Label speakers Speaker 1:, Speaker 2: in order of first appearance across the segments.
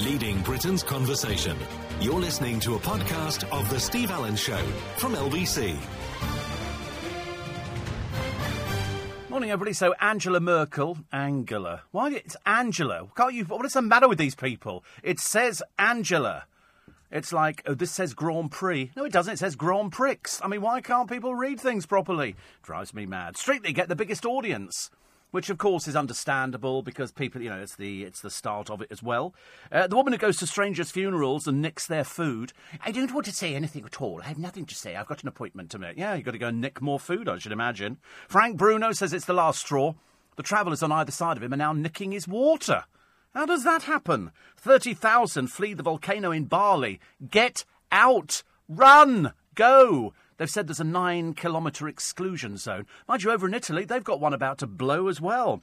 Speaker 1: leading Britain's conversation. You're listening to a podcast of The Steve Allen Show from LBC.
Speaker 2: Morning, everybody. So, Angela Merkel, Angela. Why? It's Angela. Can't you? What is the matter with these people? It says Angela. It's like, oh, this says Grand Prix. No, it doesn't. It says Grand Prix. I mean, why can't people read things properly? Drives me mad. Strictly get the biggest audience which of course is understandable because people, you know, it's the it's the start of it as well. Uh, the woman who goes to strangers' funerals and nicks their food. I don't want to say anything at all. I have nothing to say. I've got an appointment to make. Yeah, you've got to go and nick more food, I should imagine. Frank Bruno says it's the last straw. The travellers on either side of him are now nicking his water. How does that happen? 30,000 flee the volcano in Bali. Get out! Run! Go! They've said there's a nine kilometre exclusion zone. Mind you, over in Italy, they've got one about to blow as well.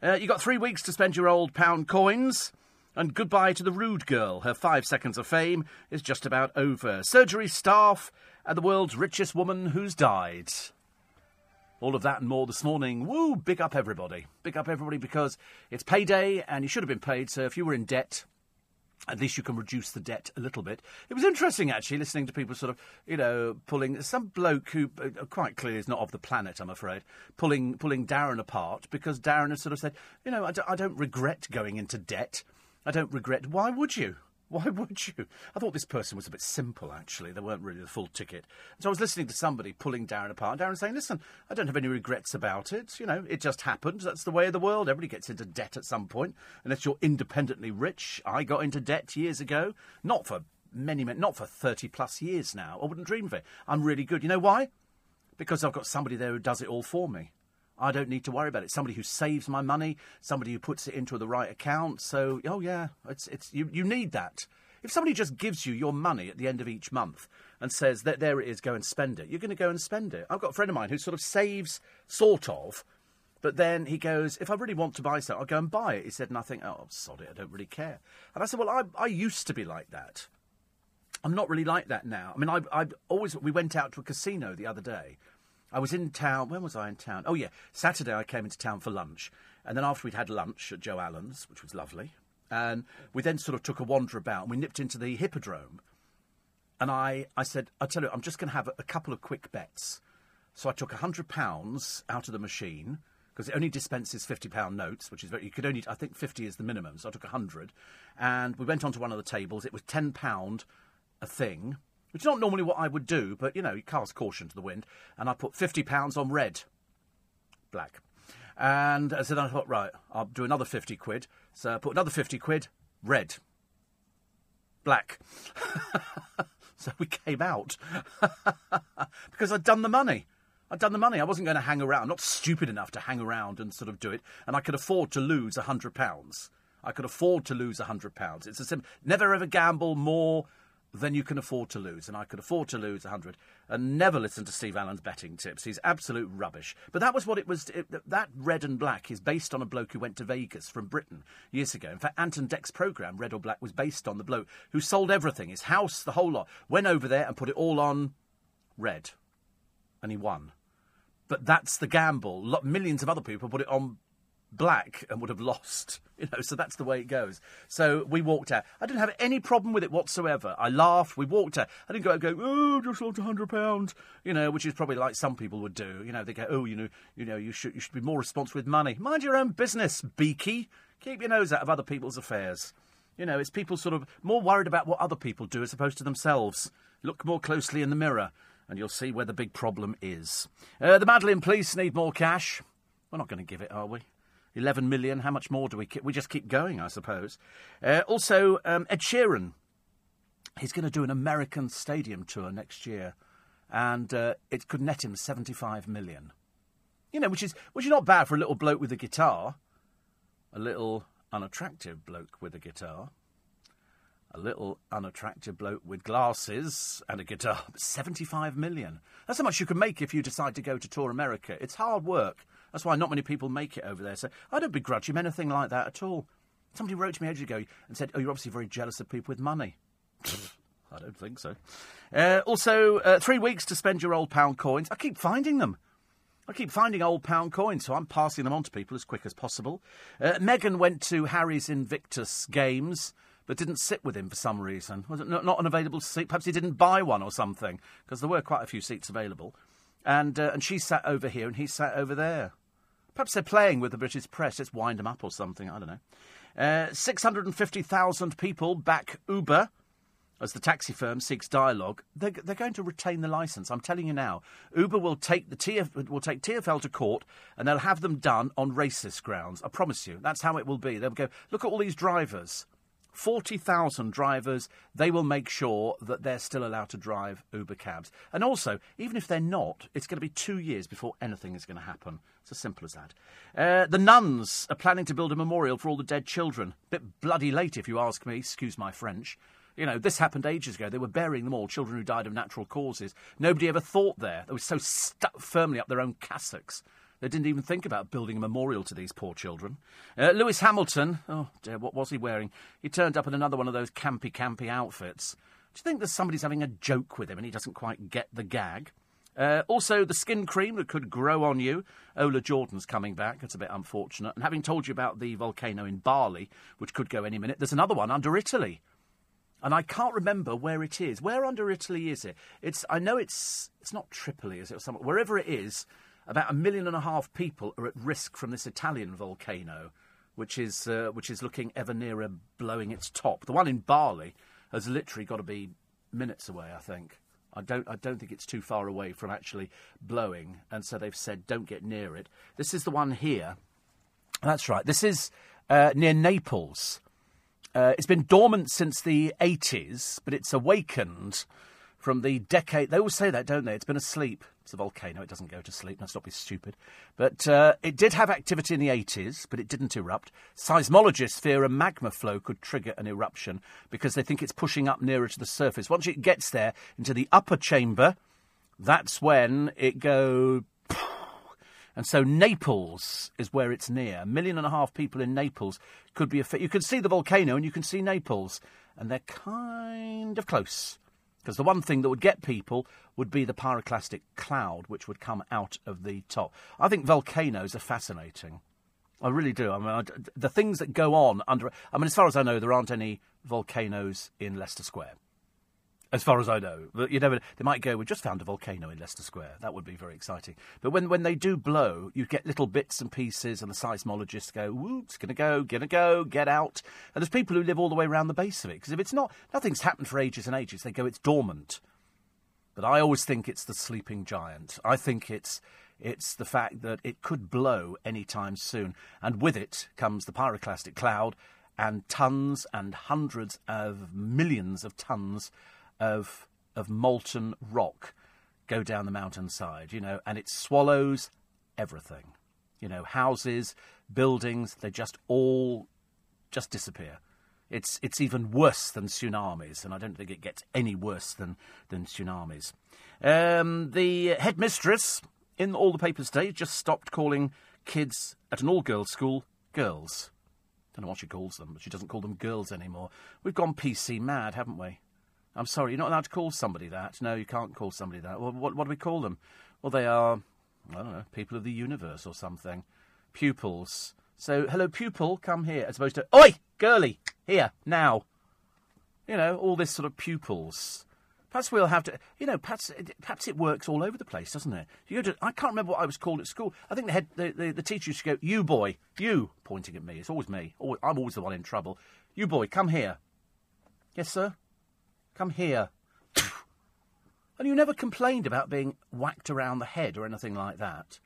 Speaker 2: Uh, you've got three weeks to spend your old pound coins. And goodbye to the rude girl. Her five seconds of fame is just about over. Surgery staff and the world's richest woman who's died. All of that and more this morning. Woo! Big up everybody. Big up everybody because it's payday and you should have been paid. So if you were in debt, at least you can reduce the debt a little bit. It was interesting, actually, listening to people sort of, you know, pulling some bloke who uh, quite clearly is not of the planet, I'm afraid, pulling pulling Darren apart because Darren has sort of said, you know, I don't, I don't regret going into debt. I don't regret. Why would you? Why would you? I thought this person was a bit simple, actually. They weren't really the full ticket. So I was listening to somebody pulling Darren apart. Darren saying, listen, I don't have any regrets about it. You know, it just happened. That's the way of the world. Everybody gets into debt at some point, unless you're independently rich. I got into debt years ago. Not for many, not for 30 plus years now. I wouldn't dream of it. I'm really good. You know why? Because I've got somebody there who does it all for me. I don't need to worry about it. Somebody who saves my money, somebody who puts it into the right account. So, oh yeah, it's it's you, you need that. If somebody just gives you your money at the end of each month and says that there it is, go and spend it, you're going to go and spend it. I've got a friend of mine who sort of saves, sort of, but then he goes, if I really want to buy something, I'll go and buy it. He said, think, oh, sod it, I don't really care. And I said, well, I, I used to be like that. I'm not really like that now. I mean, I, I always, we went out to a casino the other day I was in town. When was I in town? Oh, yeah. Saturday I came into town for lunch. And then after we'd had lunch at Joe Allen's, which was lovely, and we then sort of took a wander about and we nipped into the Hippodrome. And I, I said, I tell you, I'm just going to have a, a couple of quick bets. So I took £100 out of the machine because it only dispenses £50 notes, which is very, you could only, I think 50 is the minimum. So I took 100 and we went onto one of the tables. It was £10 a thing which is not normally what I would do, but you know, you cast caution to the wind. And I put fifty pounds on red, black, and I said, I thought, right, I'll do another fifty quid. So I put another fifty quid, red, black. so we came out because I'd done the money. I'd done the money. I wasn't going to hang around. I'm not stupid enough to hang around and sort of do it. And I could afford to lose a hundred pounds. I could afford to lose a hundred pounds. It's a simple. Never ever gamble more then you can afford to lose. And I could afford to lose 100 and never listen to Steve Allen's betting tips. He's absolute rubbish. But that was what it was. It, that Red and Black is based on a bloke who went to Vegas from Britain years ago. In fact, Ant and Dec's programme, Red or Black, was based on the bloke who sold everything his house, the whole lot, went over there and put it all on red. And he won. But that's the gamble. Millions of other people put it on black and would have lost. You know, so that's the way it goes. So we walked out. I didn't have any problem with it whatsoever. I laughed. We walked out. I didn't go go, oh, just lost a hundred pounds. You know, which is probably like some people would do. You know, they go, oh, you know, you know, you should you should be more responsible with money. Mind your own business, beaky. Keep your nose out of other people's affairs. You know, it's people sort of more worried about what other people do as opposed to themselves. Look more closely in the mirror, and you'll see where the big problem is. Uh, the Madeleine police need more cash. We're not going to give it, are we? 11 million. How much more do we keep? We just keep going, I suppose. Uh, also, um, Ed Sheeran. He's going to do an American stadium tour next year, and uh, it could net him 75 million. You know, which is which is not bad for a little bloke with a guitar, a little unattractive bloke with a guitar, a little unattractive bloke with glasses and a guitar. 75 million. That's how much you can make if you decide to go to tour America. It's hard work. That's why not many people make it over there. So I don't begrudge him anything like that at all. Somebody wrote to me ages ago and said, "Oh, you're obviously very jealous of people with money." I don't think so. Uh, also, uh, three weeks to spend your old pound coins. I keep finding them. I keep finding old pound coins, so I'm passing them on to people as quick as possible. Uh, Meghan went to Harry's Invictus Games but didn't sit with him for some reason. Was it not, not an available seat? Perhaps he didn't buy one or something, because there were quite a few seats available. And, uh, and she sat over here and he sat over there. Perhaps they're playing with the British press. Let's wind them up or something. I don't know. Uh, 650,000 people back Uber as the taxi firm seeks dialogue. They're, they're going to retain the license. I'm telling you now. Uber will take the TF, will take TFL to court, and they'll have them done on racist grounds. I promise you. That's how it will be. They'll go. Look at all these drivers. 40,000 drivers, they will make sure that they're still allowed to drive Uber cabs. And also, even if they're not, it's going to be two years before anything is going to happen. It's as simple as that. Uh, the nuns are planning to build a memorial for all the dead children. Bit bloody late, if you ask me, excuse my French. You know, this happened ages ago. They were burying them all, children who died of natural causes. Nobody ever thought there. They were so stuck firmly up their own cassocks. They didn't even think about building a memorial to these poor children. Uh, Lewis Hamilton, oh dear, what was he wearing? He turned up in another one of those campy, campy outfits. Do you think that somebody's having a joke with him and he doesn't quite get the gag? Uh, also, the skin cream that could grow on you. Ola Jordan's coming back. It's a bit unfortunate. And having told you about the volcano in Bali, which could go any minute, there's another one under Italy. And I can't remember where it is. Where under Italy is it? It's I know it's it's not Tripoli, is it? Or somewhere. Wherever it is, about a million and a half people are at risk from this Italian volcano, which is uh, which is looking ever nearer blowing its top. The one in Bali has literally got to be minutes away, I think. I don't, I don't think it's too far away from actually blowing, and so they've said don't get near it. This is the one here. That's right. This is uh, near Naples. Uh, it's been dormant since the 80s, but it's awakened from the decade. They always say that, don't they? It's been asleep. It's a volcano. It doesn't go to sleep. Let's not be stupid. But uh, it did have activity in the 80s, but it didn't erupt. Seismologists fear a magma flow could trigger an eruption because they think it's pushing up nearer to the surface. Once it gets there into the upper chamber, that's when it goes. And so Naples is where it's near. A million and a half people in Naples could be affected. You can see the volcano and you can see Naples, and they're kind of close. Because the one thing that would get people would be the pyroclastic cloud, which would come out of the top. I think volcanoes are fascinating. I really do. I mean, I, the things that go on under. I mean, as far as I know, there aren't any volcanoes in Leicester Square as far as I know. But you never. They might go. We just found a volcano in Leicester Square. That would be very exciting. But when when they do blow, you get little bits and pieces, and the seismologists go, "Woo, it's gonna go, gonna go, get out." And there's people who live all the way around the base of it because if it's not, nothing's happened for ages and ages. They go, "It's dormant." But I always think it's the sleeping giant. I think it's it's the fact that it could blow any time soon, and with it comes the pyroclastic cloud and tons and hundreds of millions of tons of of molten rock go down the mountainside, you know, and it swallows everything. You know, houses, buildings, they just all just disappear. It's it's even worse than tsunamis, and I don't think it gets any worse than than tsunamis. Um, the headmistress in all the papers today just stopped calling kids at an all-girls school girls. Don't know what she calls them, but she doesn't call them girls anymore. We've gone PC mad, haven't we? I'm sorry, you're not allowed to call somebody that. No, you can't call somebody that. Well, what, what do we call them? Well, they are, I don't know, people of the universe or something. Pupils. So, hello, pupil, come here, as opposed to, oi, girly, here, now. You know, all this sort of pupils. Perhaps we'll have to, you know, perhaps, perhaps it works all over the place, doesn't it? You go to, I can't remember what I was called at school. I think the head, the, the, the teacher used to go, you boy, you, pointing at me. It's always me. Always, I'm always the one in trouble. You boy, come here. Yes, sir? Come here. and you never complained about being whacked around the head or anything like that.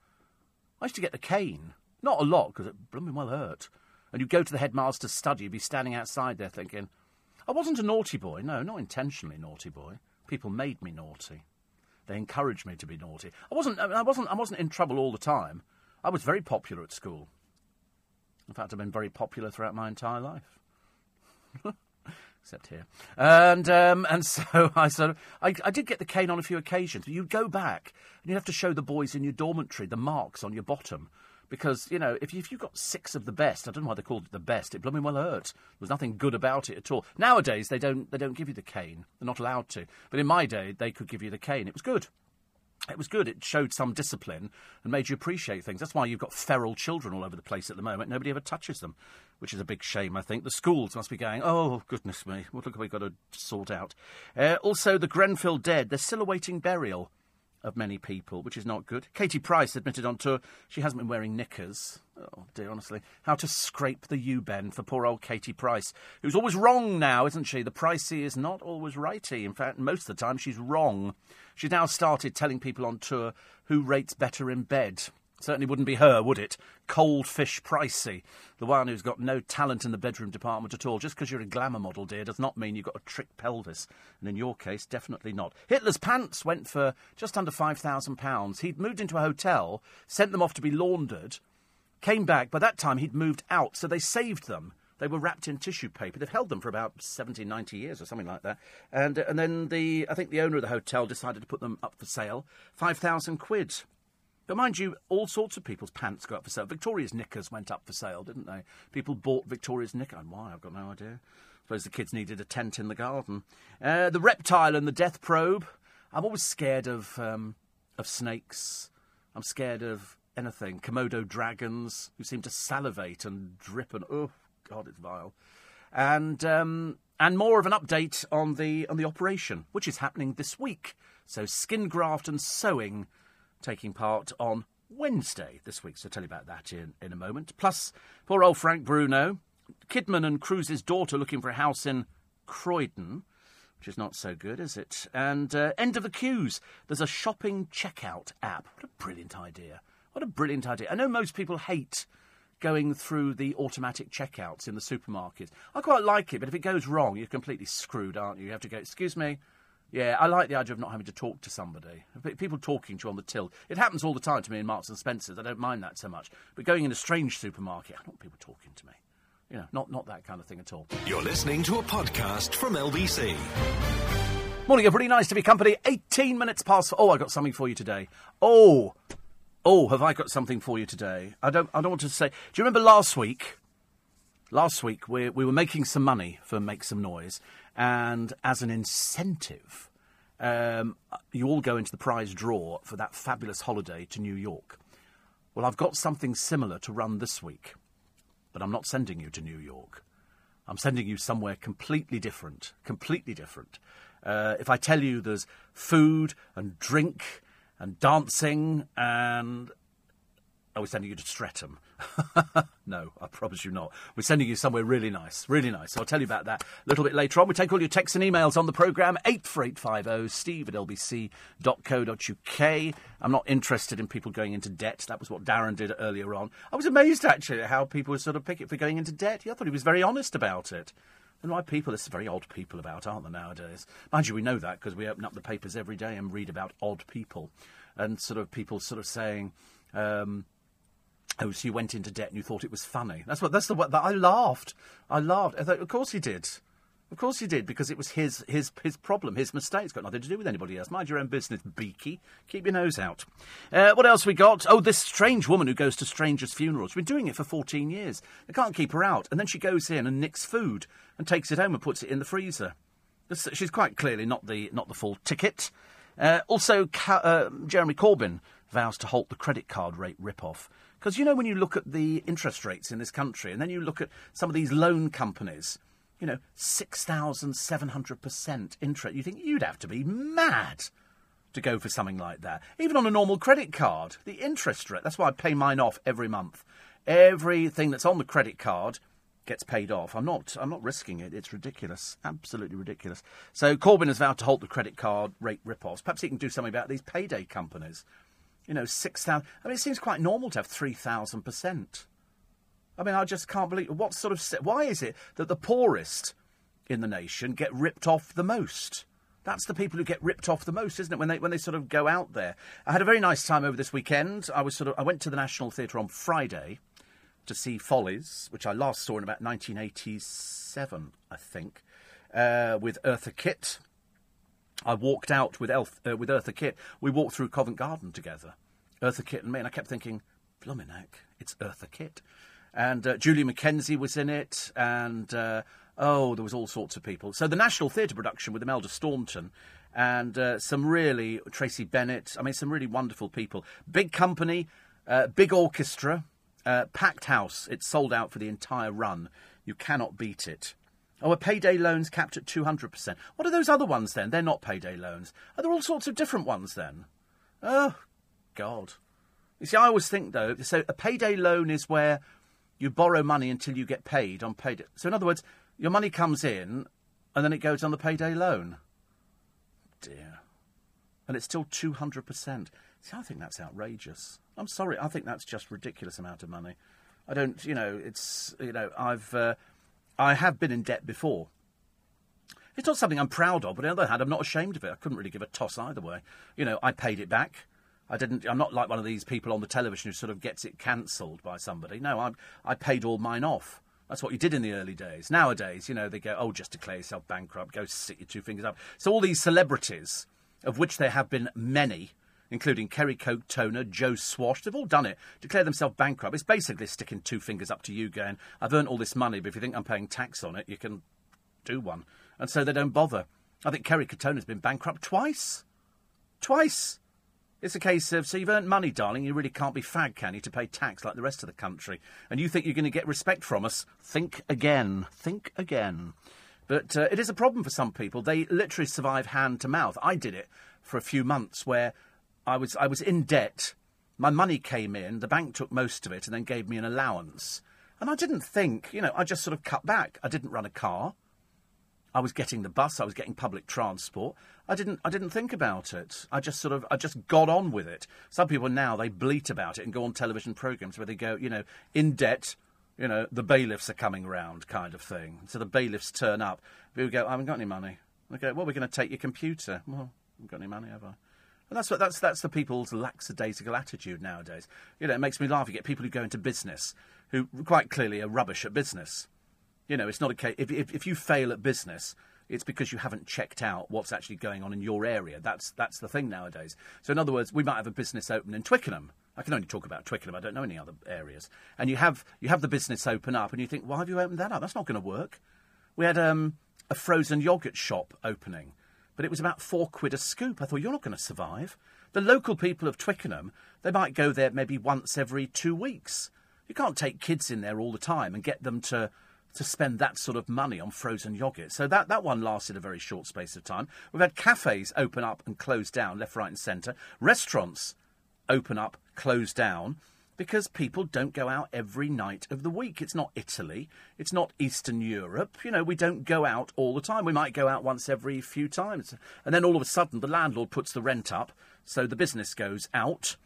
Speaker 2: I used to get the cane. Not a lot, because it blooming well hurt. And you'd go to the headmaster's study, you'd be standing outside there thinking, I wasn't a naughty boy. No, not intentionally naughty boy. People made me naughty. They encouraged me to be naughty. I wasn't, I wasn't, I wasn't in trouble all the time. I was very popular at school. In fact, I've been very popular throughout my entire life. except here. And um, and so I sort of I, I did get the cane on a few occasions. But you'd go back and you'd have to show the boys in your dormitory the marks on your bottom. Because, you know, if, you, if you've got six of the best, I don't know why they called it the best, it blooming well hurt. There was nothing good about it at all. Nowadays, they don't, they don't give you the cane. They're not allowed to. But in my day, they could give you the cane. It was good it was good. It showed some discipline and made you appreciate things. That's why you've got feral children all over the place at the moment. Nobody ever touches them. Which is a big shame, I think. The schools must be going, oh, goodness me, what have we got to sort out? Uh, also, the Grenfell dead, they're still awaiting burial of many people, which is not good. Katie Price admitted on tour she hasn't been wearing knickers. Oh, dear, honestly. How to scrape the U bend for poor old Katie Price, who's always wrong now, isn't she? The Pricey is not always righty. In fact, most of the time she's wrong. She's now started telling people on tour who rates better in bed. Certainly wouldn't be her, would it? Cold fish pricey. The one who's got no talent in the bedroom department at all. Just because you're a glamour model, dear, does not mean you've got a trick pelvis. And in your case, definitely not. Hitler's pants went for just under £5,000. He'd moved into a hotel, sent them off to be laundered, came back. By that time, he'd moved out, so they saved them. They were wrapped in tissue paper. They've held them for about 70, 90 years or something like that. And, uh, and then the, I think the owner of the hotel decided to put them up for sale. 5,000 quid. But mind you, all sorts of people's pants go up for sale. Victoria's knickers went up for sale, didn't they? People bought Victoria's knickers. And why? I've got no idea. I suppose the kids needed a tent in the garden. Uh, the reptile and the death probe. I'm always scared of um, of snakes. I'm scared of anything. Komodo dragons who seem to salivate and drip and oh god, it's vile. And um, and more of an update on the on the operation, which is happening this week. So skin graft and sewing taking part on Wednesday this week. So I'll tell you about that in, in a moment. Plus, poor old Frank Bruno, Kidman and Cruise's daughter looking for a house in Croydon, which is not so good, is it? And uh, end of the queues. There's a shopping checkout app. What a brilliant idea. What a brilliant idea. I know most people hate going through the automatic checkouts in the supermarket. I quite like it, but if it goes wrong, you're completely screwed, aren't you? You have to go, excuse me, yeah, I like the idea of not having to talk to somebody. People talking to you on the till. It happens all the time to me in Marks and Spencer's. I don't mind that so much. But going in a strange supermarket, I don't want people talking to me. You know, not, not that kind of thing at all.
Speaker 1: You're listening to a podcast from LBC.
Speaker 2: Morning, everybody. Nice to be company. 18 minutes past. Oh, I got something for you today. Oh, oh, have I got something for you today? I don't. I don't want to say. Do you remember last week? Last week we we were making some money for Make Some Noise, and as an incentive, um, you all go into the prize draw for that fabulous holiday to New York. Well, I've got something similar to run this week, but I'm not sending you to New York. I'm sending you somewhere completely different. Completely different. Uh, if I tell you there's food and drink and dancing and are we sending you to Streatham? no, I promise you not. We're sending you somewhere really nice, really nice. I'll tell you about that a little bit later on. We take all your texts and emails on the programme, 84850 steve at lbc.co.uk. I'm not interested in people going into debt. That was what Darren did earlier on. I was amazed, actually, at how people would sort of pick it for going into debt. I thought he was very honest about it. And why people, there's very odd people about, aren't there, nowadays? Mind you, we know that because we open up the papers every day and read about odd people. And sort of people sort of saying, um, Oh, so you went into debt and you thought it was funny. That's what. That's the. That I laughed. I laughed. I thought, of course he did. Of course he did because it was his his his problem, his mistake. It's got nothing to do with anybody else. Mind your own business, Beaky. Keep your nose out. Uh, what else we got? Oh, this strange woman who goes to strangers' funerals. She's been doing it for 14 years. They can't keep her out, and then she goes in and nicks food and takes it home and puts it in the freezer. She's quite clearly not the not the full ticket. Uh, also, uh, Jeremy Corbyn vows to halt the credit card rate rip-off. Because you know, when you look at the interest rates in this country, and then you look at some of these loan companies, you know, 6,700% interest, you think you'd have to be mad to go for something like that. Even on a normal credit card, the interest rate, that's why I pay mine off every month. Everything that's on the credit card gets paid off. I'm not I'm not risking it. It's ridiculous. Absolutely ridiculous. So Corbyn has vowed to halt the credit card rate rip-offs. Perhaps he can do something about these payday companies you know, 6,000. I mean, it seems quite normal to have 3,000%. I mean, I just can't believe. What sort of. Why is it that the poorest in the nation get ripped off the most? That's the people who get ripped off the most, isn't it? When they when they sort of go out there. I had a very nice time over this weekend. I was sort of I went to the National Theatre on Friday to see Follies, which I last saw in about 1987, I think, uh, with Eartha Kitt I walked out with, Elf, uh, with Eartha Kitt. We walked through Covent Garden together, Eartha Kitt and me, and I kept thinking, Bluminac, it's Eartha Kitt. And uh, Julia McKenzie was in it, and uh, oh, there was all sorts of people. So the National Theatre production with Imelda Staunton and uh, some really, Tracie Bennett, I mean, some really wonderful people. Big company, uh, big orchestra. Uh, packed house. It's sold out for the entire run. You cannot beat it. Oh, are payday loans capped at 200%? What are those other ones then? They're not payday loans. Are there all sorts of different ones then? Oh, God. You see, I always think, though, so a payday loan is where you borrow money until you get paid on payday. So, in other words, your money comes in and then it goes on the payday loan. Dear. And it's still 200%. See, I think that's outrageous. I'm sorry, I think that's just ridiculous amount of money. I don't, you know, it's, you know, I've, uh, I have been in debt before. It's not something I'm proud of, but on the other hand, I'm not ashamed of it. I couldn't really give a toss either way. You know, I paid it back. I didn't. I'm not like one of these people on the television who sort of gets it cancelled by somebody. No, I I paid all mine off. That's what you did in the early days. Nowadays, you know, they go, oh, just declare yourself bankrupt, go sit your two fingers up. So all these celebrities, of which there have been many, including Kerry Katona, Joe Swash, they've all done it, declare themselves bankrupt. It's basically sticking two fingers up to you, going, I've earned all this money, but if you think I'm paying tax on it, you can do one. And so they don't bother. I think Kerry Katona's been bankrupt twice. Twice. It's a case of, so you've earned money, darling, you really can't be fag, can you, to pay tax like the rest of the country. And you think you're going to get respect from us? Think again. Think again. But uh, it is a problem for some people. They literally survive hand to mouth. I did it for a few months where I was, I was in debt. My money came in, the bank took most of it, and then gave me an allowance. And I didn't think, you know, I just sort of cut back. I didn't run a car. I was getting the bus, I was getting public transport. I didn't I didn't think about it. I just sort of I just got on with it. Some people now they bleat about it and go on television programs where they go, you know, in debt, you know, the bailiffs are coming round kind of thing. So the bailiffs turn up. People go, I haven't got any money. They go, Well, we're gonna take your computer. Well, I haven't got any money, have I? And that's what that's that's the people's lackadaisical attitude nowadays. You know, it makes me laugh. You get people who go into business who quite clearly are rubbish at business. You know, it's not a case. If, if, if you fail at business, it's because you haven't checked out what's actually going on in your area. That's that's the thing nowadays. So, in other words, we might have a business open in Twickenham. I can only talk about Twickenham. I don't know any other areas. And you have you have the business open up, and you think, why have you opened that up? That's not going to work. We had um, a frozen yogurt shop opening, but it was about four quid a scoop. I thought you're not going to survive. The local people of Twickenham, they might go there maybe once every two weeks. You can't take kids in there all the time and get them to to spend that sort of money on frozen yogurt. So that, that one lasted a very short space of time. We've had cafes open up and close down, left, right, and centre. Restaurants open up, close down, because people don't go out every night of the week. It's not Italy, it's not Eastern Europe. You know, we don't go out all the time. We might go out once every few times. And then all of a sudden, the landlord puts the rent up, so the business goes out.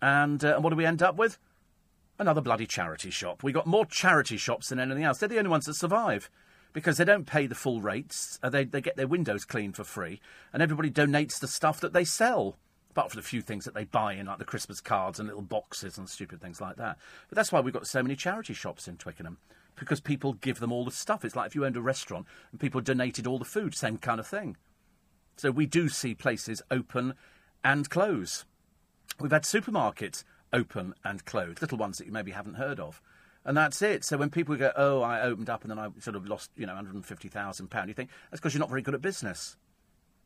Speaker 2: And, uh, and what do we end up with? another bloody charity shop. We got more charity shops than anything else. They're the only ones that survive because they don't pay the full rates. Uh, they, they get their windows cleaned for free, and everybody donates the stuff that they sell. Apart from the few things that they buy in, like the Christmas cards and little boxes and stupid things like that. But that's why we've got so many charity shops in Twickenham, because people give them all the stuff. It's like if you owned a restaurant and people donated all the food, same kind of thing. So we do see places open and close. We've had supermarkets open and closed, little ones that you maybe haven't heard of. And that's it. So when people go, oh, I opened up and then I sort of lost, you know, £150,000, you think, that's because you're not very good at business.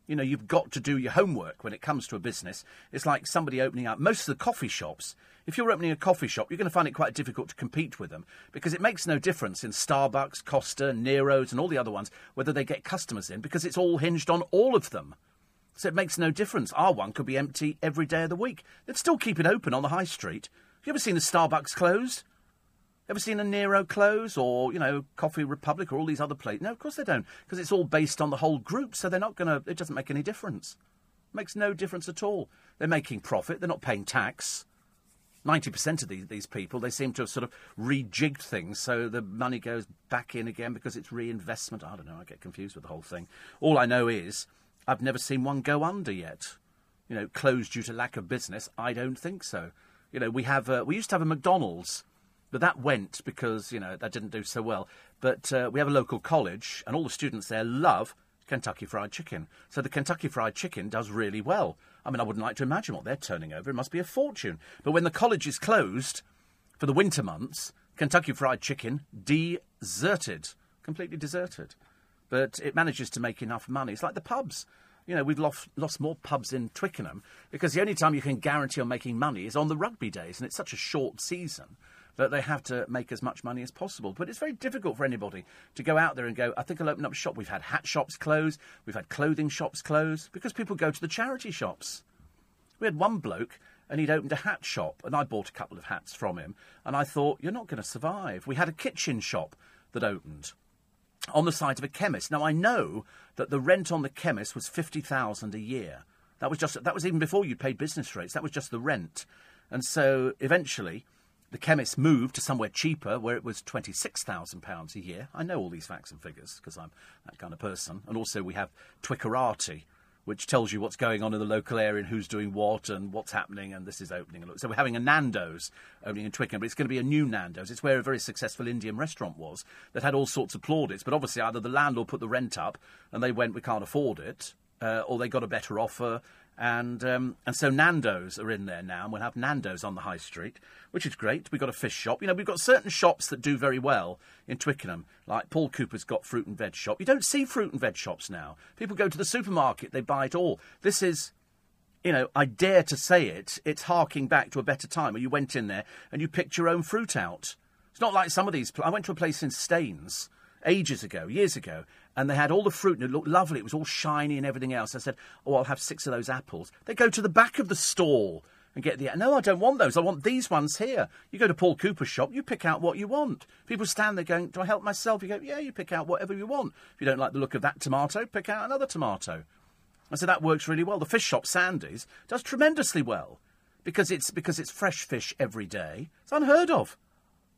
Speaker 2: You know, you've got to do your homework when it comes to a business. It's like somebody opening up. Most of the coffee shops, if you're opening a coffee shop, you're going to find it quite difficult to compete with them because it makes no difference in Starbucks, Costa, Nero's, and all the other ones whether they get customers in because it's all hinged on all of them. So it makes no difference. Our one could be empty every day of the week. They'd still keep it open on the high street. Have you ever seen a Starbucks closed? Ever seen a Nero close or, you know, Coffee Republic or all these other places? No, of course they don't, because it's all based on the whole group, so they're not going to, it doesn't make any difference. It makes no difference at all. They're making profit, they're not paying tax. 90% of these, these people, they seem to have sort of rejigged things so the money goes back in again because it's reinvestment. I don't know, I get confused with the whole thing. All I know is I've never seen one go under yet. You know, closed due to lack of business. I don't think so. You know, we have uh, we used to have a McDonald's, but that went because you know that didn't do so well. But uh, we have a local college, and all the students there love Kentucky Fried Chicken. So the Kentucky Fried Chicken does really well. I mean, I wouldn't like to imagine what they're turning over. It must be a fortune. But when the college is closed for the winter months, Kentucky Fried Chicken deserted, completely deserted but it manages to make enough money. It's like the pubs. You know, we've lost, lost more pubs in Twickenham because the only time you can guarantee on making money is on the rugby days, and it's such a short season. That they have to make as much money as possible. But it's very difficult for anybody to go out there and go, I think I'll open up a shop. We've had hat shops close, we've had clothing shops close, because people go to the charity shops. We had one bloke and he'd opened a hat shop, and I bought a couple of hats from him, and I thought, you're not going to survive. We had a kitchen shop that opened on the site of a chemist. Now I know that the rent on the chemist was fifty thousand a year. That was just that was even before you paid business rates. That was just the rent, and so eventually. The chemist moved to somewhere cheaper, where it was twenty-six thousand pounds a year. I know all these facts and figures because I'm that kind of person. And also, we have Twickerati, which tells you what's going on in the local area and who's doing what and what's happening, and this is opening. So we're having a Nando's opening in Twickenham, but it's going to be a new Nando's. It's where a very successful Indian restaurant was that had all sorts of plaudits, but obviously either the landlord put the rent up and they went, we can't afford it, uh, or they got a better offer and um, and so Nando's are in there now, and we'll have Nando's on the high street, which is great. We've got a fish shop. You know, we've got certain shops that do very well in Twickenham, like Paul Cooper's got fruit and veg shop. You don't see fruit and veg shops now. People go to the supermarket, they buy it all. This is you know, I dare to say it, it's harking back to a better time where you went in there and you picked your own fruit out. It's not like some of these. I went to a place in Staines ages ago, years ago, and they had all the fruit and it looked lovely. It was all shiny and everything else. I said, "Oh, I'll have six of those apples." They go to the back of the stall and get the. No, I don't want those. I want these ones here. You go to Paul Cooper's shop, you pick out what you want. People stand there going, "Do I help myself?" You go, "Yeah, you pick out whatever you want." If you don't like the look of that tomato, pick out another tomato. I said that works really well. The fish shop, Sandy's, does tremendously well because it's because it's fresh fish every day. It's unheard of.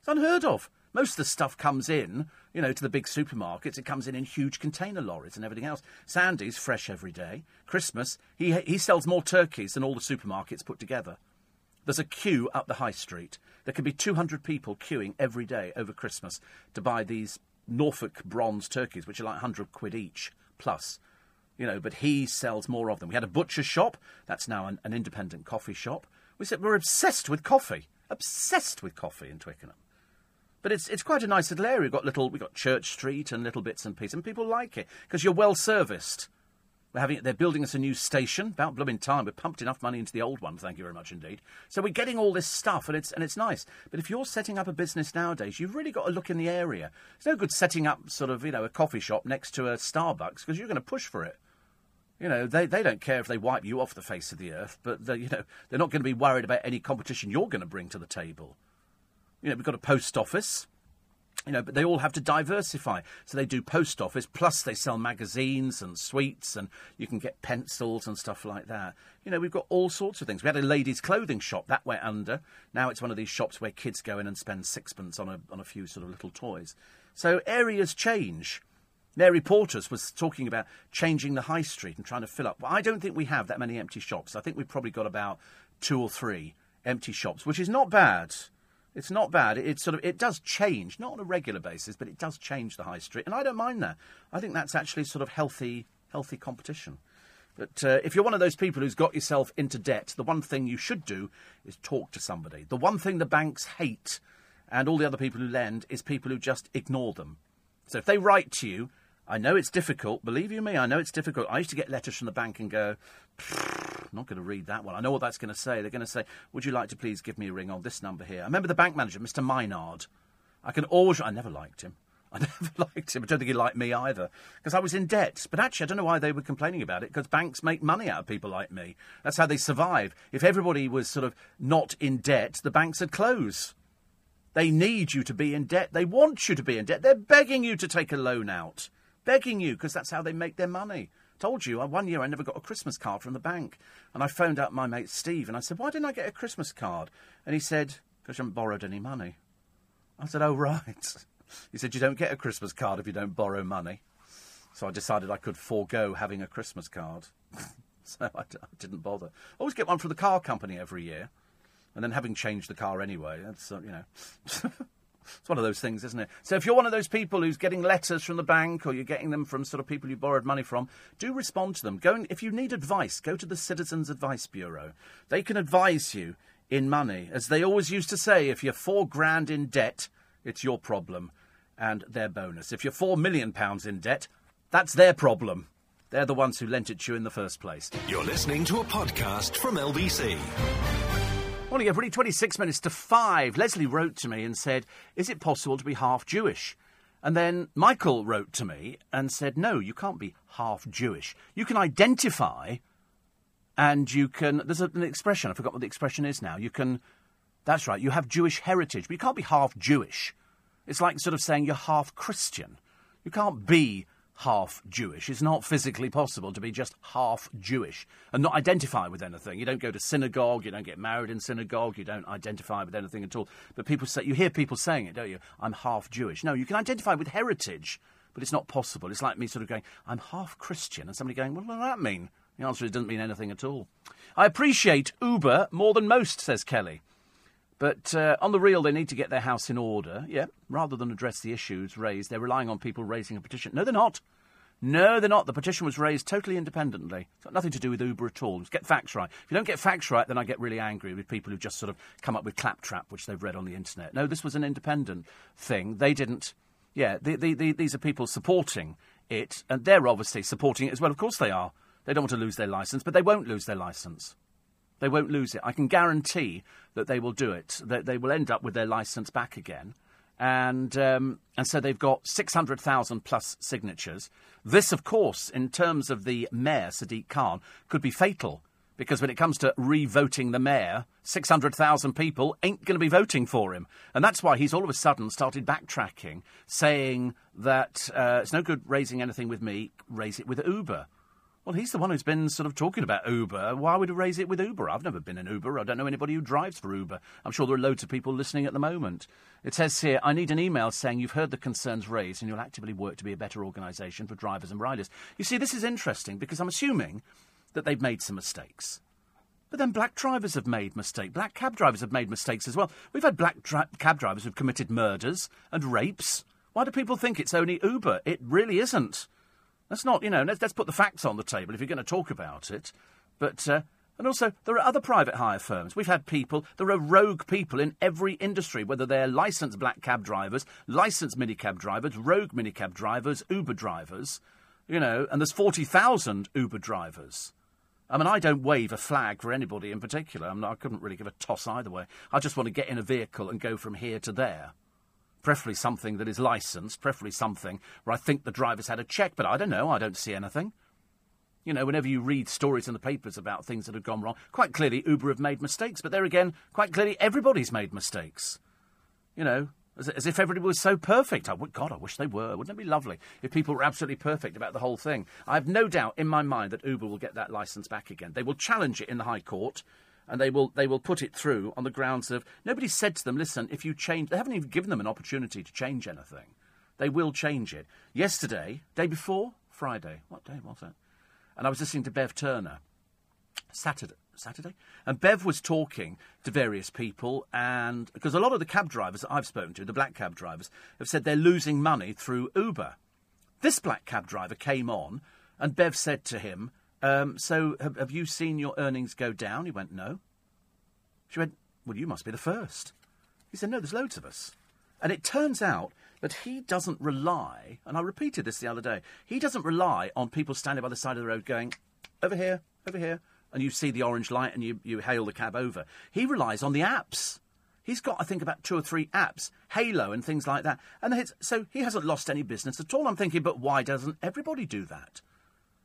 Speaker 2: It's unheard of. Most of the stuff comes in, you know, to the big supermarkets. It comes in in huge container lorries and everything else. Sandy's fresh every day. Christmas, he he sells more turkeys than all the supermarkets put together. There's a queue up the high street. There could be 200 people queuing every day over Christmas to buy these Norfolk bronze turkeys, which are like 100 quid each plus. You know, but he sells more of them. We had a butcher's shop. That's now an, an independent coffee shop. We said we're obsessed with coffee. Obsessed with coffee in Twickenham. But it's it's quite a nice little area. We've got little we've got Church Street and little bits and pieces, and people like it because you're well serviced. We're having they're building us a new station. About blooming time. We've pumped enough money into the old one. Thank you very much indeed. So we're getting all this stuff, and it's and it's nice. But if you're setting up a business nowadays, you've really got to look in the area. It's no good setting up sort of you know a coffee shop next to a Starbucks because you're going to push for it. You know, they, they don't care if they wipe you off the face of the earth, but you know they're not going to be worried about any competition you're going to bring to the table. You know, we've got a post office. You know, but they all have to diversify. So they do post office, plus they sell magazines and sweets, and you can get pencils and stuff like that. You know, we've got all sorts of things. We had a ladies' clothing shop that went under. Now it's one of these shops where kids go in and spend sixpence on a on a few sort of little toys. So areas change. Mary Portas was talking about changing the high street and trying to fill up. Well, I don't think we have that many empty shops. I think we've probably got about two or three empty shops, which is not bad. It's not bad. It, sort of it does change, not on a regular basis, but it does change the high street, and I don't mind that. I think that's actually sort of healthy, healthy competition. But uh, if you're one of those people who's got yourself into debt, the one thing you should do is talk to somebody. The one thing the banks hate, and all the other people who lend, is people who just ignore them. So if they write to you, I know it's difficult. Believe you me, I know it's difficult. I used to get letters from the bank and go, I'm not going to read that one. I know what that's going to say. They're going to say, Would you like to please give me a ring on this number here? I remember the bank manager, Mr. Minard. I can always. I never liked him. I never liked him. I don't think he liked me either because I was in debt. But actually, I don't know why they were complaining about it because banks make money out of people like me. That's how they survive. If everybody was sort of not in debt, the banks would close. They need you to be in debt. They want you to be in debt. They're begging you to take a loan out begging you because that's how they make their money. Told you, uh, one year I never got a Christmas card from the bank. And I phoned up my mate Steve and I said, Why didn't I get a Christmas card? And he said, Because you haven't borrowed any money. I said, Oh, right. He said, You don't get a Christmas card if you don't borrow money. So I decided I could forego having a Christmas card. so I d- I didn't bother. I always get one from the car company every year. And then having changed the car anyway, that's, uh, you know. It's one of those things, isn't it? So if you're one of those people who's getting letters from the bank or you're getting them from sort of people you borrowed money from, do respond to them. Go and, if you need advice, go to the Citizens Advice Bureau. They can advise you in money. As they always used to say, if you're four grand in debt, it's your problem and their bonus. If you're four million pounds in debt, that's their problem. They're the ones who lent it to you in the first place.
Speaker 1: You're listening to a podcast from LBC.
Speaker 2: Morning, everybody. 26 minutes to 5. Leslie wrote to me and said, Is it possible to be half Jewish? And then Michael wrote to me and said, No, you can't be half Jewish. You can identify and you can. There's an expression, I forgot what the expression is now. You can. That's right, you have Jewish heritage, but you can't be half Jewish. It's like sort of saying you're half Christian. You can't be half Jewish. It's not physically possible to be just half Jewish and not identify with anything. You don't go to synagogue, you don't get married in synagogue, you don't identify with anything at all. But people say, you hear people saying it, don't you? I'm half Jewish. No, you can identify with heritage, but it's not possible. It's like me sort of going, I'm half Christian, and somebody going, what does that mean? The answer is it doesn't mean anything at all. I appreciate Uber more than most, says Kelly. But uh, on the real, they need to get their house in order. Yeah, rather than address the issues raised, they're relying on people raising a petition. No, they're not. No, they're not. The petition was raised totally independently. It's got nothing to do with Uber at all. Just get facts right. If you don't get facts right, then I get really angry with people who just sort of come up with claptrap, which they've read on the internet. No, this was an independent thing. They didn't. Yeah, the, the, the, these are people supporting it, and they're obviously supporting it as well. Of course they are. They don't want to lose their license, but they won't lose their license. They won't lose it. I can guarantee that they will do it. That they will end up with their license back again. And, um, and so they've got 600,000 plus signatures. This, of course, in terms of the mayor, Sadiq Khan, could be fatal because when it comes to re-voting the mayor, 600,000 people ain't going to be voting for him. And that's why he's all of a sudden started backtracking, saying that uh, it's no good raising anything with me, raise it with Uber. Well, he's the one who's been sort of talking about Uber. Why would he raise it with Uber? I've never been in Uber. I don't know anybody who drives for Uber. I'm sure there are loads of people listening at the moment. It says here, I need an email saying you've heard the concerns raised and you'll actively work to be a better organisation for drivers and riders. You see, this is interesting because I'm assuming that they've made some mistakes. But then black drivers have made mistakes. Black cab drivers have made mistakes as well. We've had black dra- cab drivers who've committed murders and rapes. Why do people think it's only Uber? It really isn't. Let's not, you know, let's, let's put the facts on the table if you're going to talk about it. But, uh, and also, there are other private hire firms. We've had people, there are rogue people in every industry, whether they're licensed black cab drivers, licensed minicab drivers, rogue minicab drivers, Uber drivers, you know, and there's 40,000 Uber drivers. I mean, I don't wave a flag for anybody in particular. Mean, I couldn't really give a toss either way. I just want to get in a vehicle and go from here to there preferably something that is licensed, preferably something where I think the driver's had a check, but I don't know, I don't see anything. You know, whenever you read stories in the papers about things that have gone wrong, quite clearly Uber have made mistakes, but there again, quite clearly everybody's made mistakes. You know, as, as if everybody was so perfect. I, God, I wish they were. Wouldn't it be lovely if people were absolutely perfect about the whole thing? I have no doubt in my mind that Uber will get that licence back again. They will challenge it in the High Court and they will they will put it through on the grounds of nobody said to them, listen, if you change, they haven't even given them an opportunity to change anything. They will change it. Yesterday, day before Friday, what day was it? And I was listening to Bev Turner. Saturday, Saturday, and Bev was talking to various people, and because a lot of the cab drivers that I've spoken to, the black cab drivers, have said they're losing money through Uber. This black cab driver came on, and Bev said to him, um, so, have, have you seen your earnings go down? He went, No. She went, Well, you must be the first. He said, No, there's loads of us. And it turns out that he doesn't rely, and I repeated this the other day, he doesn't rely on people standing by the side of the road going, Over here, over here, and you see the orange light and you, you hail the cab over. He relies on the apps. He's got, I think, about two or three apps, Hailo and things like that. And so he hasn't lost any business at all. I'm thinking, but why doesn't everybody do that?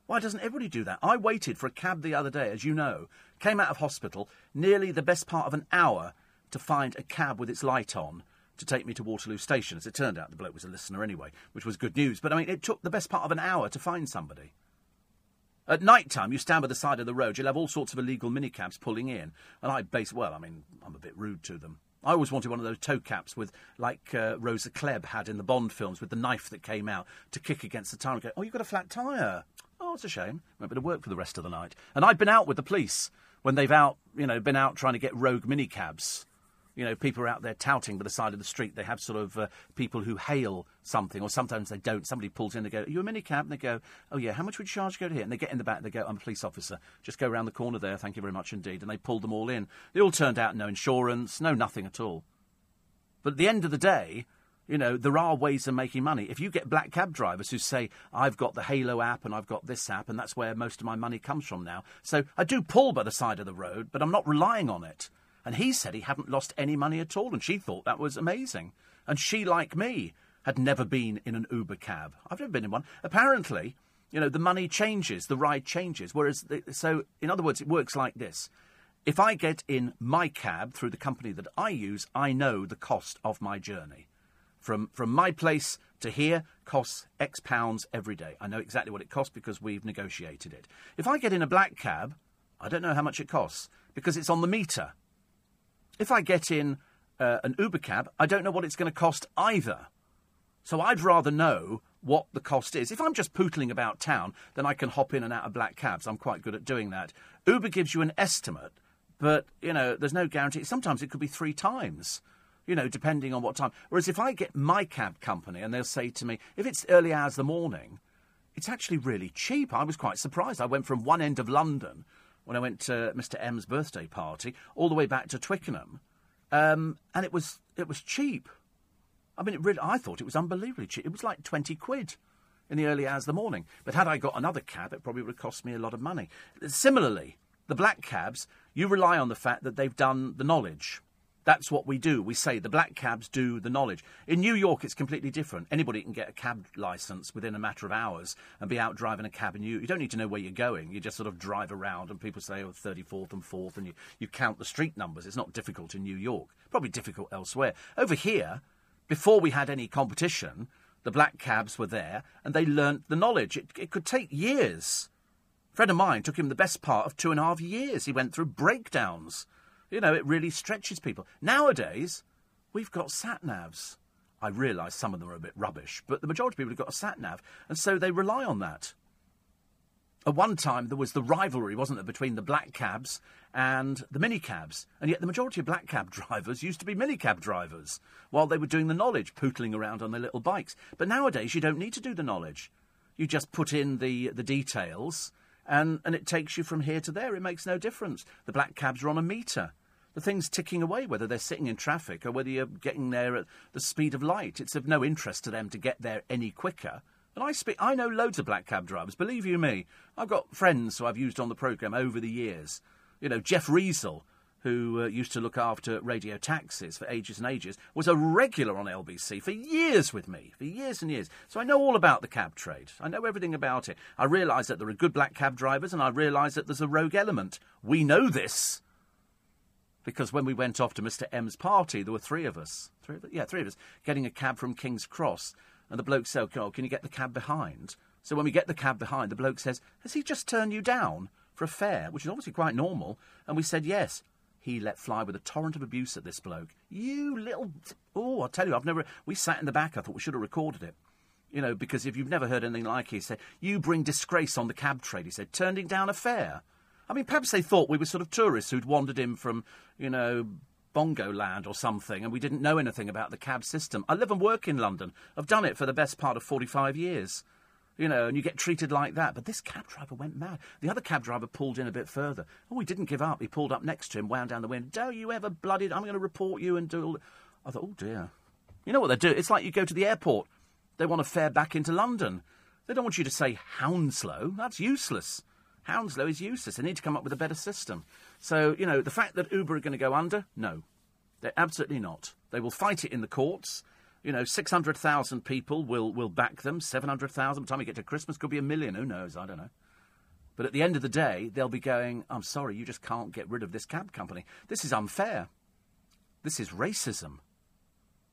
Speaker 2: Why doesn't everybody do that? I waited for a cab the other day, as you know, came out of hospital, nearly the best part of an hour to find a cab with its light on to take me to Waterloo Station. As it turned out, the bloke was a listener anyway, which was good news. But I mean, it took the best part of an hour to find somebody. At night time, you stand by the side of the road, you'll have all sorts of illegal minicabs pulling in. And I base, well, I mean, I'm a bit rude to them. I always wanted one of those toe caps with, like uh, Rosa Klebb had in the Bond films, with the knife that came out to kick against the tyre and go, oh, you've got a flat tyre. Oh, it's a shame. Won't be to work for the rest of the night. And I've been out with the police when they've out, you know, been out trying to get rogue minicabs. You know, people are out there touting by the side of the street. They have sort of uh, people who hail something, or sometimes they don't. Somebody pulls in, they go, Are you a minicab? And they go, Oh, yeah, how much would you charge to go to here? And they get in the back, and they go, I'm a police officer. Just go around the corner there, thank you very much indeed. And they pulled them all in. They all turned out no insurance, no nothing at all. But at the end of the day, you know, there are ways of making money. If you get black cab drivers who say, I've got the Hailo app and I've got this app, and that's where most of my money comes from now. So I do pull by the side of the road, but I'm not relying on it. And he said he hadn't lost any money at all, and she thought that was amazing. And she, like me, had never been in an Uber cab. I've never been in one. Apparently, you know, the money changes, the ride changes. Whereas, the, so in other words, it works like this. If I get in my cab through the company that I use, I know the cost of my journey. From, from my place to here costs X pounds every day. I know exactly what it costs because we've negotiated it. If I get in a black cab, I don't know how much it costs because it's on the meter. If I get in uh, an Uber cab, I don't know what it's going to cost either. So I'd rather know what the cost is. If I'm just pootling about town, then I can hop in and out of black cabs. I'm quite good at doing that. Uber gives you an estimate, but you know, there's no guarantee. Sometimes it could be three times. You know, depending on what time. Whereas if I get my cab company and they'll say to me, if it's early hours of the morning, it's actually really cheap. I was quite surprised. I went from one end of London when I went to Mr. M's birthday party all the way back to Twickenham, um, and it was it was cheap. I mean, it really, I thought it was unbelievably cheap. It was like 20 quid in the early hours of the morning. But had I got another cab, it probably would have cost me a lot of money. Similarly, the black cabs, you rely on the fact that they've done the knowledge. That's what we do. We say the black cabs do the knowledge. In New York, it's completely different. Anybody can get a cab license within a matter of hours and be out driving a cab. And you, you don't need to know where you're going. You just sort of drive around, and people say, oh, 34th and 4th, and you, you count the street numbers. It's not difficult in New York. Probably difficult elsewhere. Over here, before we had any competition, the black cabs were there, and they learnt the knowledge. It, it could take years. A friend of mine took him the best part of two and a half years. He went through breakdowns you know, it really stretches people. Nowadays, we've got sat navs. I realise some of them are a bit rubbish, but the majority of people have got a sat nav, and so they rely on that. At one time, there was the rivalry, wasn't there, between the black cabs and the minicabs, and yet the majority of black cab drivers used to be minicab drivers while they were doing the knowledge, pootling around on their little bikes. But nowadays, you don't need to do the knowledge. You just put in the, the details, and, and it takes you from here to there. It makes no difference. The black cabs are on a meter the thing's ticking away, whether they're sitting in traffic or whether you're getting there at the speed of light. It's of no interest to them to get there any quicker. And I speak, I know loads of black cab drivers. Believe you me, I've got friends who I've used on the programme over the years. You know, Jeff Riesel, who uh, used to look after radio taxis for ages and ages, was a regular on LBC for years with me, for years and years. So I know all about the cab trade. I know everything about it. I realise that there are good black cab drivers, and I realise that there's a rogue element. We know this because when we went off to Mr. M's party, there were three of us. Three of? Yeah, three of us getting a cab from King's Cross. And the bloke said, Oh, can you get the cab behind? So when we get the cab behind, the bloke says, Has he just turned you down for a fare? Which is obviously quite normal. And we said, Yes. He let fly with a torrent of abuse at this bloke. You little. Oh, I'll tell you, I've never. We sat in the back. I thought we should have recorded it. You know, because if you've never heard anything like it, he said, You bring disgrace on the cab trade. He said, Turning down a fare. I mean, perhaps they thought we were sort of tourists who'd wandered in from, you know, Bongo Land or something, and we didn't know anything about the cab system. I live and work in London. I've done it for the best part of 45 years. You know, and you get treated like that. But this cab driver went mad. The other cab driver pulled in a bit further. Oh, he didn't give up. He pulled up next to him, wound down the window. Don't you ever blooded, I'm going to report you and do all. I thought, oh dear. You know what they do? It's like you go to the airport. They want to fare back into London. They don't want you to say Hounslow. That's useless. Hounslow is useless. They need to come up with a better system. So, you know, the fact that Uber are going to go under, no. They're absolutely not. They will fight it in the courts. You know, 600,000 people will, will back them. 700,000 by the time we get to Christmas could be a million. Who knows? I don't know. But at the end of the day, they'll be going, I'm sorry, you just can't get rid of this cab company. This is unfair. This is racism.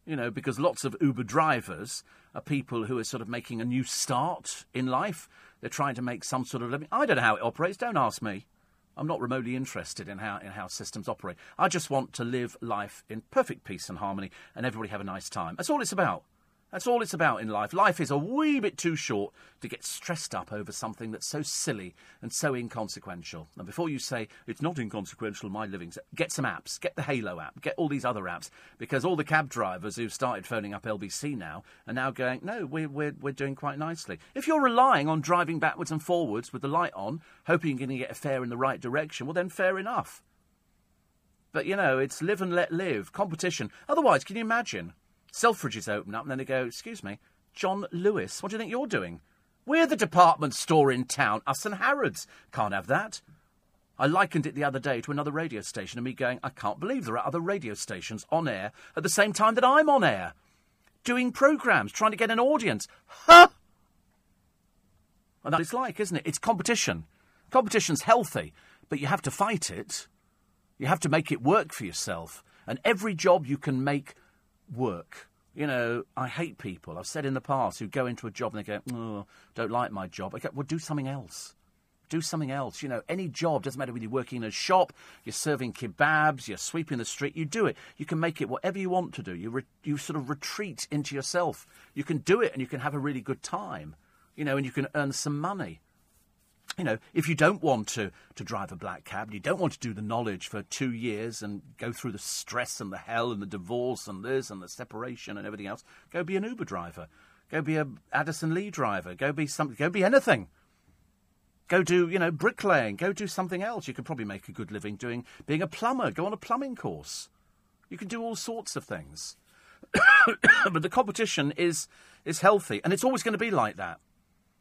Speaker 2: You know, because lots of Uber drivers are people who are sort of making a new start in life. They're trying to make some sort of living. I don't know how it operates. Don't ask me. I'm not remotely interested in how in how systems operate. I just want to live life in perfect peace and harmony, and everybody have a nice time. That's all it's about. That's all it's about in life. Life is a wee bit too short to get stressed up over something that's so silly and so inconsequential. And before you say, it's not inconsequential, my living's, get some apps. Get the Hailo app. Get all these other apps. Because all the cab drivers who've started phoning up LBC now are now going, no, we're, we're, we're doing quite nicely. If you're relying on driving backwards and forwards with the light on, hoping you're going to get a fare in the right direction, well, then fair enough. But, you know, it's live and let live. Competition. Otherwise, can you imagine? Selfridges open up and then they go, Excuse me, John Lewis, what do you think you're doing? We're the department store in town, us and Harrods. Can't have that. I likened it the other day to another radio station and me going, I can't believe there are other radio stations on air at the same time that I'm on air, doing programmes, trying to get an audience. Huh? And that is like, isn't it? It's competition. Competition's healthy, but you have to fight it. You have to make it work for yourself. And every job you can make work. You know, I hate people. I've said in the past who go into a job and they go, oh, don't like my job. I go, well, do something else. Do something else. You know, any job, doesn't matter whether you're working in a shop, you're serving kebabs, you're sweeping the street, you do it. You can make it whatever you want to do. You, re- you sort of retreat into yourself. You can do it and you can have a really good time, you know, and you can earn some money. You know, if you don't want to, to drive a black cab, you don't want to do the knowledge for two years and go through the stress and the hell and the divorce and this and the separation and everything else, go be an Uber driver. Go be a Addison Lee driver. Go be some, go be anything. Go do, you know, bricklaying. Go do something else. You could probably make a good living doing being a plumber. Go on a plumbing course. You can do all sorts of things. but the competition is is healthy, and it's always going to be like that.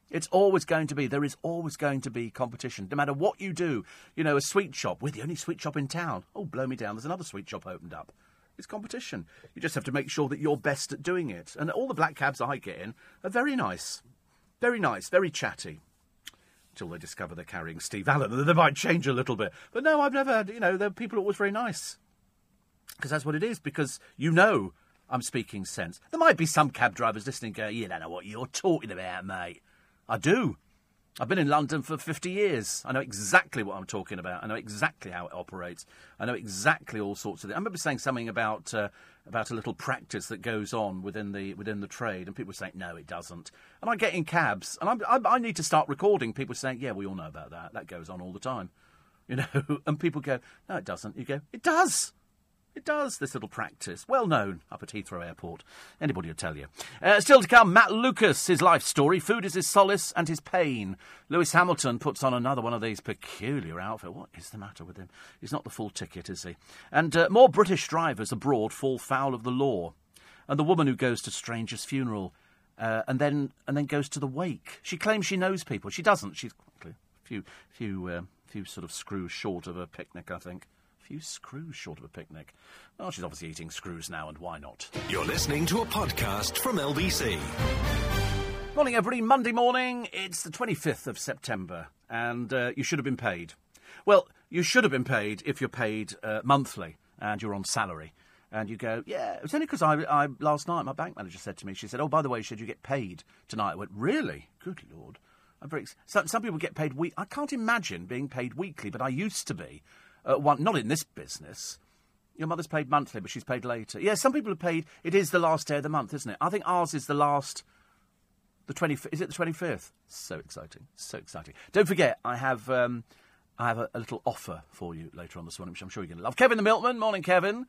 Speaker 2: It's always going to be. There is always going to be competition, no matter what you do. You know, a sweet shop. We're the only sweet shop in town. Oh, blow me down. There's another sweet shop opened up. It's competition. You just have to make sure that you're best at doing it. And all the black cabs I get in are very nice. Very nice, very chatty Until they discover they're carrying Steve Allen, and they might change a little bit. But no, I've never had, you know, the people are always very nice. Because that's what it is, because you know I'm speaking sense. There might be some cab drivers listening going, you don't know what you're talking about, mate. I do. I've been in London for 50 years. I know exactly what I'm talking about. I know exactly how it operates. I know exactly all sorts of things. I remember saying something about uh, about a little practice that goes on within the within the trade, and people were saying, "No, it doesn't." And I get in cabs, and I, I, I need to start recording. People saying, "Yeah, we all know about that. That goes on all the time," you know. And people go, "No, it doesn't." You go, "It does." It does, this little practice. Well known up at Heathrow Airport. Anybody will tell you. Uh, still to come, Matt Lucas, his life story. Food is his solace and his pain. Lewis Hamilton puts on another one of these peculiar outfits. What is the matter with him? He's not the full ticket, is he? And uh, more British drivers abroad fall foul of the law. And the woman who goes to strangers' funeral uh, and then and then goes to the wake. She claims she knows people. She doesn't. She's a few few uh, few sort of screws short of a picnic, I think few screws short of a picnic. Well, she's obviously eating screws now, and why not?
Speaker 1: You're listening to a podcast from LBC.
Speaker 2: Morning, everybody. Monday morning. It's the 25th of September, and uh, you should have been paid. Well, you should have been paid if you're paid uh, monthly and you're on salary. And you go, yeah, it was only because I, I, last night, my bank manager said to me, she said, oh, by the way, should you get paid tonight? I went, really? Good Lord. I'm very, some, some people get paid week. I can't imagine being paid weekly, but I used to be. Uh, one, not in this business. Your mother's paid monthly, but she's paid later. Yeah, some people are paid. It is the last day of the month, isn't it? I think ours is the last. The twenty. Is it the twenty fifth? So exciting! So exciting! Don't forget, I have. Um, I have a, a, little offer for you later on this morning, which I'm sure you're going to love. Kevin the Milkman, morning, Kevin.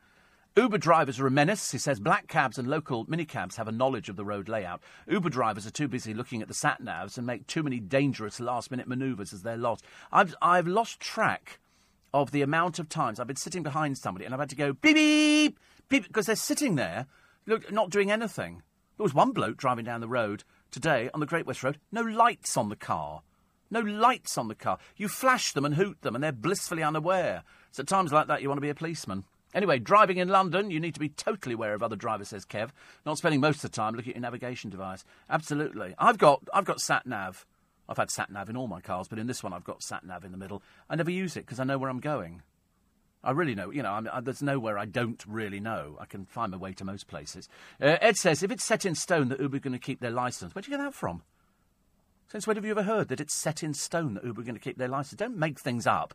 Speaker 2: Uber drivers are a menace. He says black cabs and local minicabs have a knowledge of the road layout. Uber drivers are too busy looking at the sat navs and make too many dangerous last minute manoeuvres as they're lost. I've I've lost track of the amount of times I've been sitting behind somebody and I've had to go beep beep beep because they're sitting there, look, not doing anything. There was one bloke driving down the road today on the Great West Road, no lights on the car. No lights on the car. You flash them and hoot them, and they're blissfully unaware. So at times like that, you want to be a policeman. Anyway, driving in London, you need to be totally aware of other drivers, says Kev. Not spending most of the time looking at your navigation device. Absolutely. I've got I've got sat nav. I've had sat nav in all my cars, but in this one I've got sat nav in the middle. I never use it because I know where I'm going. I really know. You know, I there's nowhere I don't really know. I can find my way to most places. Uh, Ed says if it's set in stone that Uber are going to keep their license, where'd you get that from? Since when have you ever heard that it's set in stone that Uber are going to keep their license? Don't make things up.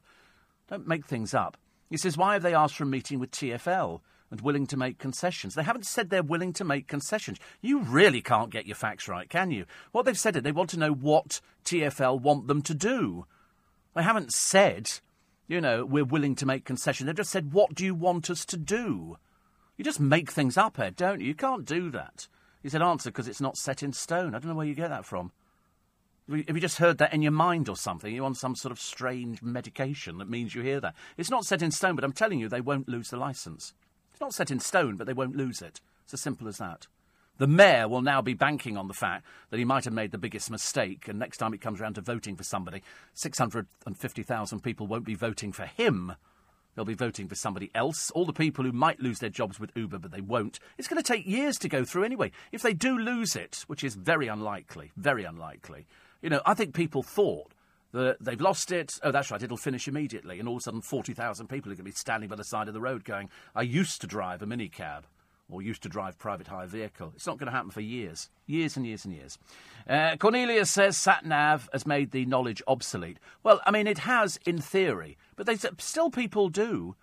Speaker 2: Don't make things up. He says, why have they asked for a meeting with TFL? And willing to make concessions. They haven't said they're willing to make concessions. You really can't get your facts right, can you? What they've said is they want to know what TFL want them to do. They haven't said, you know, we're willing to make concessions. They've just said, what do you want us to do? You just make things up, Ed, don't you? You can't do that. He said, answer because it's not set in stone. I don't know where you get that from. Have you just heard that in your mind or something? You're on some sort of strange medication that means you hear that. It's not set in stone, but I'm telling you, they won't lose the licence not set in stone, but they won't lose it. It's as simple as that. The mayor will now be banking on the fact that he might have made the biggest mistake, and next time it comes around to voting for somebody, 650,000 people won't be voting for him. They'll be voting for somebody else. All the people who might lose their jobs with Uber, but they won't. It's going to take years to go through anyway. If they do lose it, which is very unlikely, very unlikely, you know, I think people thought that they've lost it. Oh, that's right, it'll finish immediately. And all of a sudden, 40,000 people are going to be standing by the side of the road going, I used to drive a minicab or used to drive private hire vehicle. It's not going to happen for years, years and years and years. Uh, Cornelius says SatNav has made the knowledge obsolete. Well, I mean, it has in theory, but they still people do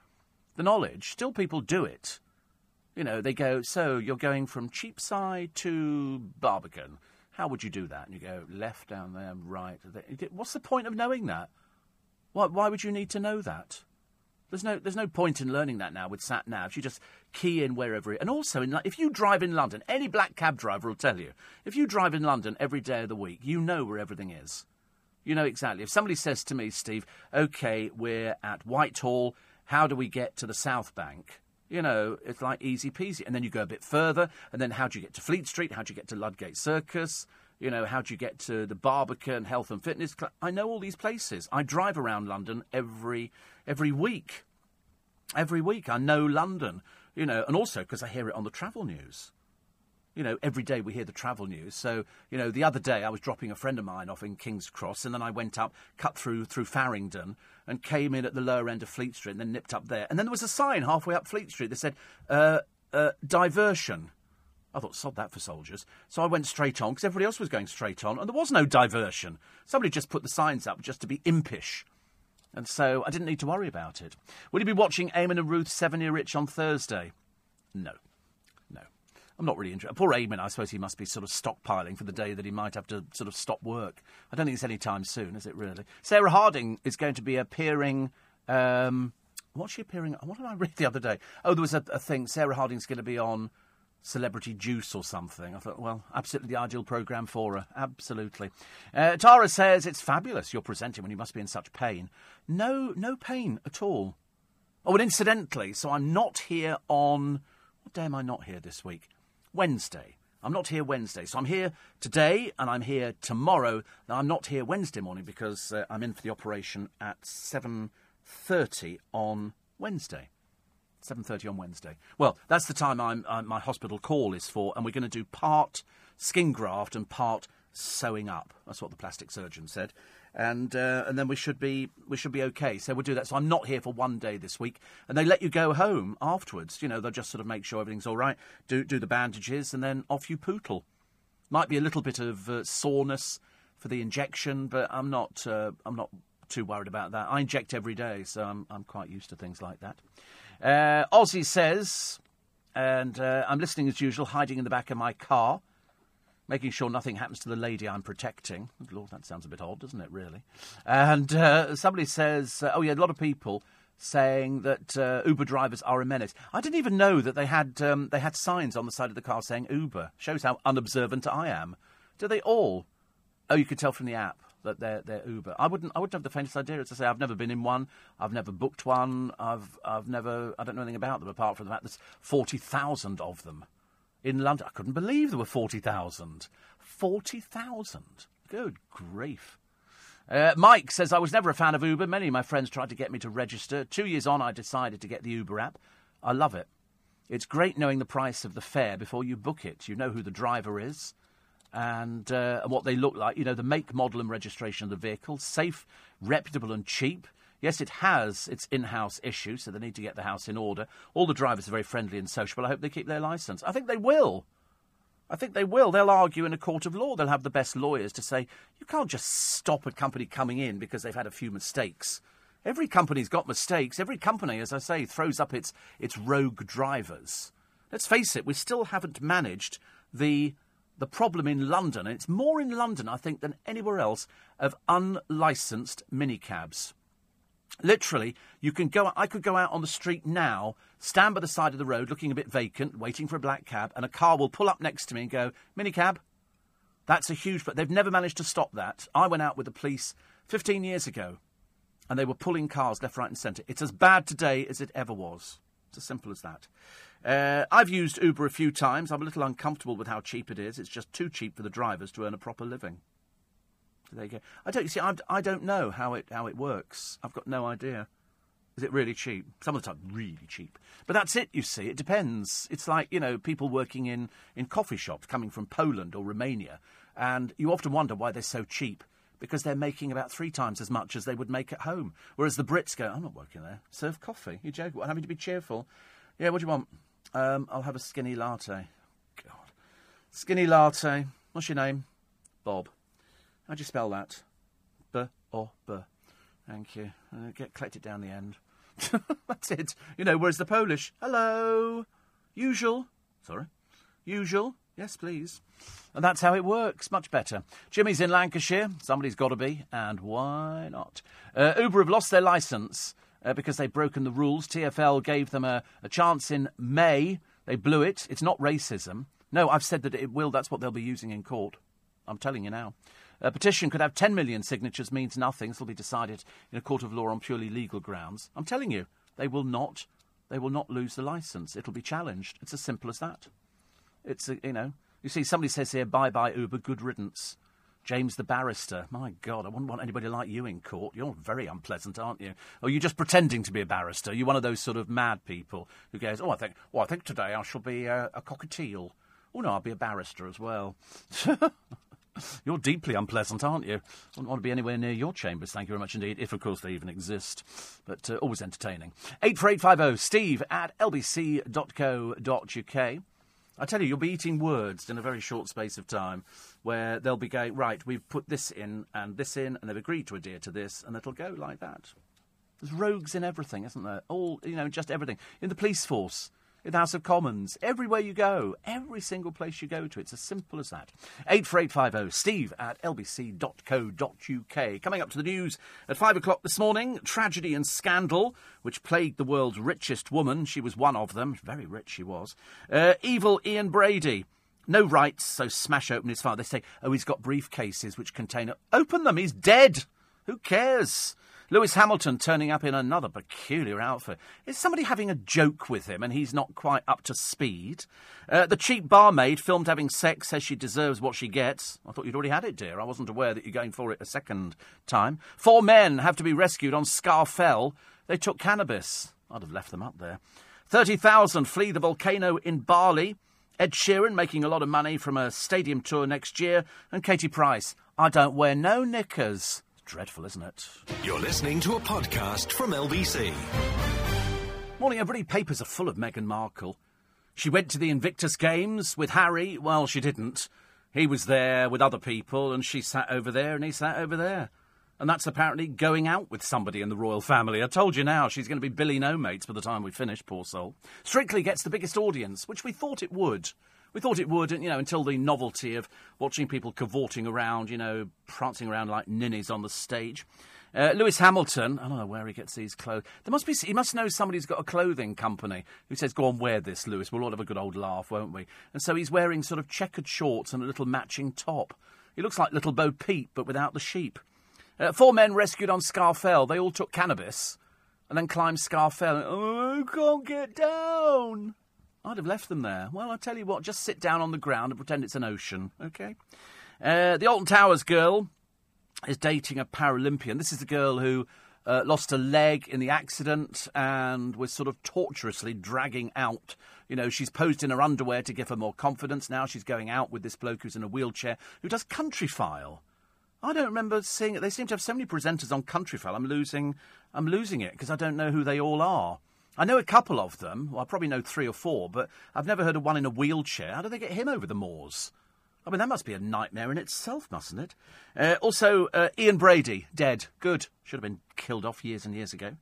Speaker 2: the knowledge. Still people do it. You know, they go, so you're going from Cheapside to Barbican. How would you do that? And you go left down there, right. What's the point of knowing that? Why, why would you need to know that? There's no, there's no point in learning that now with sat navs. You just key in wherever it. And also, in, if you drive in London, any black cab driver will tell you. If you drive in London every day of the week, you know where everything is. You know exactly. If somebody says to me, Steve, okay, we're at Whitehall, how do we get to the South Bank? You know, it's like easy peasy. And then you go a bit further, and then how do you get to Fleet Street? How do you get to Ludgate Circus? You know, how do you get to the Barbican Health and Fitness Club? I know all these places. I drive around London every every week. Every week, I know London. You know, and also because I hear it on the travel news. You know, every day we hear the travel news. So, you know, the other day I was dropping a friend of mine off in King's Cross, and then I went up, cut through through Farringdon, and came in at the lower end of Fleet Street, and then nipped up there. And then there was a sign halfway up Fleet Street that said uh, uh, diversion. I thought, sod that for soldiers. So I went straight on because everybody else was going straight on, and there was no diversion. Somebody just put the signs up just to be impish. And so I didn't need to worry about it. Will you be watching Eamon and Ruth Seven Year Rich on Thursday? No. No. I'm not really interested. Poor Eamon, I suppose he must be sort of stockpiling for the day that he might have to sort of stop work. I don't think it's any time soon, is it really? Sarah Harding is going to be appearing. Um, what's she appearing? What did I read the other day? Oh, there was a, a thing. Sarah Harding's going to be on Celebrity Juice or something. I thought, well, absolutely the ideal programme for her. Absolutely. Uh, Tara says it's fabulous you're presenting when you must be in such pain. No, no pain at all. Oh, and incidentally, so I'm not here on. What day am I not here this week? Wednesday. I'm not here Wednesday. So I'm here today and I'm here tomorrow. Now, I'm not here Wednesday morning because uh, I'm in for the operation at 7.30 on Wednesday. 7.30 on Wednesday. Well, that's the time I'm, uh, my hospital call is for, and we're going to do part skin graft and part sewing up. That's what the plastic surgeon said. And uh, and then we should be we should be okay. So we'll do that. So I'm not here for one day this week, and they let you go home afterwards. You know, they'll just sort of make sure everything's all right, do do the bandages, and then off you pootle. Might be a little bit of uh, soreness for the injection, but I'm not uh, I'm not too worried about that. I inject every day, so I'm I'm quite used to things like that. Uh, Ozzy says, and uh, I'm listening as usual, hiding in the back of my car, making sure nothing happens to the lady I'm protecting. Lord, that sounds a bit odd, doesn't it, really? And uh, somebody says, uh, oh, yeah, a lot of people saying that uh, Uber drivers are a menace. I didn't even know that they had, um, they had signs on the side of the car saying Uber. Shows how unobservant I am. Do they all? Oh, you could tell from the app that they're they're Uber. I wouldn't I wouldn't have the faintest idea. As I say, I've never been in one. I've never booked one. I've I've never I don't know anything about them apart from the fact there's forty thousand of them in London. I couldn't believe there were forty thousand. Forty thousand. Good grief. Uh, Mike says, I was never a fan of Uber. Many of my friends tried to get me to register. Two years on, I decided to get the Uber app. I love it. It's great knowing the price of the fare before you book it. You know who the driver is and, uh, what they look like. You know, the make, model, and registration of the vehicle, safe, reputable, and cheap. Yes, it has its in house issues, so they need to get the house in order. All the drivers are very friendly and sociable. I hope they keep their licence. I think they will. I think they will. They'll argue in a court of law. They'll have the best lawyers to say, you can't just stop a company coming in because they've had a few mistakes. Every company's got mistakes. Every company, as I say, throws up its, its rogue drivers. Let's face it, we still haven't managed the the problem in London, and it's more in London, I think, than anywhere else, of unlicensed minicabs. Literally, you can go. I could go out on the street now, stand by the side of the road, looking a bit vacant, waiting for a black cab, and a car will pull up next to me and go, "Minicab." That's a huge. But they've never managed to stop that. I went out with the police 15 years ago, and they were pulling cars left, right, and centre. It's as bad today as it ever was. It's as simple as that. Uh, I've used Uber a few times. I'm a little uncomfortable with how cheap it is. It's just too cheap for the drivers to earn a proper living. You go. I don't see. I, I don't know how it how it works. I've got no idea. Is it really cheap? Some of the time, really cheap. But that's it. You see, it depends. It's like you know people working in in coffee shops coming from Poland or Romania, and you often wonder why they're so cheap because they're making about three times as much as they would make at home. Whereas the Brits go, I'm not working there. Serve coffee. You joke? I'm having to be cheerful. Yeah, what do you want? Um, I'll have a skinny latte. God. Skinny latte. What's your name? Bob. How'd you spell that? B or B? Thank you. Uh, get collect it down the end. That's it. You know, whereas the Polish, hello, usual. Sorry, usual. Yes, please. And that's how it works. Much better. Jimmy's in Lancashire. Somebody's got to be, and why not? Uh, Uber have lost their licence uh, because they've broken the rules. TFL gave them a, a chance in May. They blew it. It's not racism. No, I've said that it will. That's what they'll be using in court. I'm telling you now. A petition could have 10 million signatures, means nothing. This will be decided in a court of law on purely legal grounds. I'm telling you, they will not. They will not lose the licence. It'll be challenged. It's as simple as that. It's a, you know. You see, somebody says here, "Bye bye Uber, good riddance." James the barrister. My God, I wouldn't want anybody like you in court. You're very unpleasant, aren't you? Or you're just pretending to be a barrister. You're one of those sort of mad people who goes, "Oh, I think, well, I think today I shall be a, a cockatiel." Oh no, I'll be a barrister as well. You're deeply unpleasant, aren't you? Wouldn't want to be anywhere near your chambers, thank you very much indeed, if of course they even exist. But uh, always entertaining. 84850 steve at lbc.co.uk. I tell you, you'll be eating words in a very short space of time where they'll be going, right, we've put this in and this in, and they've agreed to adhere to this, and it'll go like that. There's rogues in everything, isn't there? All, you know, just everything. In the police force, in the House of Commons, everywhere you go, every single place you go to. It's as simple as that. 84850 steve at lbc.co.uk. Coming up to the news at 5 o'clock this morning, tragedy and scandal which plagued the world's richest woman. She was one of them. Very rich she was. Uh, evil Ian Brady. No rights, so smash open his file. They say, oh, he's got briefcases which contain... Open them, he's dead! Who cares? Lewis Hamilton turning up in another peculiar outfit. Is somebody having a joke with him and he's not quite up to speed? Uh, the cheap barmaid filmed having sex says she deserves what she gets. I thought you'd already had it, dear. I wasn't aware that you're going for it a second time. Four men have to be rescued on Scafell. They took cannabis. I'd have left them up there. 30,000 flee the volcano in Bali. Ed Sheeran making a lot of money from a stadium tour next year. And Katie Price, I don't wear no knickers dreadful, isn't it?
Speaker 1: You're listening to a podcast from LBC.
Speaker 2: Morning, everybody. Papers are full of Meghan Markle. She went to the Invictus Games with Harry. Well, she didn't. He was there with other people, and she sat over there, and he sat over there. And that's apparently going out with somebody in the royal family. I told you now, she's going to be Billy No Mates by the time we finish, poor soul. Strictly gets the biggest audience, which we thought it would. We thought it would, you know, until the novelty of watching people cavorting around, you know, prancing around like ninnies on the stage. Uh, Lewis Hamilton, I don't know where he gets these clothes. There must be, he must know somebody who's got a clothing company who says, "Go on, wear this, Lewis. We'll all have a good old laugh, won't we?" And so he's wearing sort of checkered shorts and a little matching top. He looks like little Bo Peep, but without the sheep. Uh, four men rescued on Scafell. They all took cannabis and then climbed Scafell. Oh, can't get down. I'd have left them there. Well, I tell you what, just sit down on the ground and pretend it's an ocean, okay? Uh, the Alton Towers girl is dating a Paralympian. This is the girl who uh, lost a leg in the accident and was sort of tortuously dragging out. You know, she's posed in her underwear to give her more confidence. Now she's going out with this bloke who's in a wheelchair who does Countryfile. I don't remember seeing it. They seem to have so many presenters on Countryfile. I'm losing, I'm losing it because I don't know who they all are. I know a couple of them. Well, I probably know three or four, but I've never heard of one in a wheelchair. How do they get him over the moors? I mean, that must be a nightmare in itself, mustn't it? Uh, also, uh, Ian Brady, dead. Good. Should have been killed off years and years ago.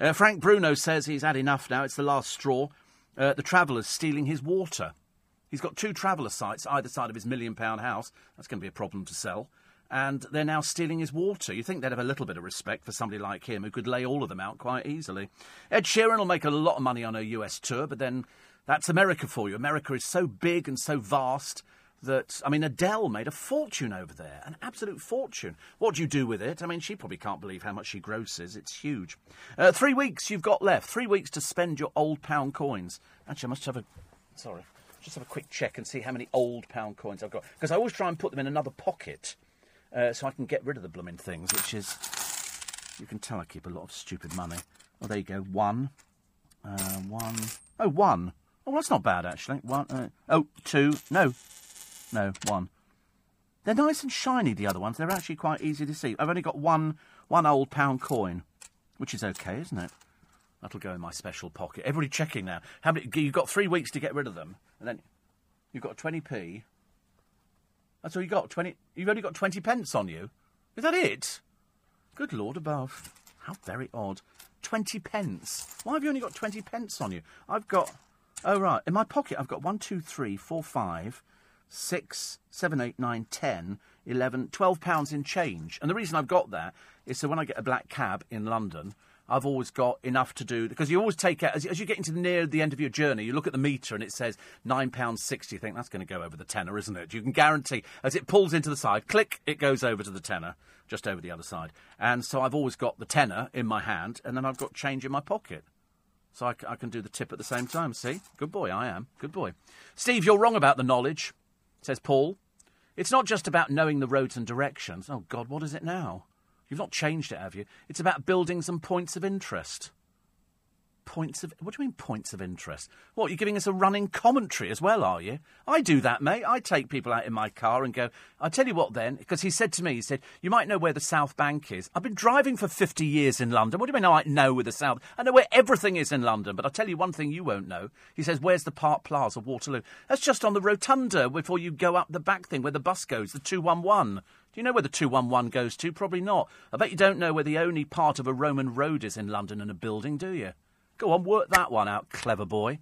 Speaker 2: Uh, Frank Bruno says he's had enough now. It's the last straw. Uh, the traveller's stealing his water. He's got two traveller sites either side of his million pound house. That's going to be a problem to sell and they're now stealing his water. You'd think they'd have a little bit of respect for somebody like him who could lay all of them out quite easily. Ed Sheeran will make a lot of money on a US tour, but then that's America for you. America is so big and so vast that I mean Adele made a fortune over there, an absolute fortune. What do you do with it? I mean, she probably can't believe how much she grosses. It's huge. Uh, three weeks you've got left. Three weeks to spend your old pound coins. Actually, I must have a sorry, just have a quick check and see how many old pound coins I've got because I always try and put them in another pocket uh, so I can get rid of the blooming things, which is you can tell I keep a lot of stupid money. Oh, there you go. One, uh, one. Oh, one. Oh, well, that's not bad actually. One. Uh, oh, two. No, no, one. They're nice and shiny. The other ones. They're actually quite easy to see. I've only got one one old pound coin, which is okay, isn't it? That'll go in my special pocket. Everybody checking now. How many? You've got three weeks to get rid of them, and then you've got twenty p. That's all you got. Twenty. You've only got twenty pence on you. Is that it? Good Lord above. How very odd. Twenty pence. Why have you only got twenty pence on you? I've got. Oh right. In my pocket, I've got one, two, three, four, five, six, seven, eight, nine, ten, eleven, twelve pounds in change. And the reason I've got that is so when I get a black cab in London, I've always got enough to do because you always take out as, as you get into the near the end of your journey, you look at the meter and it says nine pounds sixty. You think that's going to go over the tenner, isn't it? You can guarantee as it pulls into the side, click, it goes over to the tenner, just over the other side. And so I've always got the tenner in my hand, and then I've got change in my pocket. So I can do the tip at the same time. See, good boy, I am good boy. Steve, you're wrong about the knowledge, says Paul. It's not just about knowing the roads and directions. Oh God, what is it now? You've not changed it, have you? It's about building some points of interest. Points of what do you mean points of interest? What you're giving us a running commentary as well, are you? I do that, mate. I take people out in my car and go. I tell you what, then, because he said to me, he said, "You might know where the South Bank is." I've been driving for fifty years in London. What do you mean I know where the South? I know where everything is in London, but I'll tell you one thing you won't know. He says, "Where's the Park Plaza, Waterloo?" That's just on the rotunda before you go up the back thing where the bus goes, the two one one. Do you know where the 211 goes to? Probably not. I bet you don't know where the only part of a Roman road is in London and a building, do you? Go on, work that one out, clever boy.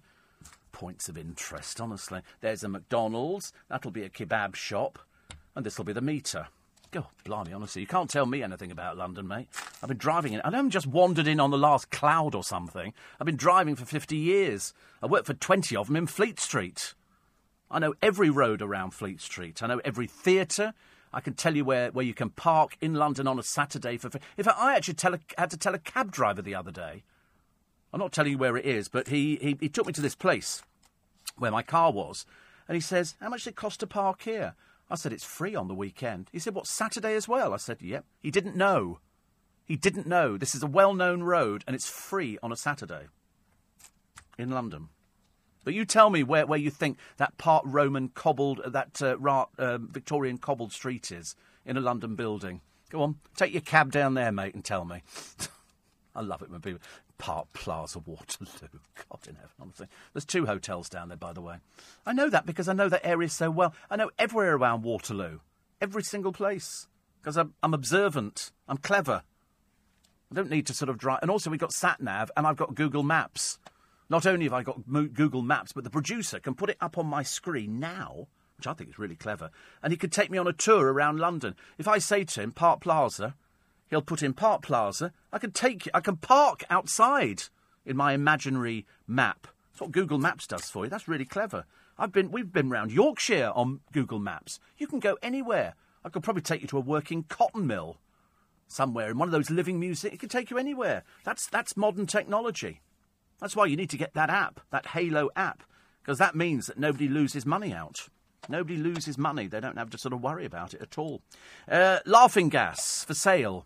Speaker 2: Points of interest, honestly. There's a McDonald's, that'll be a kebab shop, and this'll be the meter. God, blimey, honestly, you can't tell me anything about London, mate. I've been driving in. I haven't just wandered in on the last cloud or something. I've been driving for 50 years. I worked for 20 of them in Fleet Street. I know every road around Fleet Street. I know every theatre. I can tell you where, where you can park in London on a Saturday for. In fact, I actually had to tell a cab driver the other day. I'm not telling you where it is, but he, he, he took me to this place where my car was, and he says, "How much does it cost to park here?" I said, "It's free on the weekend." He said, "What Saturday as well?" I said, "Yep." He didn't know. He didn't know. This is a well-known road, and it's free on a Saturday in London. But you tell me where, where you think that part Roman cobbled, that uh, ra- uh, Victorian cobbled street is in a London building. Go on, take your cab down there, mate, and tell me. I love it when people. Park Plaza, Waterloo. God in heaven. There's two hotels down there, by the way. I know that because I know that area so well. I know everywhere around Waterloo. Every single place. Because I'm, I'm observant. I'm clever. I don't need to sort of drive. And also, we've got sat nav and I've got Google Maps. Not only have I got Google Maps, but the producer can put it up on my screen now, which I think is really clever. And he could take me on a tour around London. If I say to him, Park Plaza, he'll put in Park Plaza. I can take, I can park outside in my imaginary map. That's what Google Maps does for you. That's really clever. I've been, we've been round Yorkshire on Google Maps. You can go anywhere. I could probably take you to a working cotton mill somewhere in one of those living museums. It can take you anywhere. That's, that's modern technology. That's why you need to get that app, that Hailo app, because that means that nobody loses money out. Nobody loses money. They don't have to sort of worry about it at all. Uh, laughing gas for sale.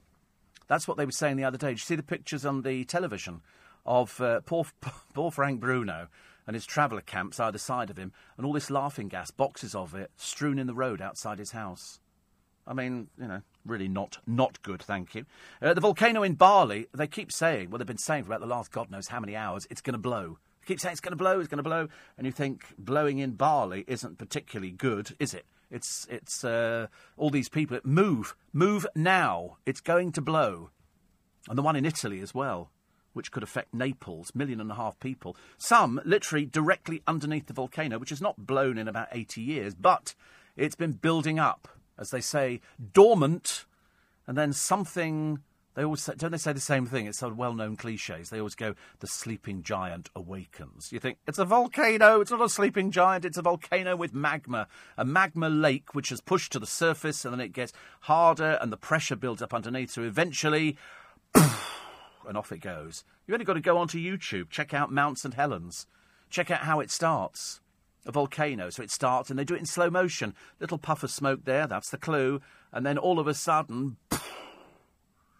Speaker 2: That's what they were saying the other day. Did you see the pictures on the television of uh, poor, poor Frank Bruno and his traveller camps either side of him, and all this laughing gas, boxes of it, strewn in the road outside his house? I mean, you know, really not not good, thank you. Uh, the volcano in Bali, they keep saying, well, they've been saying for about the last God knows how many hours, it's going to blow. They keep saying it's going to blow, it's going to blow, and you think blowing in Bali isn't particularly good, is it? It's it's uh, all these people. Move, move now. It's going to blow, and the one in Italy as well, which could affect Naples, million and a half people. Some literally directly underneath the volcano, which has not blown in about eighty years, but it's been building up as they say, dormant, and then something They always say, don't they say the same thing? It's of well-known cliches. They always go, "The sleeping giant awakens." You think it's a volcano? It's not a sleeping giant. It's a volcano with magma, a magma lake which has pushed to the surface, and then it gets harder, and the pressure builds up underneath. So eventually, and off it goes. You've only got to go onto YouTube, check out Mount St Helens, check out how it starts. A volcano, so it starts, and they do it in slow motion. Little puff of smoke there, that's the clue, and then all of a sudden,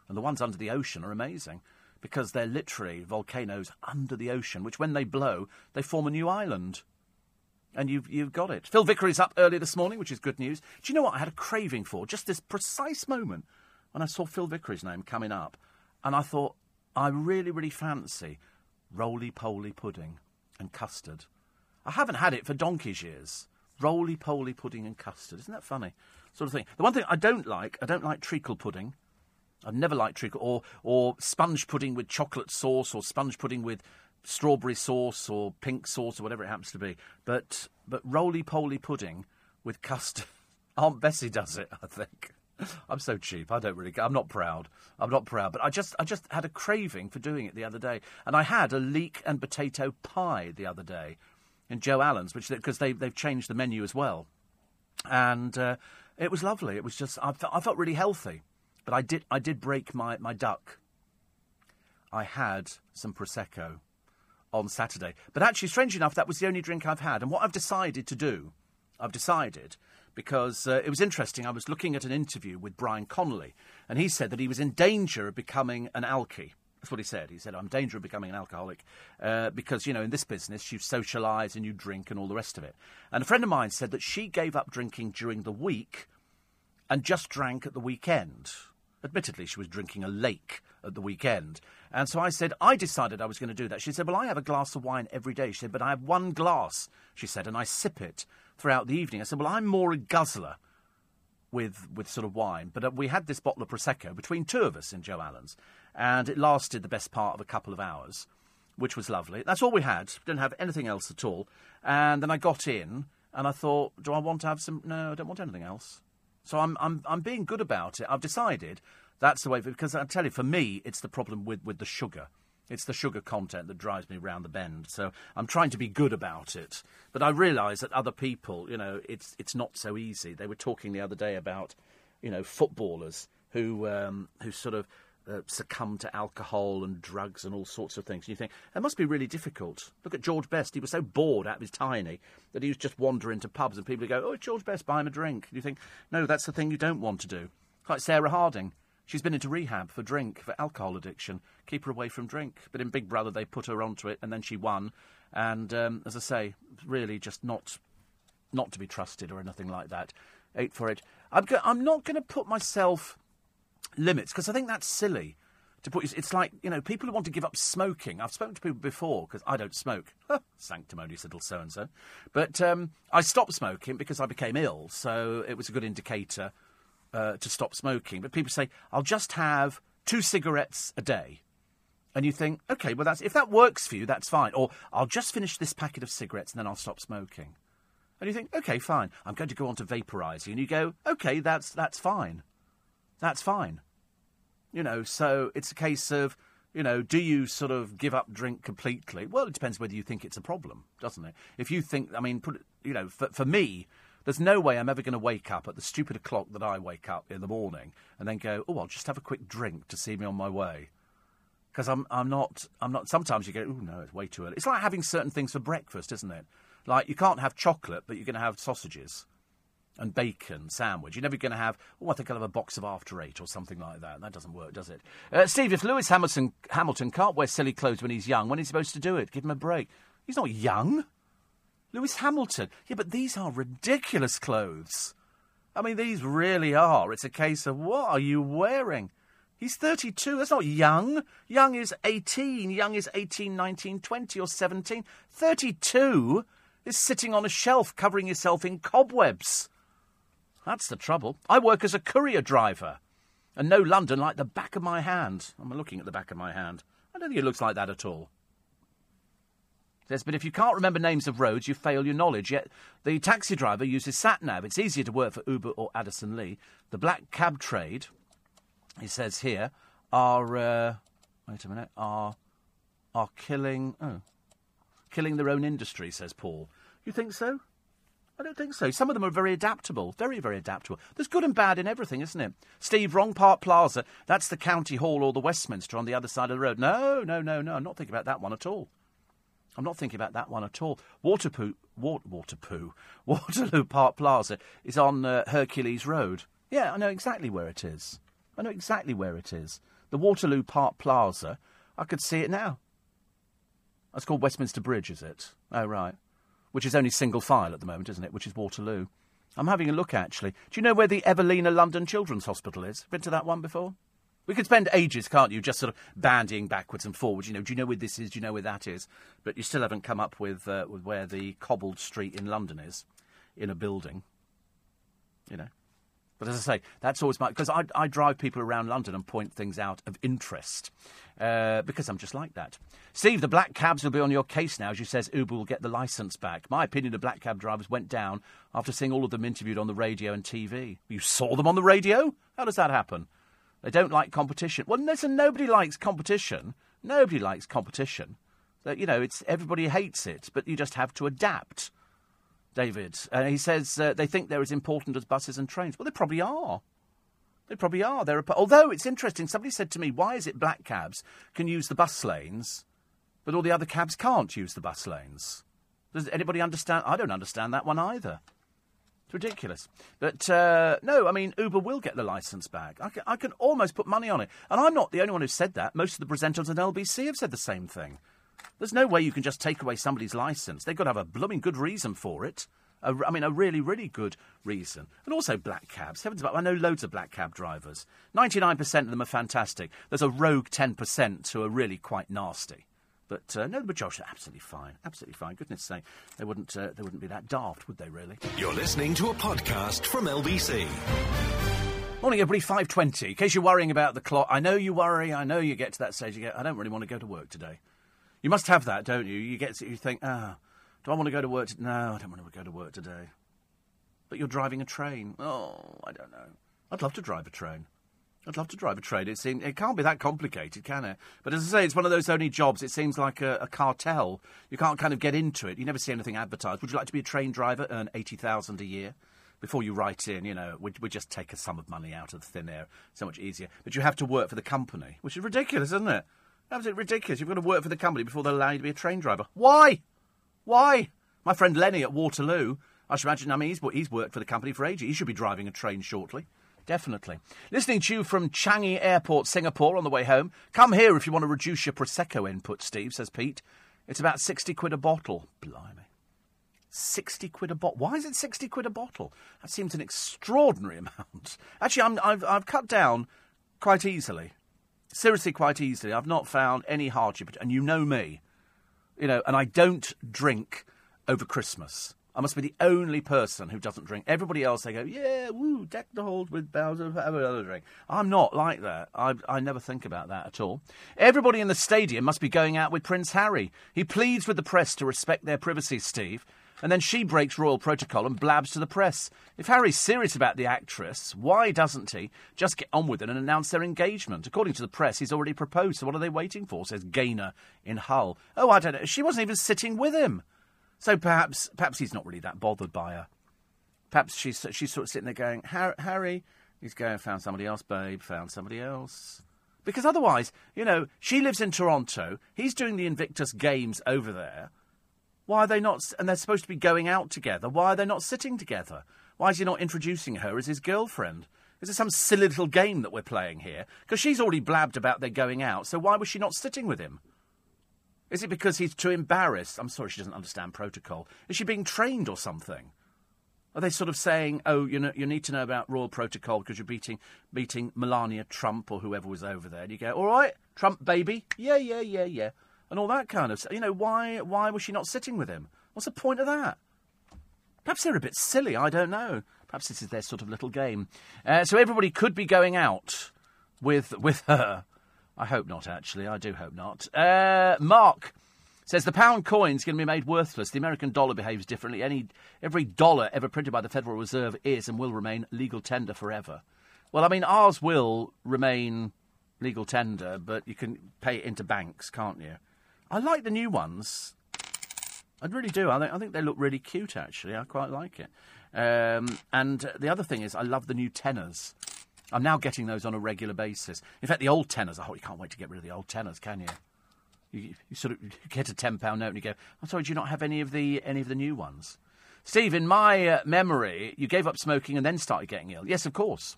Speaker 2: and the ones under the ocean are amazing because they're literally volcanoes under the ocean, which when they blow, they form a new island. And you've, you've got it. Phil Vickery's up early this morning, which is good news. Do you know what I had a craving for? Just this precise moment when I saw Phil Vickery's name coming up. And I thought, I really, really fancy roly poly pudding and custard. I haven't had it for donkey's years. Roly poly pudding and custard. Isn't that funny? Sort of thing. The one thing I don't like, I don't like treacle pudding. I've never liked treacle or or sponge pudding with chocolate sauce or sponge pudding with strawberry sauce or pink sauce or whatever it happens to be. But but roly poly pudding with custard. Aunt Bessie does it, I think. I'm so cheap. I don't really. I'm not proud. I'm not proud. But I just I just had a craving for doing it the other day, and I had a leek and potato pie the other day in Joe Allen's, which because they they've changed the menu as well, and uh, it was lovely. It was just I felt, I felt really healthy. But I did, I did break my, my duck. I had some Prosecco on Saturday. But actually, strange enough, that was the only drink I've had. And what I've decided to do, I've decided, because uh, it was interesting, I was looking at an interview with Brian Connolly, and he said that he was in danger of becoming an alky. That's what he said. He said, I'm in danger of becoming an alcoholic uh, because, you know, in this business, you socialise and you drink and all the rest of it. And a friend of mine said that she gave up drinking during the week and just drank at the weekend. Admittedly, she was drinking a lake at the weekend. And so I said, I decided I was going to do that. She said, Well, I have a glass of wine every day. She said, But I have one glass, she said, and I sip it throughout the evening. I said, Well, I'm more a guzzler with, with sort of wine. But uh, we had this bottle of Prosecco between two of us in Joe Allen's, and it lasted the best part of a couple of hours, which was lovely. That's all we had. Didn't have anything else at all. And then I got in, and I thought, Do I want to have some? No, I don't want anything else. So I'm, I'm, I'm being good about it. I've decided that's the way, because I tell you, for me, it's the problem with, with the sugar. It's the sugar content that drives me round the bend. So I'm trying to be good about it. But I realise that other people, you know, it's, it's not so easy. They were talking the other day about, you know, footballers who, um, who sort of uh, succumb to alcohol and drugs and all sorts of things. And you think, that must be really difficult. Look at George Best. He was so bored out of his tiny that he was just wandering to pubs and people would go, oh, George Best, buy him a drink. And you think, no, that's the thing you don't want to do. Like Sarah Harding. She's been into rehab for drink, for alcohol addiction. Keep her away from drink. But in Big Brother, they put her onto it, and then she won. And um, as I say, really just not, not to be trusted or anything like that. Ate for it. I'm, go- I'm not going to put myself limits because I think that's silly. To put, it's like you know, people who want to give up smoking. I've spoken to people before because I don't smoke. Sanctimonious little so and so. But um, I stopped smoking because I became ill, so it was a good indicator uh, to stop smoking. But people say I'll just have two cigarettes a day, and you think, okay, well that's if that works for you, that's fine. Or I'll just finish this packet of cigarettes and then I'll stop smoking. And you think, okay, fine. I'm going to go on to vaporising, and you go, okay, that's that's fine. That's fine. You know, so it's a case of, you know, do you sort of give up drink completely? Well, it depends whether you think it's a problem, doesn't it? If you think, I mean, put it, you know, for, for me, there's no way I'm ever going to wake up at the stupid o'clock that I wake up in the morning and then go, oh, I'll just have a quick drink to see me on my way. Because I'm, I'm not, I'm not. Sometimes you go, oh no, it's way too early. It's like having certain things for breakfast, isn't it? Like you can't have chocolate, but you're going to have sausages and bacon sandwich. You're never going to have, oh, I think I'll have a box of after eight or something like that. That doesn't work, does it? Uh, Steve, if Lewis Hamilton, Hamilton can't wear silly clothes when he's young, when he's supposed to do it? Give him a break. He's not young. Lewis Hamilton. Yeah, but these are ridiculous clothes. I mean, these really are. It's a case of what are you wearing? He's 32. That's not young. Young is 18. Young is 18, 19, 20, or 17. 32 is sitting on a shelf covering yourself in cobwebs. That's the trouble. I work as a courier driver and know London like the back of my hand. I'm looking at the back of my hand. I don't think it looks like that at all. Says, but if you can't remember names of roads, you fail your knowledge. Yet the taxi driver uses sat nav. It's easier to work for Uber or Addison Lee. The black cab trade, he says here, are uh, wait a minute are are killing oh killing their own industry, says Paul. You think so? I don't think so. Some of them are very adaptable, very, very adaptable. There's good and bad in everything, isn't it? Steve, wrong Park Plaza. That's the County Hall or the Westminster on the other side of the road. No, no, no, no. I'm not thinking about that one at all. I'm not thinking about that one at all. Waterpoo, wa- Waterpoo, Waterloo Park Plaza is on uh, Hercules Road. Yeah, I know exactly where it is. I know exactly where it is. The Waterloo Park Plaza. I could see it now. That's called Westminster Bridge, is it? Oh, right. Which is only single file at the moment, isn't it? Which is Waterloo. I'm having a look, actually. Do you know where the Evelina London Children's Hospital is? Been to that one before? We could spend ages, can't you, just sort of bandying backwards and forwards. You know, do you know where this is? Do you know where that is? But you still haven't come up with, uh, with where the cobbled street in London is, in a building. You know. But as I say, that's always my because I, I drive people around London and point things out of interest uh, because I'm just like that. Steve, the black cabs will be on your case now, as you says Uber will get the license back. My opinion of black cab drivers went down after seeing all of them interviewed on the radio and TV. You saw them on the radio? How does that happen? They don't like competition. Well, listen, nobody likes competition. Nobody likes competition. You know, it's everybody hates it, but you just have to adapt. David. Uh, he says uh, they think they're as important as buses and trains. Well, they probably are. They probably are. They're a, although it's interesting, somebody said to me, "Why is it black cabs can use the bus lanes, but all the other cabs can't use the bus lanes?" Does anybody understand? I don't understand that one either. It's ridiculous. But uh, no, I mean, Uber will get the license back. I can, I can almost put money on it. And I'm not the only one who said that. Most of the presenters on LBC have said the same thing. There's no way you can just take away somebody's license. They've got to have a blooming good reason for it. A, I mean, a really, really good reason. And also black cabs. Heavens above, I know loads of black cab drivers. 99% of them are fantastic. There's a rogue 10% who are really quite nasty. But uh, no, the majority are absolutely fine. Absolutely fine. Goodness sake, they wouldn't, uh, they wouldn't be that daft, would they, really?
Speaker 1: You're listening to a podcast from LBC.
Speaker 2: Morning, everybody. 5.20. In case you're worrying about the clock, I know you worry. I know you get to that stage. You I don't really want to go to work today. You must have that, don't you? You get to, you think, ah, do I want to go to work? To-? No, I don't want to go to work today. But you're driving a train. Oh, I don't know. I'd love to drive a train. I'd love to drive a train. It seems it can't be that complicated, can it? But as I say, it's one of those only jobs. It seems like a, a, cartel. You can't kind of get into it. You never see anything advertised. Would you like to be a train driver, earn eighty thousand a year? Before you write in, you know, we we just take a sum of money out of thin air. So much easier. But you have to work for the company, which is ridiculous, isn't it? Absolutely ridiculous. You've got to work for the company before they'll allow you to be a train driver. Why? Why? My friend Lenny at Waterloo, I should imagine, I mean, he's, he's worked for the company for ages. He should be driving a train shortly. Definitely. Listening to you from Changi Airport, Singapore, on the way home. Come here if you want to reduce your Prosecco input, Steve, says Pete. It's about 60 quid a bottle. Blimey. 60 quid a bottle. Why is it 60 quid a bottle? That seems an extraordinary amount. Actually, i have I've cut down quite easily seriously, quite easily. I've not found any hardship, and you know me, you know, and I don't drink over Christmas. I must be the only person who doesn't drink. Everybody else, they go, yeah, woo, deck the halls with boughs of have another drink. I'm not like that. I, I never think about that at all. Everybody in the stadium must be going out with Prince Harry. He pleads with the press to respect their privacy, Steve. And then she breaks royal protocol and blabs to the press. If Harry's serious about the actress, why doesn't he just get on with it and announce their engagement? According to the press, he's already proposed, so what are they waiting for? says Gaynor in Hull. Oh, I don't know. She wasn't even sitting with him. So perhaps perhaps he's not really that bothered by her. Perhaps she's, she's sort of sitting there going, Harry, he's going, found somebody else, babe, found somebody else. Because otherwise, you know, she lives in Toronto, he's doing the Invictus Games over there. Why are they not? And they're supposed to be going out together. Why are they not sitting together? Why is he not introducing her as his girlfriend? Is it some silly little game that we're playing here? Because she's already blabbed about their going out, so why was she not sitting with him? Is it because he's too embarrassed? I'm sorry, she doesn't understand protocol. Is she being trained or something? Are they sort of saying, "Oh, you know, you need to know about royal protocol because you're beating beating Melania Trump or whoever was over there?" And you go, "All right, Trump baby, yeah, yeah, yeah, yeah." And all that kind of stuff. You know, why, why was she not sitting with him? What's the point of that? Perhaps they're a bit silly, I don't know. Perhaps this is their sort of little game. Uh, so everybody could be going out with, with her. I hope not, actually. I do hope not. Uh, Mark says the pound coin's going to be made worthless. The American dollar behaves differently. Any, every dollar ever printed by the Federal Reserve is and will remain legal tender forever. Well, I mean, ours will remain legal tender, but you can pay it into banks, can't you? I like the new ones. I really do. I think, I think they look really cute, actually. I quite like it. Um, and the other thing is, I love the new tenors. I'm now getting those on a regular basis. In fact, the old tenors, oh, you can't wait to get rid of the old tenors, can you? You, you sort of get a ten pound note and you go, "I'm sorry, do you not have any of the any of the new ones?" Steve, in my uh, memory, you gave up smoking and then started getting ill. Yes, of course.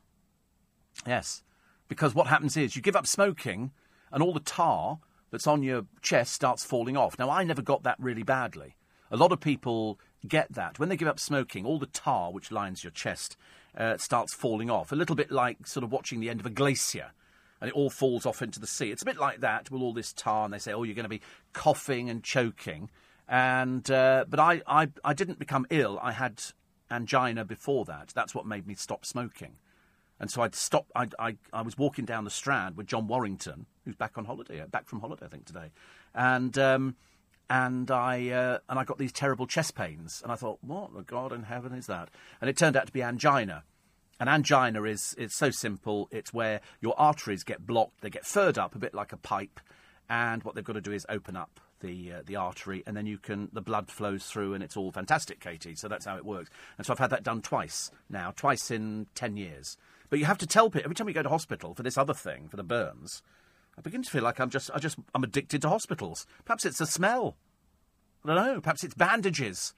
Speaker 2: Yes, because what happens is you give up smoking, and all the tar that's on your chest starts falling off. Now, I never got that really badly. A lot of people get that when they give up smoking. All the tar which lines your chest uh, starts falling off. A little bit like sort of watching the end of a glacier and it all falls off into the sea. It's a bit like that with all this tar, and they say, oh, you're going to be coughing and choking. And uh, but I, I, I didn't become ill. I had angina before that. That's what made me stop smoking. And so I'd stop. I, I, I was walking down the Strand with John Warrington, who's back on holiday, back from holiday, I think today, and um, and I uh, and I got these terrible chest pains, and I thought, what the God in heaven is that? And it turned out to be angina. And angina is it's so simple. It's where your arteries get blocked, they get furred up a bit like a pipe, and what they've got to do is open up the uh, the artery, and then you can the blood flows through, and it's all fantastic, Katie. So that's how it works. And so I've had that done twice now, twice in ten years. But you have to tell people every time you go to hospital for this other thing, for the burns. I begin to feel like I'm just I just I'm addicted to hospitals. Perhaps it's the smell. I don't know. Perhaps it's bandages.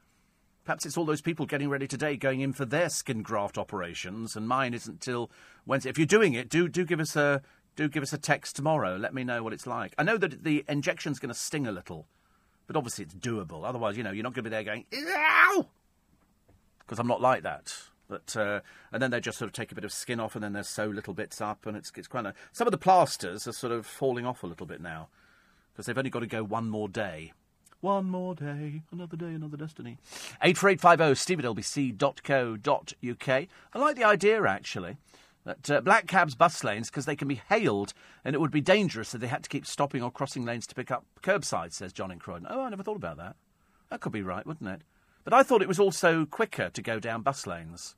Speaker 2: Perhaps it's all those people getting ready today going in for their skin graft operations, and mine isn't till Wednesday. If you're doing it, do do give us a do give us a text tomorrow. Let me know what it's like. I know that the injection's going to sting a little, but obviously it's doable. Otherwise, you know, you're not going to be there going ow, because I'm not like that. But uh, and then they just sort of take a bit of skin off, and then they sew little bits up, and it's it's kind of some of the plasters are sort of falling off a little bit now because they've only got to go one more day. One more day, another day, another destiny. 84850 steve at lbc.co.uk. I like the idea, actually, that uh, black cabs bus lanes, because they can be hailed, and it would be dangerous if they had to keep stopping or crossing lanes to pick up curbside, says John in Croydon. Oh, I never thought about that. That could be right, wouldn't it? But I thought it was also quicker to go down bus lanes.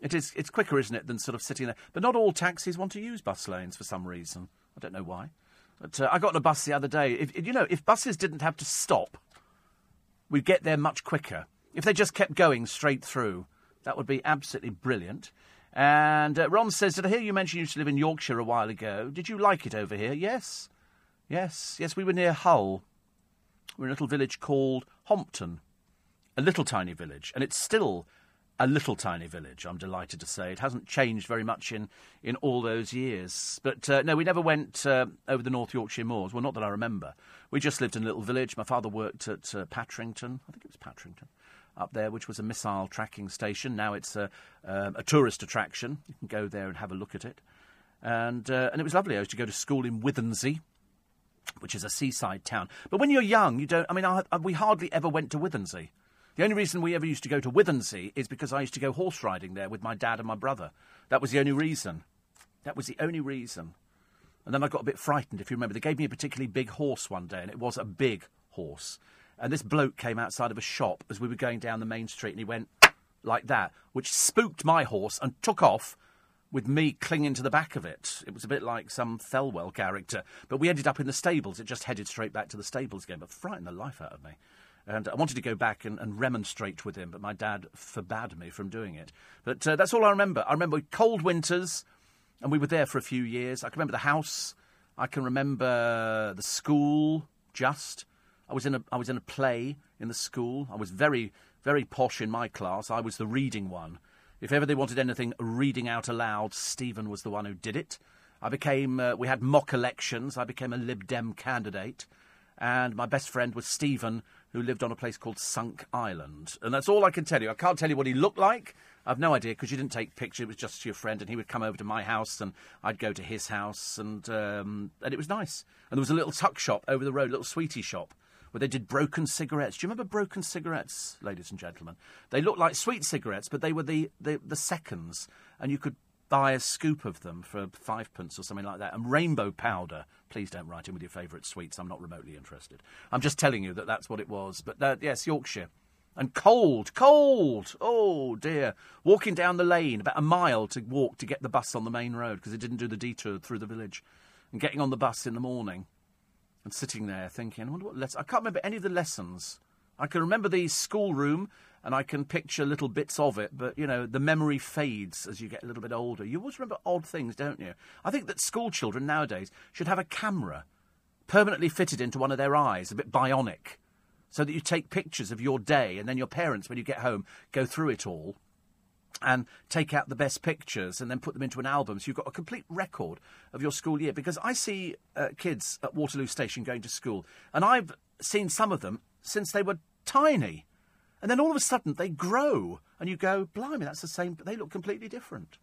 Speaker 2: It is, it's quicker, isn't it, than sort of sitting there. But not all taxis want to use bus lanes for some reason. I don't know why. But uh, I got on a bus the other day. If, you know, if buses didn't have to stop, we'd get there much quicker. If they just kept going straight through, that would be absolutely brilliant. And uh, Ron says, Did I hear you mention you used to live in Yorkshire a while ago? Did you like it over here? Yes. Yes. Yes, we were near Hull. We're in a little village called Holmpton. A little tiny village. And it's still a little tiny village, I'm delighted to say. It hasn't changed very much in, in all those years. But uh, no, we never went uh, over the North Yorkshire moors. Well, not that I remember. We just lived in a little village. My father worked at uh, Patrington. I think it was Patrington. Up there, which was a missile tracking station. Now it's a, um, a tourist attraction. You can go there and have a look at it. And, uh, and it was lovely. I used to go to school in Withernsea, which is a seaside town. But when you're young, you don't. I mean, I, I, we hardly ever went to Withernsea. The only reason we ever used to go to Withernsea is because I used to go horse riding there with my dad and my brother. That was the only reason. That was the only reason. And then I got a bit frightened, if you remember. They gave me a particularly big horse one day, and it was a big horse. And this bloke came outside of a shop as we were going down the main street, and he went like that, which spooked my horse and took off with me clinging to the back of it. It was a bit like some Thelwell character. But we ended up in the stables. It just headed straight back to the stables again, but frightened the life out of me. And I wanted to go back and, and, remonstrate with him, but my dad forbade me from doing it. But uh, that's all I remember. I remember cold winters, and we were there for a few years. I can remember the house. I can remember the school. Just, I was in a I was in a play in the school. I was very very posh in my class. I was the reading one. If ever they wanted anything reading out aloud, Stephen was the one who did it. I became. Uh, we had mock elections. I became a Lib Dem candidate, and my best friend was Stephen who lived on a place called Sunk Island. And that's all I can tell you. I can't tell you what he looked like. I've no idea because you didn't take pictures. It was just your friend, and he would come over to my house, and I'd go to his house, and um, and it was nice. And there was a little tuck shop over the road, a little sweetie shop, where they did broken cigarettes. Do you remember broken cigarettes, ladies and gentlemen? They looked like sweet cigarettes, but they were the, the, the seconds, and you could buy a scoop of them for fivepence or something like that. And rainbow powder. Please don't write in with your favourite sweets. I'm not remotely interested. I'm just telling you that that's what it was. But uh, yes, Yorkshire. And cold, cold. Oh dear. Walking down the lane, about a mile to walk to get the bus on the main road because it didn't do the detour through the village. And getting on the bus in the morning and sitting there thinking, I wonder what lesson. I can't remember any of the lessons. I can remember the schoolroom and I can picture little bits of it, but you know, the memory fades as you get a little bit older. You always remember odd things, don't you? I think that school children nowadays should have a camera permanently fitted into one of their eyes, a bit bionic, so that you take pictures of your day and then your parents, when you get home, go through it all and take out the best pictures and then put them into an album so you've got a complete record of your school year. Because I see uh, kids at Waterloo Station going to school, and I've seen some of them since they were tiny. And then all of a sudden they grow, and you go, blimey, that's the same, but they look completely different.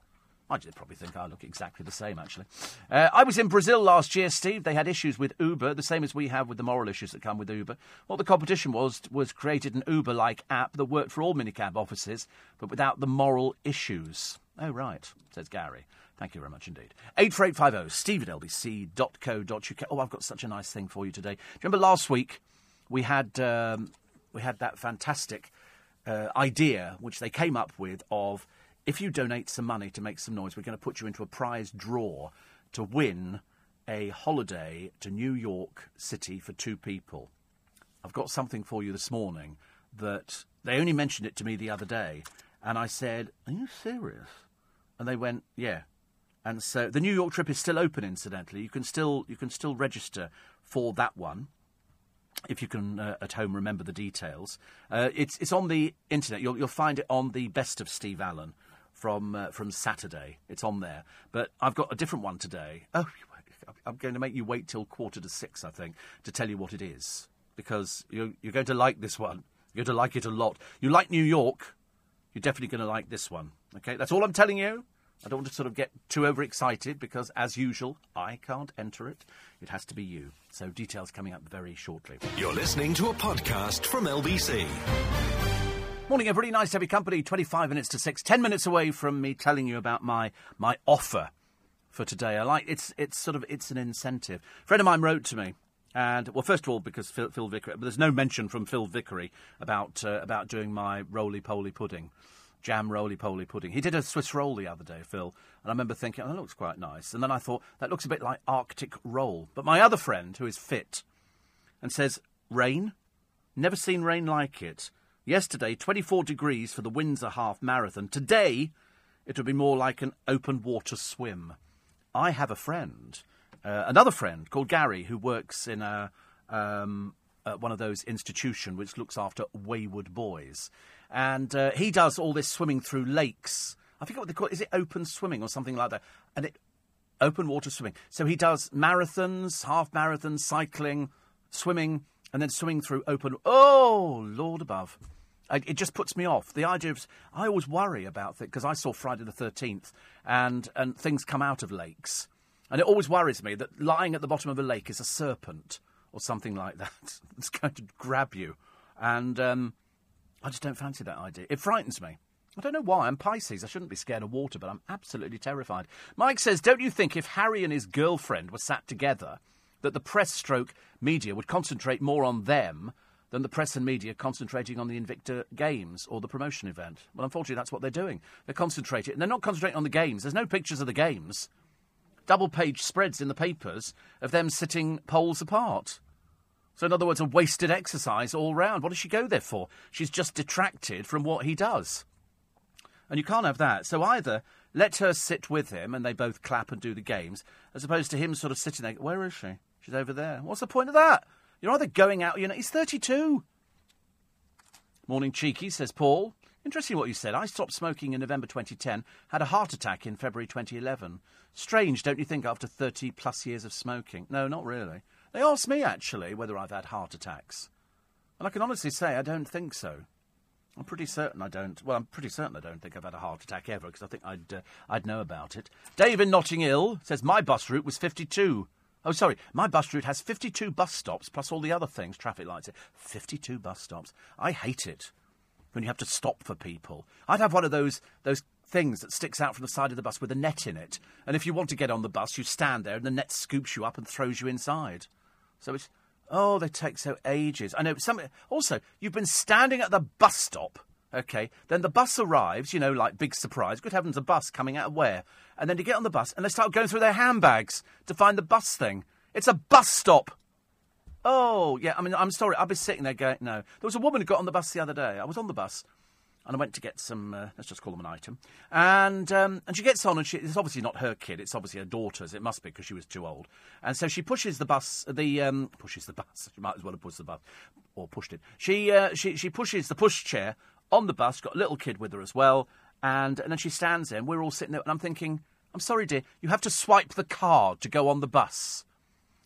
Speaker 2: I just probably think I look exactly the same, actually. Uh, I was in Brazil last year, Steve. They had issues with Uber, the same as we have with the moral issues that come with Uber. What the competition was, was created an Uber like app that worked for all minicab offices, but without the moral issues. Oh, right, says Gary. Thank you very much indeed. 84850 steve at lbc.co.uk. Oh, I've got such a nice thing for you today. Do you remember last week we had, um, we had that fantastic uh, idea which they came up with of if you donate some money to make some noise, we're going to put you into a prize draw to win a holiday to New York City for two people. I've got something for you this morning that they only mentioned it to me the other day, and I said, Are you serious? And they went, Yeah. And so the New York trip is still open, incidentally. You can still you can still register for that one if you can uh, at home remember the details. Uh, it's it's on the internet. You'll you'll find it on the Best of Steve Allen from uh, from Saturday. It's on there. But I've got a different one today. Oh, I'm going to make you wait till quarter to six, I think, to tell you what it is because you're, you're going to like this one. You're going to like it a lot. You like New York, you're definitely going to like this one. Okay, that's all I'm telling you. I don't want to sort of get too overexcited because, as usual, I can't enter it. It has to be you. So, details coming up very shortly.
Speaker 1: You're listening to a podcast from LBC.
Speaker 2: Morning, everybody. Nice to have your company. 25 minutes to 6. 10 minutes away from me telling you about my, my offer for today. I like it's it's sort of it's an incentive. A friend of mine wrote to me, and well, first of all, because Phil, Phil Vickery, but there's no mention from Phil Vickery about uh, about doing my roly poly pudding, jam roly poly pudding. He did a Swiss roll the other day, Phil, and I remember thinking, oh, that looks quite nice. And then I thought that looks a bit like Arctic roll. But my other friend, who is fit, and says rain, never seen rain like it. Yesterday, 24 degrees for the Windsor Half Marathon. Today, it would be more like an open water swim. I have a friend, uh, another friend called Gary, who works in a, um, uh, one of those institutions which looks after wayward boys. And uh, he does all this swimming through lakes. I forget what they call it. Is it open swimming or something like that? And it open water swimming. So he does marathons, half marathons, cycling, swimming, and then swimming through open. Oh, Lord above. I, it just puts me off. The idea of I always worry about things because I saw Friday the Thirteenth, and and things come out of lakes, and it always worries me that lying at the bottom of a lake is a serpent or something like that. it's going to grab you, and um, I just don't fancy that idea. It frightens me. I don't know why. I'm Pisces. I shouldn't be scared of water, but I'm absolutely terrified. Mike says, Don't you think if Harry and his girlfriend were sat together, that the press stroke media would concentrate more on them than the press and media concentrating on the Invictus Games or the promotion event. Well, unfortunately, that's what they're doing. They're concentrating, and they're not concentrating on the games. There's no pictures of the games. Double page spreads in the papers of them sitting poles apart. So, in other words, a wasted exercise all round. What does she go there for? She's just detracted from what he does. And you can't have that. So, either let her sit with him and they both clap and do the games, as opposed to him sort of sitting there. Where is she? She's over there. What's the point of that? You're either going out, you know, he's 32. Morning, cheeky, says Paul. Interesting what you said. I stopped smoking in November 2010, had a heart attack in February 2011. Strange, don't you think, after 30 plus years of smoking? No, not really. They asked me, actually, whether I've had heart attacks. And I can honestly say I don't think so. I'm pretty certain I don't. Well, I'm pretty certain I don't think I've had a heart attack ever because I think I'd uh, I'd know about it. Dave in Notting Hill says my bus route was 52. Oh, sorry. My bus route has 52 bus stops plus all the other things, traffic lights. 52 bus stops. I hate it when you have to stop for people. I'd have one of those those things that sticks out from the side of the bus with a net in it. And if you want to get on the bus, you stand there and the net scoops you up and throws you inside. So it's Oh, they take so ages. I know. Some also, you've been standing at the bus stop. Okay, then the bus arrives. You know, like big surprise. Good heavens, a bus coming out of where? And then you get on the bus and they start going through their handbags to find the bus thing. It's a bus stop. Oh, yeah. I mean, I'm sorry. I've been sitting there going, no. There was a woman who got on the bus the other day. I was on the bus and I went to get some. Uh, let's just call them an item. And um, and she gets on, and she, it's obviously not her kid. It's obviously her daughter's. It must be because she was too old. And so she pushes the bus. The um, pushes the bus. She might as well have pushed the bus or pushed it. She uh, she she pushes the push chair on the bus. Got a little kid with her as well. And and then she stands there. and We're all sitting there, and I'm thinking, I'm sorry, dear. You have to swipe the card to go on the bus.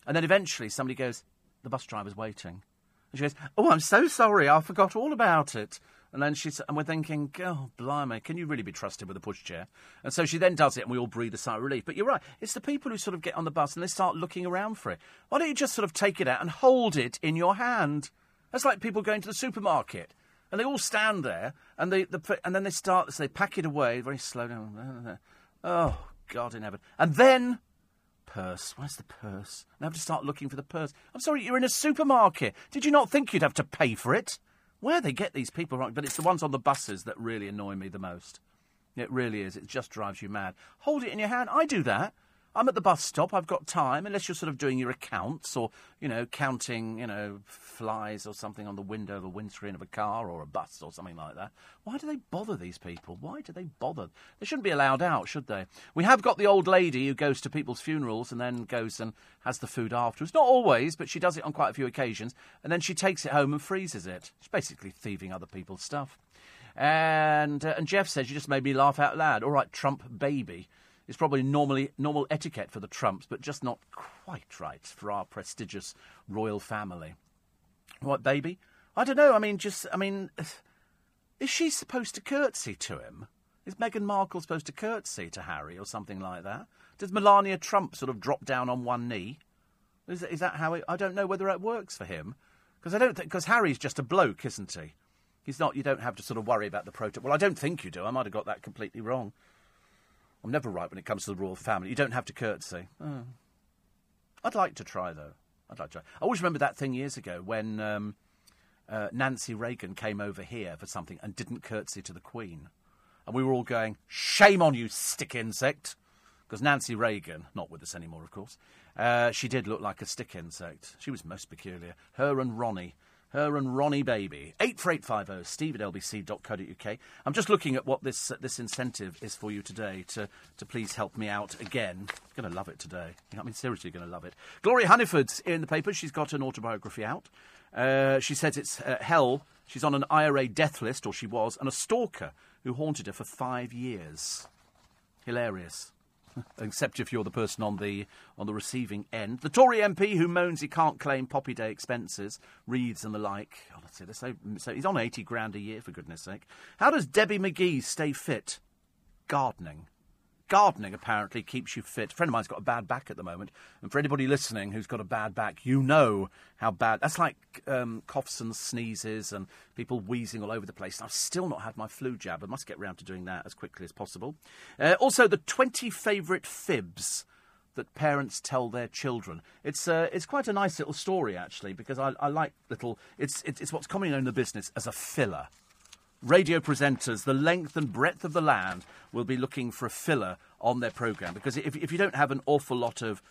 Speaker 2: And then eventually somebody goes, the bus driver's waiting. And she goes, Oh, I'm so sorry. I forgot all about it. And then she's, and we're thinking, oh, blimey, can you really be trusted with a pushchair? And so she then does it, and we all breathe a sigh of relief. But you're right, it's the people who sort of get on the bus and they start looking around for it. Why don't you just sort of take it out and hold it in your hand? That's like people going to the supermarket. And they all stand there, and they, the, and then they start, so they pack it away very slowly. Oh, God in heaven. And then purse. Where's the purse? And I have to start looking for the purse. I'm sorry, you're in a supermarket. Did you not think you'd have to pay for it? Where they get these people wrong, but it's the ones on the buses that really annoy me the most. It really is. It just drives you mad. Hold it in your hand. I do that. I'm at the bus stop. I've got time, unless you're sort of doing your accounts or, you know, counting, you know, flies or something on the window of a windscreen of a car or a bus or something like that. Why do they bother these people? Why do they bother? They shouldn't be allowed out, should they? We have got the old lady who goes to people's funerals and then goes and has the food afterwards. Not always, but she does it on quite a few occasions. And then she takes it home and freezes it. She's basically thieving other people's stuff. And, uh, and Jeff says, You just made me laugh out loud. All right, Trump baby. It's probably normally normal etiquette for the Trumps, but just not quite right for our prestigious royal family. What baby? I don't know. I mean, just I mean, is she supposed to curtsy to him? Is Meghan Markle supposed to curtsy to Harry or something like that? Does Melania Trump sort of drop down on one knee? Is, is that how it, I don't know whether it works for him because I don't think because Harry's just a bloke, isn't he? He's not. You don't have to sort of worry about the protocol. Well, I don't think you do. I might have got that completely wrong. I'm never right when it comes to the royal family. You don't have to curtsy. Oh. I'd like to try, though. I'd like to try. I always remember that thing years ago when um, uh, Nancy Reagan came over here for something and didn't curtsy to the Queen. And we were all going, shame on you, stick insect. Because Nancy Reagan, not with us anymore, of course, uh, she did look like a stick insect. She was most peculiar. Her and Ronnie her and Ronnie Baby. 84850 steve at lbc.co.uk. I'm just looking at what this uh, this incentive is for you today to, to please help me out again. Going to love it today. I mean, seriously, going to love it. Gloria Hunniford's in the paper. She's got an autobiography out. Uh, she says it's uh, hell. She's on an IRA death list, or she was, and a stalker who haunted her for five years. Hilarious. except if you're the person on the on the receiving end. The Tory MP who moans he can't claim Poppy Day expenses, wreaths and the like. Oh, let's see, so, so he's on eighty grand a year for goodness sake. How does Debbie McGee stay fit? Gardening gardening apparently keeps you fit. A friend of mine's got a bad back at the moment, and for anybody listening who's got a bad back, you know how bad. That's like um, coughs and sneezes and people wheezing all over the place. I've still not had my flu jab. I must get round to doing that as quickly as possible. Uh, also, the 20 favourite fibs that parents tell their children. It's uh, it's quite a nice little story actually because I, I like little. It's it's what's commonly known in the business as a filler radio presenters, the length and breadth of the land, will be looking for a filler on their programme. Because if, if you don't have an awful lot of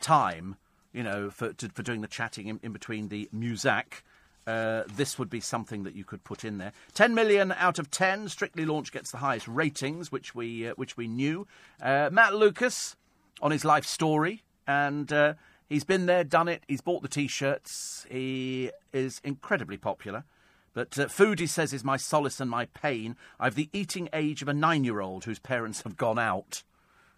Speaker 2: time, you know, for, to, for doing the chatting in, in between the music, uh, this would be something that you could put in there. 10 million out of 10. Strictly Launch gets the highest ratings, which we, uh, which we knew. Uh, Matt Lucas on his life story, and uh, he's been there, done it. He's bought the t shirts. He is incredibly popular. But uh, food, he says, is my solace and my pain. I've the eating age of a nine year old whose parents have gone out.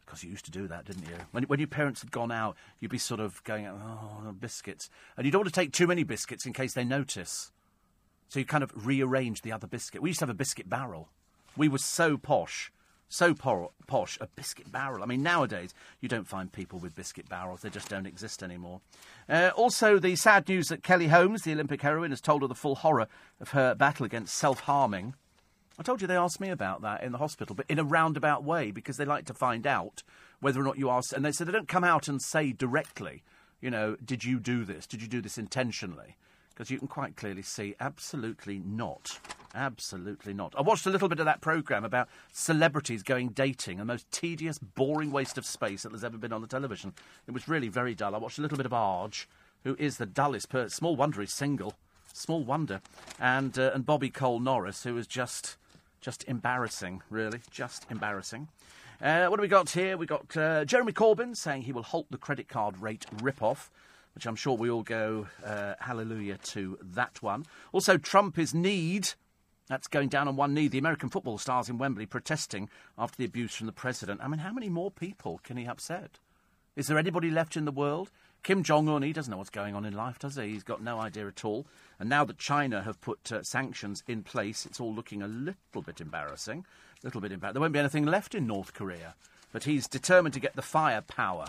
Speaker 2: Because you used to do that, didn't you? When, when your parents had gone out, you'd be sort of going, oh, biscuits. And you don't want to take too many biscuits in case they notice. So you kind of rearrange the other biscuit. We used to have a biscuit barrel. We were so posh so posh, a biscuit barrel. I mean, nowadays you don't find people with biscuit barrels; they just don't exist anymore. Uh, also, the sad news that Kelly Holmes, the Olympic heroine, has told her the full horror of her battle against self-harming. I told you they asked me about that in the hospital, but in a roundabout way because they like to find out whether or not you ask. And they said they don't come out and say directly you know, did you do this? Did you do this intentionally? Because you can quite clearly see, absolutely not. Absolutely not. I watched a little bit of that programme about celebrities going dating, the most tedious, boring waste of space that has ever been on the television. It was really very dull. I watched a little bit of Arg, who is the dullest person. Small wonder he's single. Small wonder. And, uh, and Bobby Cole Norris, who was just, just embarrassing, really. Just embarrassing. Uh, what do we got here? We got uh, Jeremy Corbyn saying he will halt the credit card rate rip-off, which I'm sure we all go uh, hallelujah to that one. Also, Trump is need. That's going down on one knee. The American football stars in Wembley protesting after the abuse from the president. I mean, how many more people can he upset? Is there anybody left in the world? Kim Jong Un, he doesn't know what's going on in life, does he? He's got no idea at all. And now that China have put uh, sanctions in place, it's all looking a little bit embarrassing A little bit impact. There won't be anything left in North Korea, but he's determined to get the firepower.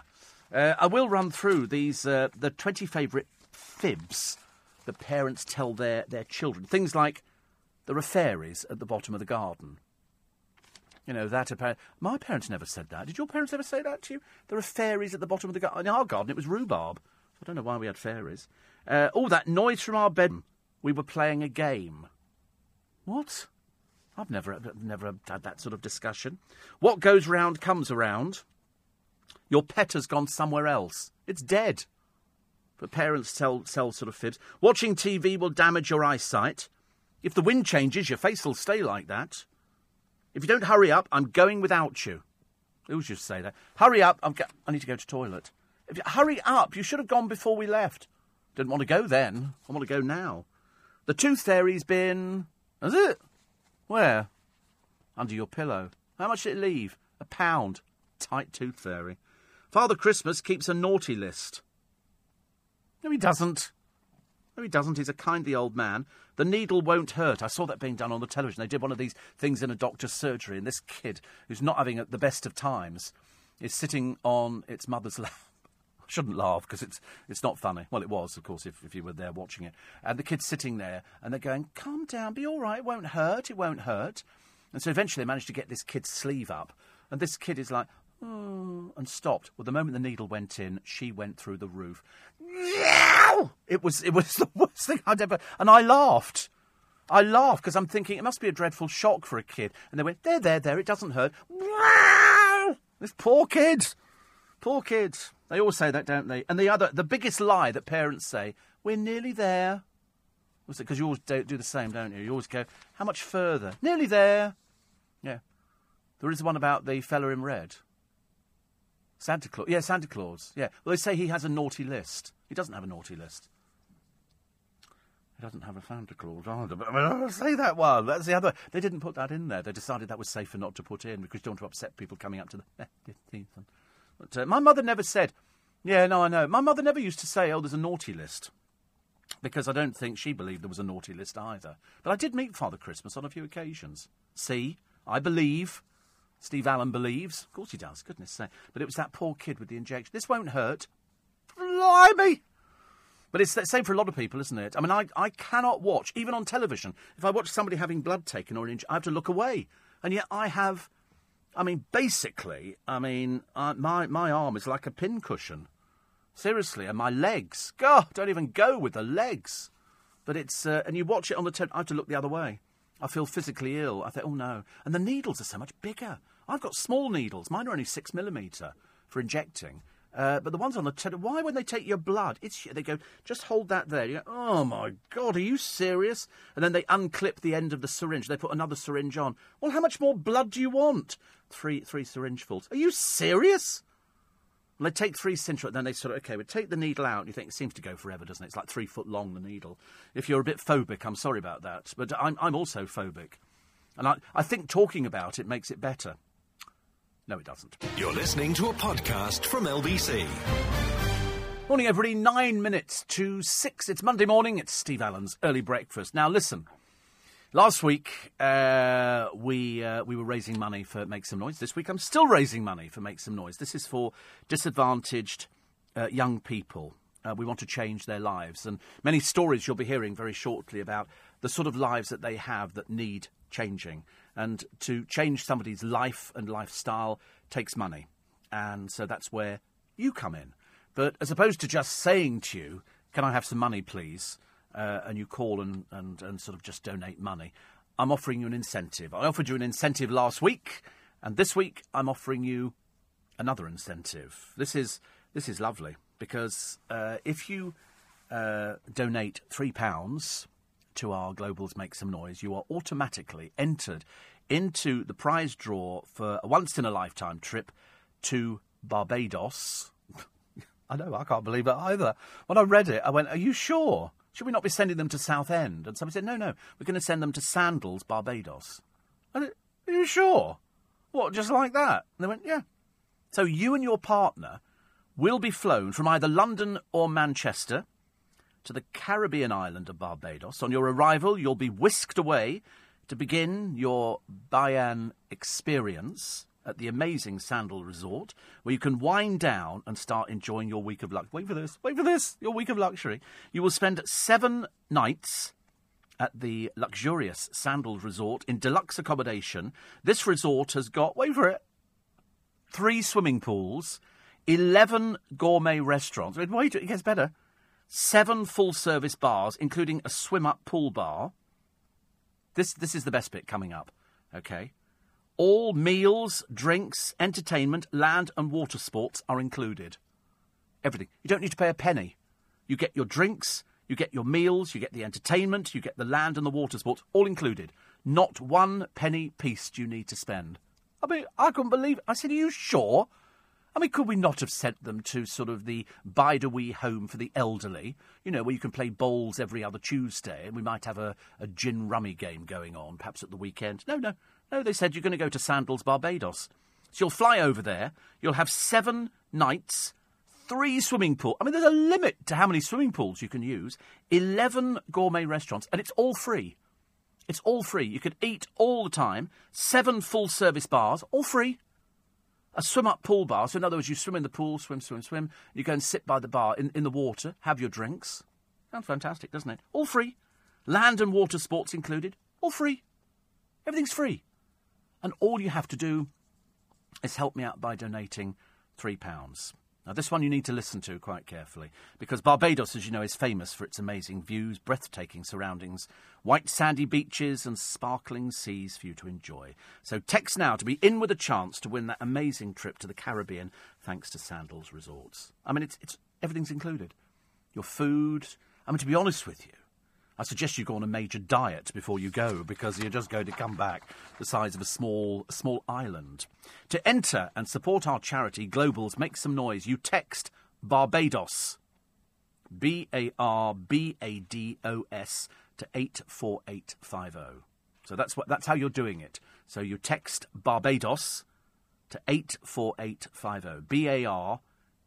Speaker 2: Uh, I will run through these uh, the 20 favourite fibs that parents tell their, their children. Things like there are fairies at the bottom of the garden. You know, that. My parents never said that. Did your parents ever say that to you? There are fairies at the bottom of the garden. In our garden, it was rhubarb. I don't know why we had fairies. Uh, oh, that noise from our bedroom. We were playing a game. What? I've never, never had that sort of discussion. What goes round comes around. Your pet has gone somewhere else. It's dead. But parents tell, tell sort of fibs. Watching TV will damage your eyesight. If the wind changes, your face will stay like that. If you don't hurry up, I'm going without you. Who used to say that? Hurry up, I'm I need to go to toilet. You, hurry up, you should have gone before we left. Didn't want to go then. I want to go now. The tooth fairy's been. Is it? Where? Under your pillow. How much did it leave? A pound. Tight tooth fairy. Father Christmas keeps a naughty list. No, he doesn't. No, he doesn't. He's a kindly old man. The needle won't hurt. I saw that being done on the television. They did one of these things in a doctor's surgery, and this kid, who's not having the best of times, is sitting on its mother's lap. Shouldn't laugh because it's it's not funny. Well, it was, of course, if, if you were there watching it. And the kid's sitting there, and they're going, "Calm down, be all right. It won't hurt. It won't hurt." And so eventually, they managed to get this kid's sleeve up, and this kid is like, and stopped. Well, the moment the needle went in, she went through the roof. It was it was the worst thing I'd ever, and I laughed. I laughed because I'm thinking it must be a dreadful shock for a kid. And they went, there, there, there, it doesn't hurt. This poor kid. Poor kids. They all say that, don't they? And the other, the biggest lie that parents say, we're nearly there. Was it because you always do, do the same, don't you? You always go, how much further? Nearly there. Yeah. There is one about the fella in red. Santa Claus. Yeah, Santa Claus. Yeah. Well, they say he has a naughty list. He doesn't have a naughty list. He doesn't have a Santa Claus either. But I mean, I say that one. That's the other. They didn't put that in there. They decided that was safer not to put in because you don't want to upset people coming up to the 15th. But uh, my mother never said, yeah, no, I know. My mother never used to say, oh, there's a naughty list. Because I don't think she believed there was a naughty list either. But I did meet Father Christmas on a few occasions. See, I believe. Steve Allen believes. Of course he does, goodness sake. But it was that poor kid with the injection. This won't hurt. Blimey! But it's the same for a lot of people, isn't it? I mean, I, I cannot watch, even on television, if I watch somebody having blood taken or an injection, I have to look away. And yet I have I mean, basically, I mean, my my arm is like a pincushion. Seriously, and my legs. God, don't even go with the legs. But it's uh, and you watch it on the television. I have to look the other way. I feel physically ill. I think, oh no. And the needles are so much bigger. I've got small needles. Mine are only six millimetre for injecting. Uh, but the ones on the television, why when they take your blood, it's they go just hold that there. You go, oh my god, are you serious? And then they unclip the end of the syringe. They put another syringe on. Well, how much more blood do you want? three three syringefuls. Are you serious? Well, they take three syringe, then they sort of okay, we take the needle out. And you think it seems to go forever, doesn't it? It's like three foot long the needle. If you're a bit phobic, I'm sorry about that, but I'm I'm also phobic, and I I think talking about it makes it better. No, it doesn't.
Speaker 1: You're listening to a podcast from LBC.
Speaker 2: Morning, everybody. Nine minutes to six. It's Monday morning. It's Steve Allen's early breakfast. Now, listen. Last week uh, we uh, we were raising money for Make Some Noise. This week I'm still raising money for Make Some Noise. This is for disadvantaged uh, young people. Uh, we want to change their lives, and many stories you'll be hearing very shortly about the sort of lives that they have that need changing. And to change somebody's life and lifestyle takes money, and so that's where you come in. But as opposed to just saying to you, "Can I have some money, please?" Uh, and you call and, and, and sort of just donate money, I'm offering you an incentive. I offered you an incentive last week, and this week I'm offering you another incentive. This is this is lovely because uh, if you uh, donate three pounds to our Globals Make Some Noise, you are automatically entered into the prize draw for a once in a lifetime trip to Barbados. I know, I can't believe it either. When I read it, I went, Are you sure? Should we not be sending them to Southend? And somebody said, No, no, we're going to send them to Sandals, Barbados. Are you sure? What, just like that? And they went, Yeah. So you and your partner will be flown from either London or Manchester to the Caribbean island of Barbados. On your arrival, you'll be whisked away to begin your Bajan experience at the amazing Sandal Resort, where you can wind down and start enjoying your week of luxury. Wait for this, wait for this, your week of luxury. You will spend seven nights at the luxurious Sandal Resort in deluxe accommodation. This resort has got, wait for it, three swimming pools, 11 gourmet restaurants. Wait, it gets better. Seven full service bars, including a swim up pool bar. This, this is the best bit coming up, okay? All meals, drinks, entertainment, land and water sports are included. Everything. You don't need to pay a penny. You get your drinks, you get your meals, you get the entertainment, you get the land and the water sports, all included. Not one penny piece do you need to spend. I mean, I couldn't believe it. I said, Are you sure? I mean, could we not have sent them to sort of the Bide-A-Wee home for the elderly? You know, where you can play bowls every other Tuesday and we might have a, a gin rummy game going on, perhaps at the weekend. No, no, no, they said you're going to go to Sandals, Barbados. So you'll fly over there, you'll have seven nights, three swimming pools. I mean, there's a limit to how many swimming pools you can use, 11 gourmet restaurants, and it's all free. It's all free. You can eat all the time, seven full service bars, all free a swim up pool bar. So, in other words, you swim in the pool, swim, swim, swim. You go and sit by the bar in, in the water, have your drinks. Sounds fantastic, doesn't it? All free. Land and water sports included. All free. Everything's free. And all you have to do is help me out by donating £3. Now, this one you need to listen to quite carefully because Barbados, as you know, is famous for its amazing views, breathtaking surroundings, white sandy beaches, and sparkling seas for you to enjoy. So, text now to be in with a chance to win that amazing trip to the Caribbean thanks to Sandals Resorts. I mean, it's, it's everything's included. Your food. I mean, to be honest with you, I suggest you go on a major diet before you go because you're just going to come back the size of a small, small island. To enter and support our charity, Globals Make Some Noise, you text Barbados, B A R B A D O S, to 84850. So that's, what, that's how you're doing it. So you text Barbados to 84850. B A R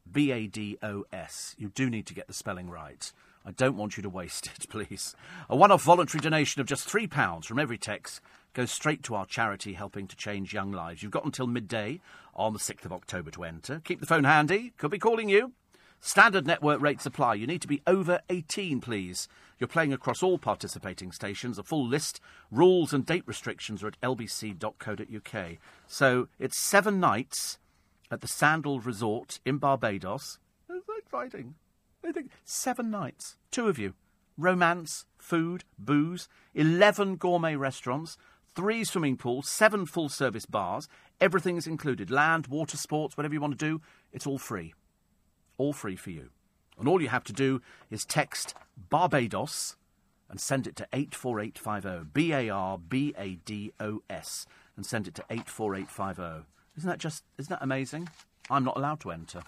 Speaker 2: B A D O S. You do need to get the spelling right. I don't want you to waste it, please. A one off voluntary donation of just £3 from every text goes straight to our charity helping to change young lives. You've got until midday on the 6th of October to enter. Keep the phone handy, could be calling you. Standard network rates apply. You need to be over 18, please. You're playing across all participating stations. A full list, rules, and date restrictions are at lbc.co.uk. So it's seven nights at the Sandal Resort in Barbados. It's exciting. I think seven nights, two of you. Romance, food, booze, 11 gourmet restaurants, three swimming pools, seven full service bars. Everything's included land, water sports, whatever you want to do. It's all free. All free for you. And all you have to do is text Barbados and send it to 84850. B A R B A D O S. And send it to 84850. Isn't that just, isn't that amazing? I'm not allowed to enter.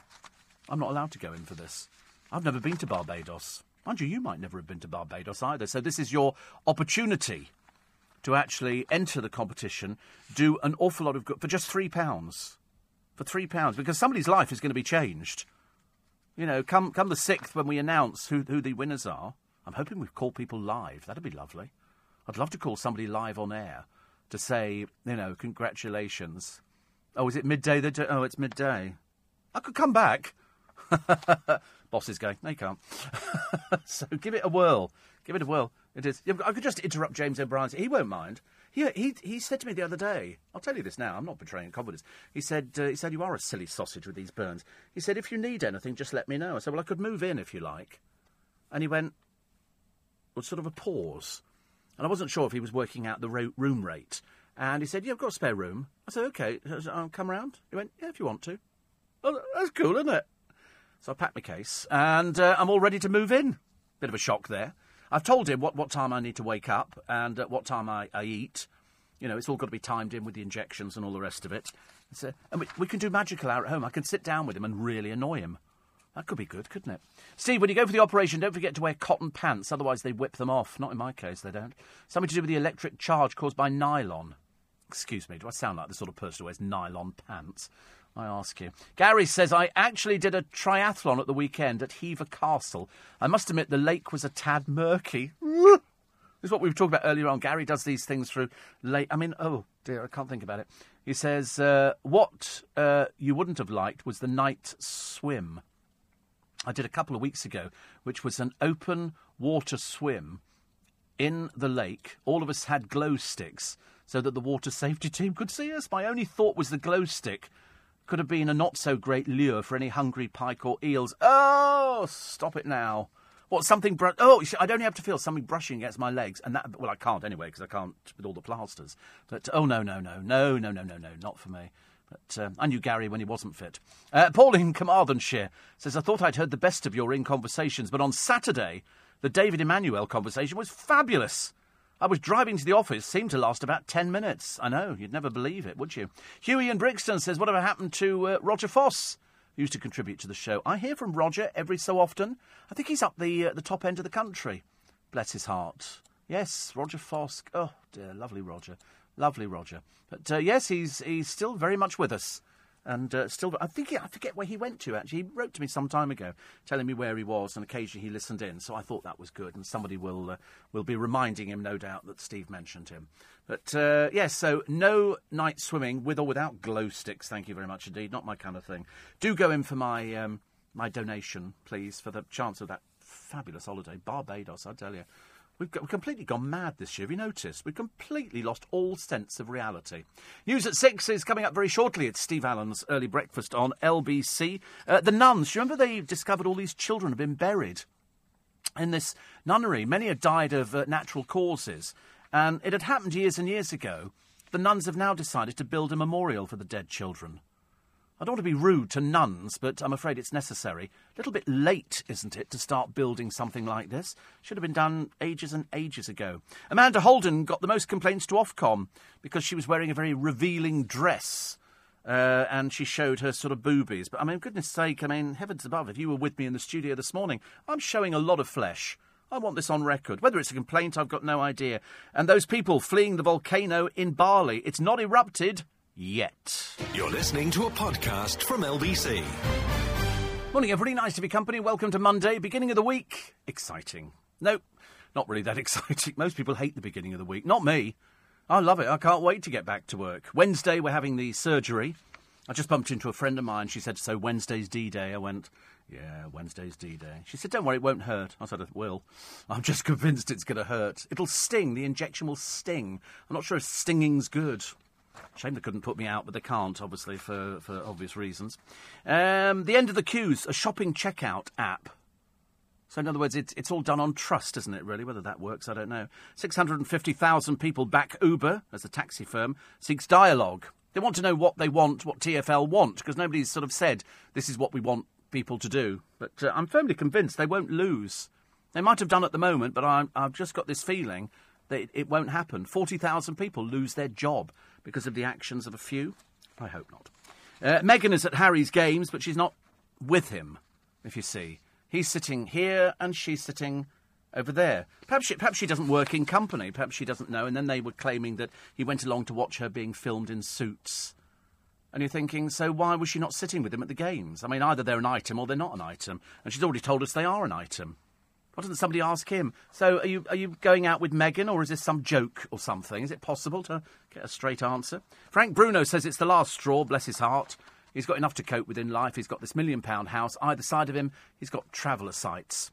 Speaker 2: I'm not allowed to go in for this. I've never been to Barbados. Mind you, you might never have been to Barbados either. So this is your opportunity to actually enter the competition, do an awful lot of good for just three pounds. For three pounds, because somebody's life is going to be changed. You know, come come the sixth when we announce who who the winners are. I'm hoping we call people live. That'd be lovely. I'd love to call somebody live on air to say, you know, congratulations. Oh, is it midday? Do- oh, it's midday. I could come back. Boss is going, no, you can't. so give it a whirl. Give it a whirl. It is. I could just interrupt James O'Brien. He won't mind. He, he, he said to me the other day, I'll tell you this now, I'm not betraying confidence. He said, uh, he said, You are a silly sausage with these burns. He said, If you need anything, just let me know. I said, Well, I could move in if you like. And he went, Well, sort of a pause. And I wasn't sure if he was working out the ro- room rate. And he said, Yeah, I've got a spare room. I said, OK, I'll come round. He went, Yeah, if you want to. Oh, that's cool, isn't it? So I packed my case, and uh, I'm all ready to move in. Bit of a shock there. I've told him what, what time I need to wake up and at what time I, I eat. You know, it's all got to be timed in with the injections and all the rest of it. Uh, and we, we can do magical hour at home. I can sit down with him and really annoy him. That could be good, couldn't it? Steve, when you go for the operation, don't forget to wear cotton pants, otherwise they whip them off. Not in my case, they don't. Something to do with the electric charge caused by nylon. Excuse me, do I sound like the sort of person who wears nylon pants? I ask you. Gary says, I actually did a triathlon at the weekend at Hever Castle. I must admit the lake was a tad murky. this is what we were talking about earlier on. Gary does these things through lake. I mean, oh dear, I can't think about it. He says, uh, what uh, you wouldn't have liked was the night swim. I did a couple of weeks ago, which was an open water swim in the lake. All of us had glow sticks so that the water safety team could see us. My only thought was the glow stick could have been a not so great lure for any hungry pike or eels. Oh, stop it now. What, something. Br- oh, I'd only have to feel something brushing against my legs. And that. Well, I can't anyway, because I can't with all the plasters. But, oh, no, no, no, no, no, no, no, no, not for me. But uh, I knew Gary when he wasn't fit. Uh, Pauline Carmarthenshire says, I thought I'd heard the best of your in conversations, but on Saturday, the David Emanuel conversation was fabulous. I was driving to the office, seemed to last about ten minutes. I know, you'd never believe it, would you? Huey in Brixton says, Whatever happened to uh, Roger Foss? Who used to contribute to the show. I hear from Roger every so often. I think he's up the, uh, the top end of the country. Bless his heart. Yes, Roger Foss. Oh, dear, lovely Roger. Lovely Roger. But uh, yes, he's, he's still very much with us and uh, still, I think I forget where he went to. Actually, he wrote to me some time ago, telling me where he was, and occasionally he listened in. So I thought that was good, and somebody will uh, will be reminding him, no doubt, that Steve mentioned him. But uh, yes, so no night swimming with or without glow sticks. Thank you very much indeed. Not my kind of thing. Do go in for my um, my donation, please, for the chance of that fabulous holiday, Barbados. I tell you. We've, got, we've, completely gone mad this year. Have you noticed? We've completely lost all sense of reality. News at six is coming up very shortly. It's Steve Allen's early breakfast on LBC. Uh, the nuns, you remember they discovered all these children have been buried in this nunnery? Many had died of uh, natural causes. And it had happened years and years ago. The nuns have now decided to build a memorial for the dead children. I don't want to be rude to nuns, but I'm afraid it's necessary. A little bit late, isn't it, to start building something like this? Should have been done ages and ages ago. Amanda Holden got the most complaints to Ofcom because she was wearing a very revealing dress. Uh, and she showed her sort of boobies. But I mean, goodness sake, I mean, heavens above, if you were with me in the studio this morning, I'm showing a lot of flesh. I want this on record. Whether it's a complaint, I've got no idea. And those people fleeing the volcano in Bali, it's not erupted yet.
Speaker 1: You're listening to a podcast from LBC.
Speaker 2: Morning, everybody. Nice to be company. Welcome to Monday, beginning of the week. Exciting. No, not really that exciting. Most people hate the beginning of the week. Not me. I love it. I can't wait to get back to work. Wednesday, we're having the surgery. I just bumped into a friend of mine. She said, So Wednesday's D Day. I went, Yeah, Wednesday's D Day. She said, Don't worry, it won't hurt. I said, It will. I'm just convinced it's going to hurt. It'll sting. The injection will sting. I'm not sure if stinging's good. Shame they couldn't put me out, but they can't, obviously, for, for obvious reasons. Um, the end of the queues, a shopping checkout app. So, in other words, it's, it's all done on trust, isn't it, really? Whether that works, I don't know. 650,000 people back Uber as a taxi firm, seeks dialogue. They want to know what they want, what TFL want, because nobody's sort of said this is what we want people to do. But uh, I'm firmly convinced they won't lose. They might have done at the moment, but I, have just got this feeling that it, it won't happen. 40,000 people lose their job because of the actions of a few? I hope not. Uh, is at Harry's games, but she's not with him, if you see. He's sitting here and she's sitting over there. Perhaps she, perhaps she doesn't work in company. Perhaps she doesn't know. And then they were claiming that he went along to watch her being filmed in suits. And you're thinking, so why was she not sitting with him at the games? I mean, either they're an item or they're not an item. And she's already told us they are an item. Why doesn't somebody ask him? So, are you are you going out with Meghan, or is this some joke or something? Is it possible to get a straight answer? Frank Bruno says it's the last straw. Bless his heart. He's got enough to cope with in life. He's got this million pound house either side of him. He's got traveller sites.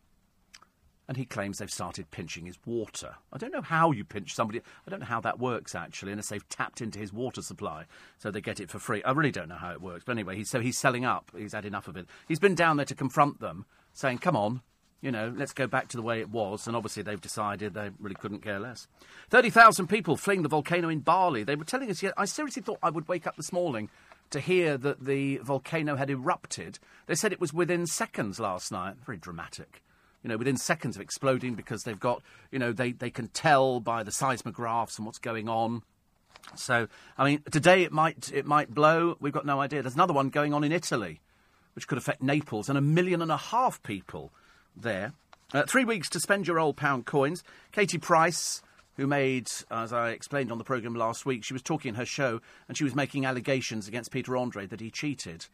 Speaker 2: And he claims they've started pinching his water. I don't know how you pinch somebody. I don't know how that works actually, unless they've tapped into his water supply, so they get it for free. I really don't know how it works. But anyway, he's, so he's selling up. He's had enough of it. He's been down there to confront them, saying, "Come on, you know, let's go back to the way it was. And obviously, they've decided they really couldn't care less. 30,000 people fleeing the volcano in Bali. They were telling us, yeah, I seriously thought I would wake up this morning to hear that the volcano had erupted. They said it was within seconds last night. Very dramatic. You know, within seconds of exploding because they've got, you know, they, they can tell by the seismographs and what's going on. So, I mean, today it might it might blow. We've got no idea. There's another one going on in Italy, which could affect Naples and a million and a half people there. Uh, three weeks to spend your old pound coins. Katie Price, who made, as I explained on the programme last week, she was talking in her show and she was making allegations against Peter Andre that he cheated.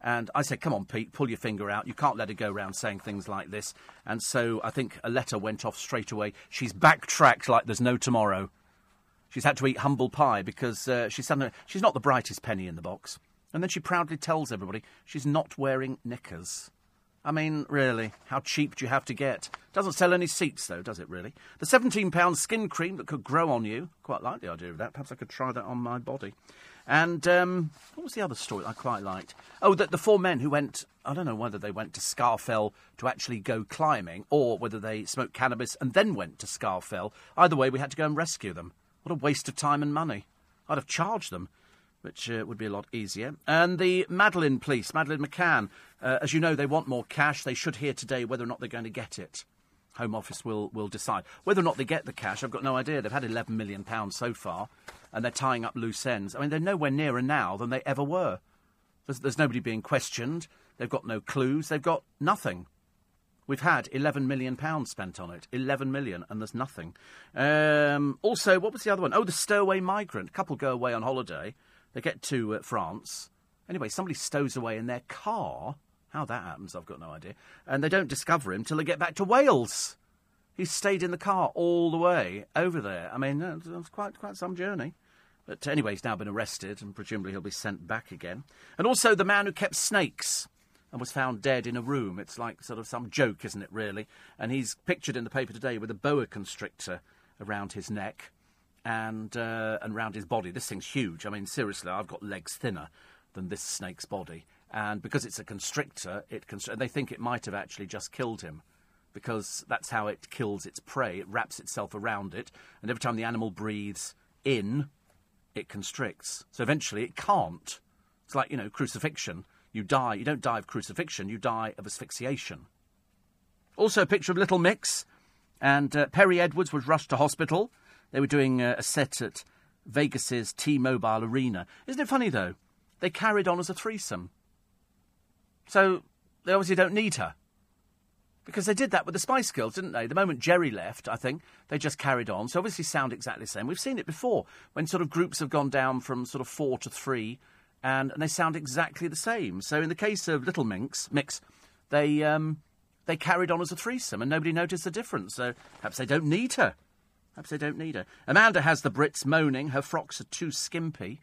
Speaker 2: And I said, come on, Pete, pull your finger out. You can't let her go around saying things like this. And so I think a letter went off straight away. She's backtracked like there's no tomorrow. She's had to eat humble pie because uh, she's, suddenly, she's not the brightest penny in the box. And then she proudly tells everybody she's not wearing knickers. I mean, really, how cheap do you have to get? Doesn't sell any seats, though, does it, really? The £17 skin cream that could grow on you. Quite like the idea of that. Perhaps I could try that on my body. And um, what was the other story I quite liked? Oh, that the four men who went, I don't know whether they went to Scafell to actually go climbing or whether they smoked cannabis and then went to Scafell. Either way, we had to go and rescue them. What a waste of time and money. I'd have charged them which uh, would be a lot easier. And the Madeleine police, Madeleine McCann, uh, as you know, they want more cash. They should hear today whether or not they're going to get it. Home Office will, will decide. Whether or not they get the cash, I've got no idea. They've had £11 million so far, and they're tying up loose ends. I mean, they're nowhere nearer now than they ever were. There's, there's nobody being questioned. They've got no clues. They've got nothing. We've had £11 million spent on it. £11 million, and there's nothing. Um, also, what was the other one? Oh, the stowaway migrant. A couple go away on holiday. They get to uh, France. Anyway, somebody stows away in their car. How that happens, I've got no idea. And they don't discover him till they get back to Wales. He stayed in the car all the way over there. I mean, it was quite, quite some journey. But anyway, he's now been arrested, and presumably he'll be sent back again. And also the man who kept snakes and was found dead in a room. It's like sort of some joke, isn't it, really? And he's pictured in the paper today with a boa constrictor around his neck and uh, and round his body. This thing's huge. I mean, seriously, I've got legs thinner than this snake's body, and because it's a constrictor, it constri- they think it might have actually just killed him. Because that's how it kills its prey. It wraps itself around it, and every time the animal breathes in, it constricts. So eventually it can't. It's like, you know, crucifixion. You die. You don't die of crucifixion, you die of asphyxiation. Also, a picture of Little Mix. And uh, Perrie Edwards was rushed to hospital. They were doing a, a set at Vegas's T-Mobile Arena. Isn't it funny though? They carried on as a threesome. So they obviously don't need her. Because they did that with the Spice Girls, didn't they? The moment Geri left, I think, they just carried on. So obviously sound exactly the same. We've seen it before when sort of groups have gone down from sort of four to three and, and they sound exactly the same. So in the case of Little Minx, Mix, they, um, they carried on as a threesome and nobody noticed the difference. So perhaps they don't need her. Perhaps they don't need her. Amanda has the Brits moaning her frocks are too skimpy.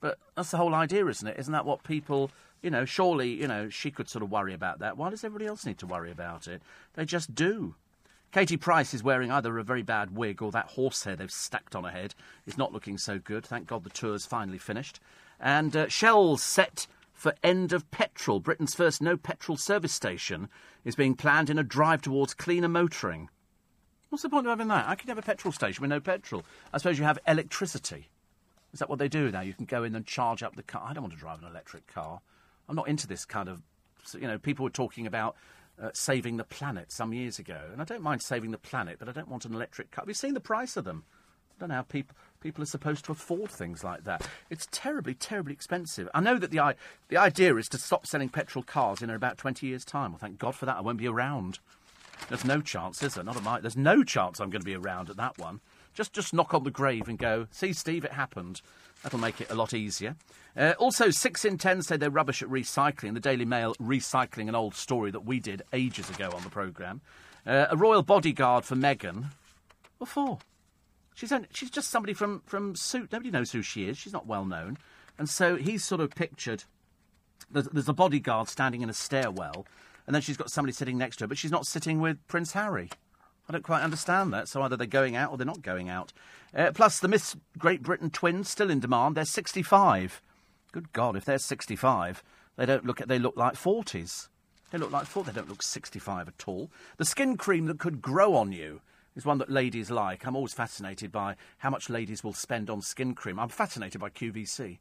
Speaker 2: But that's the whole idea, isn't it? Isn't that what people, you know, surely, you know, she could sort of worry about that. Why does everybody else need to worry about it? They just do. Katie Price is wearing either a very bad wig or that horsehair they've stacked on her head is not looking so good. Thank God the tour's finally finished. And uh, Shell's set for end of petrol. Britain's first no petrol service station is being planned in a drive towards cleaner motoring. What's the point of having that? I could have a petrol station with no petrol. I suppose you have electricity. Is that what they do now? You can go in and charge up the car. I don't want to drive an electric car. I'm not into this kind of. You know, people were talking about uh, saving the planet some years ago, and I don't mind saving the planet, but I don't want an electric car. We've seen the price of them. I don't know how people people are supposed to afford things like that. It's terribly, terribly expensive. I know that the the idea is to stop selling petrol cars in about 20 years' time. Well, thank God for that. I won't be around. There's no chance, is there? Not at my. There's no chance I'm going to be around at that one. Just, just knock on the grave and go. See, Steve, it happened. That'll make it a lot easier. Uh, also, six in ten say they're rubbish at recycling. The Daily Mail recycling an old story that we did ages ago on the programme. Uh, a royal bodyguard for Meghan. What for? She's only, she's just somebody from from Suit. Nobody knows who she is. She's not well known, and so he's sort of pictured. There's, there's a bodyguard standing in a stairwell and then she's got somebody sitting next to her, but she's not sitting with Prince Harry. I don't quite understand that. So either they're going out or they're not going out. Uh, plus, the Miss Great Britain twins still in demand. They're 65. Good God, if they're 65, they don't look at. They look like 40s. They look like 40. They don't look 65 at all. The skin cream that could grow on you is one that ladies like. I'm always fascinated by how much ladies will spend on skin cream. I'm fascinated by QVC.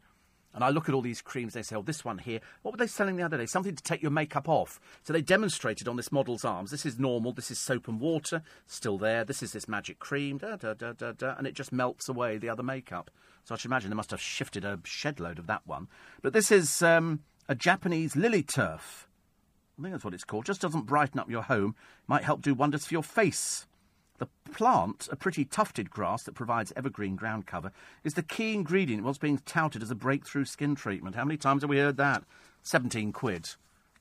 Speaker 2: And I look at all these creams, they say, oh, this one here. What were they selling the other day? Something to take your makeup off. So they demonstrated on this model's arms. This is normal. This is soap and water, still there. This is this magic cream, da, da, da, da, da, and it just melts away the other makeup. So I should imagine they must have shifted a shed load of that one. But this is um, a Japanese lily turf. I think that's what it's called. Just doesn't brighten up your home. Might help do wonders for your face. The plant, a pretty tufted grass that provides evergreen ground cover, is the key ingredient in what's being touted as a breakthrough skin treatment. How many times have we heard that? 17 quid.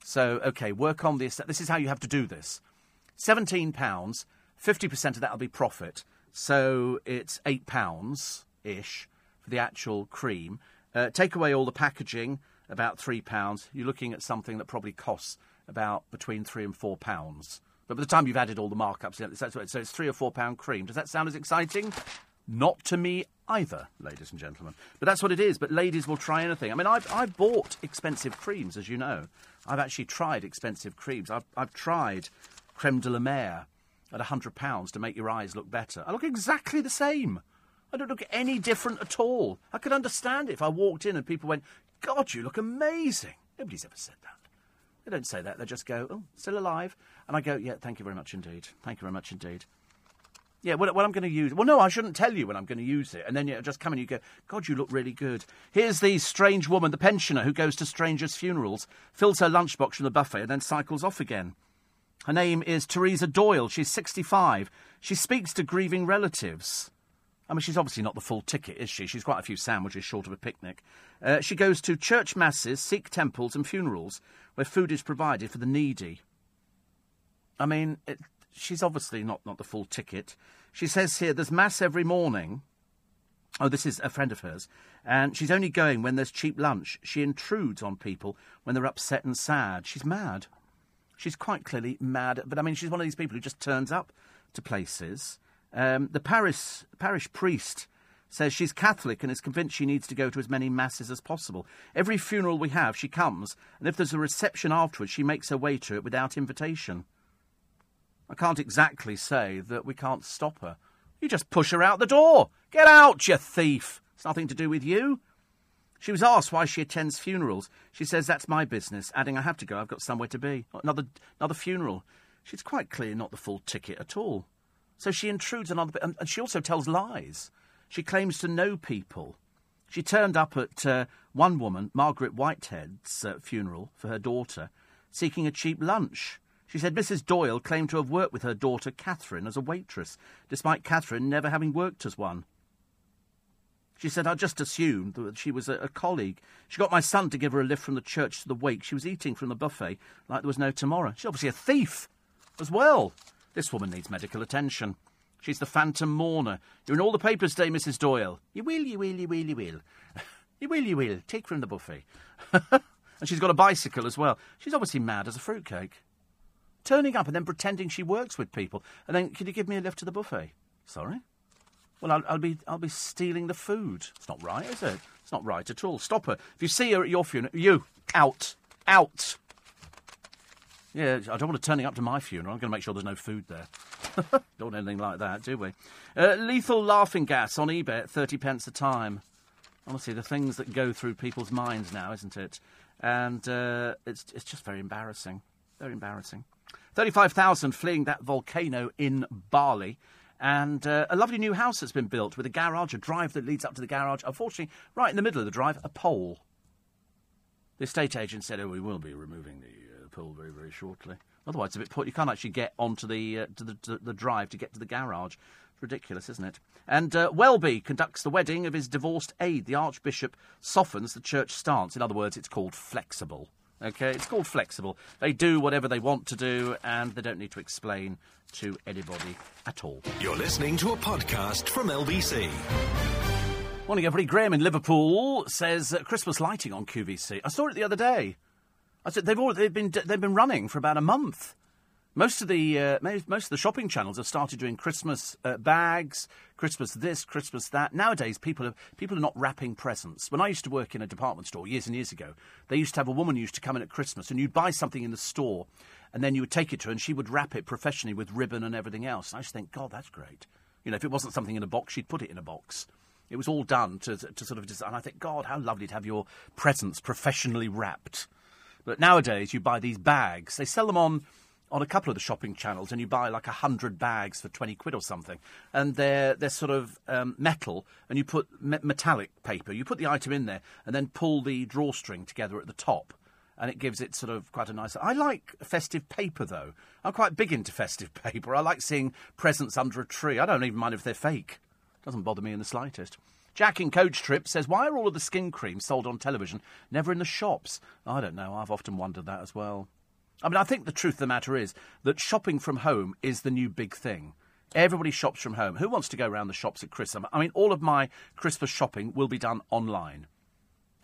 Speaker 2: So, okay, work on this. This is how you have to do this. £17, 50% of that will be profit. So it's £8 ish for the actual cream. Uh, take away all the packaging, about £3. You're looking at something that probably costs about between 3 and £4. But by the time you've added all the markups, so it's three or four pound cream. Does that sound as exciting? Not to me either, ladies and gentlemen. But that's what it is. But ladies will try anything. I mean, I've, I've bought expensive creams, as you know. I've actually tried expensive creams. I've, I've tried creme de la mer at £100 to make your eyes look better. I look exactly the same. I don't look any different at all. I could understand it if I walked in and people went, God, you look amazing. Nobody's ever said that. They don't say that. They just go, oh, still alive. And I go, yeah, thank you very much indeed. Thank you very much indeed. Yeah, what, what I'm going to use. Well, no, I shouldn't tell you when I'm going to use it. And then you just come and you go, God, you look really good. Here's the strange woman, the pensioner, who goes to strangers' funerals, fills her lunchbox from the buffet, and then cycles off again. Her name is Teresa Doyle. She's 65. She speaks to grieving relatives. I mean, she's obviously not the full ticket, is she? She's quite a few sandwiches short of a picnic. Uh, she goes to church masses, Sikh temples, and funerals where food is provided for the needy. I mean, it, she's obviously not, not the full ticket. She says here there's mass every morning. Oh, this is a friend of hers. And she's only going when there's cheap lunch. She intrudes on people when they're upset and sad. She's mad. She's quite clearly mad. But I mean, she's one of these people who just turns up to places. Um, the parish, parish priest says she's Catholic and is convinced she needs to go to as many masses as possible. Every funeral we have, she comes, and if there's a reception afterwards, she makes her way to it without invitation. I can't exactly say that we can't stop her. You just push her out the door. Get out, you thief. It's nothing to do with you. She was asked why she attends funerals. She says that's my business, adding, I have to go, I've got somewhere to be. Another, another funeral. She's quite clear not the full ticket at all. So she intrudes another bit, and, and she also tells lies. She claims to know people. She turned up at uh, one woman, Margaret Whitehead's uh, funeral for her daughter, seeking a cheap lunch. She said Mrs. Doyle claimed to have worked with her daughter Catherine as a waitress, despite Catherine never having worked as one. She said, I just assumed that she was a, a, colleague. She got my son to give her a lift from the church to the wake. She was eating from the buffet like there was no tomorrow. She's obviously a thief as well. This woman needs medical attention. She's the phantom mourner. You're in all the papers today, Mrs. Doyle. You will, you will, you will, you will. you will, you will. Take from the buffet. and she's got a bicycle as well. She's obviously mad as a fruitcake turning up and then pretending she works with people. And then, can you give me a lift to the buffet? Sorry? Well, I'll, I'll, be I'll be stealing the food. It's not right, is it? It's not right at all. Stop her. If you see her at your funeral, you out, out. Yeah, I don't want her turning up to my funeral. I'm going to make sure there's no food there. don't want anything like that, do we? Uh, lethal laughing gas on eBay at thirty pence a time. Honestly, the things that go through people's minds now, isn't it? And uh, it's it's just very embarrassing. Very embarrassing. 35,000 fleeing that volcano in Bali. And uh, a lovely new house that's been built with a garage, a drive that leads up to the garage. Unfortunately, right in the middle of the drive, a pole. The estate agent said, "Oh, we will be removing the uh, pole very, very shortly. Otherwise, it's a bit put. You can't actually get onto the uh, to the, to the drive to get to the garage. It's ridiculous, isn't it?" And uh, Welby conducts the wedding of his divorced aide. The Archbishop softens the church stance. In other words, it's called flexible. Okay, it's called flexible. They do whatever they want to do, and they don't need to explain to anybody at all.
Speaker 1: You're listening to a podcast from LBC.
Speaker 2: Morning, everybody. Graham in Liverpool says uh, Christmas lighting on QVC. I saw it the other day. I said they've all, they've been they've been running for about a month. Most of the uh, most of the shopping channels have started doing Christmas uh, bags, Christmas this, Christmas that. Nowadays, people are people are not wrapping presents. When I used to work in a department store years and years ago, they used to have a woman who used to come in at Christmas, and you'd buy something in the store, and then you would take it to her, and she would wrap it professionally with ribbon and everything else. And I just think, God, that's great. You know, if it wasn't something in a box, she'd put it in a box. It was all done to, to sort of, just, and I think, God, how lovely to have your presents professionally wrapped. But nowadays, you buy these bags. They sell them on on a couple of the shopping channels, and you buy like a hundred bags for twenty quid or something, and they're they're sort of um, metal, and you put me- metallic paper. You put the item in there, and then pull the drawstring together at the top, and it gives it sort of quite a nice. I like festive paper though. I'm quite big into festive paper. I like seeing presents under a tree. I don't even mind if they're fake. Doesn't bother me in the slightest. Jack in Coach Trip says, Why are all of the skin creams sold on television never in the shops? I don't know. I've often wondered that as well. I mean, I think the truth of the matter is that shopping from home is the new big thing. Everybody shops from home. Who wants to go around the shops at Christmas? I mean, all of my Christmas shopping will be done online.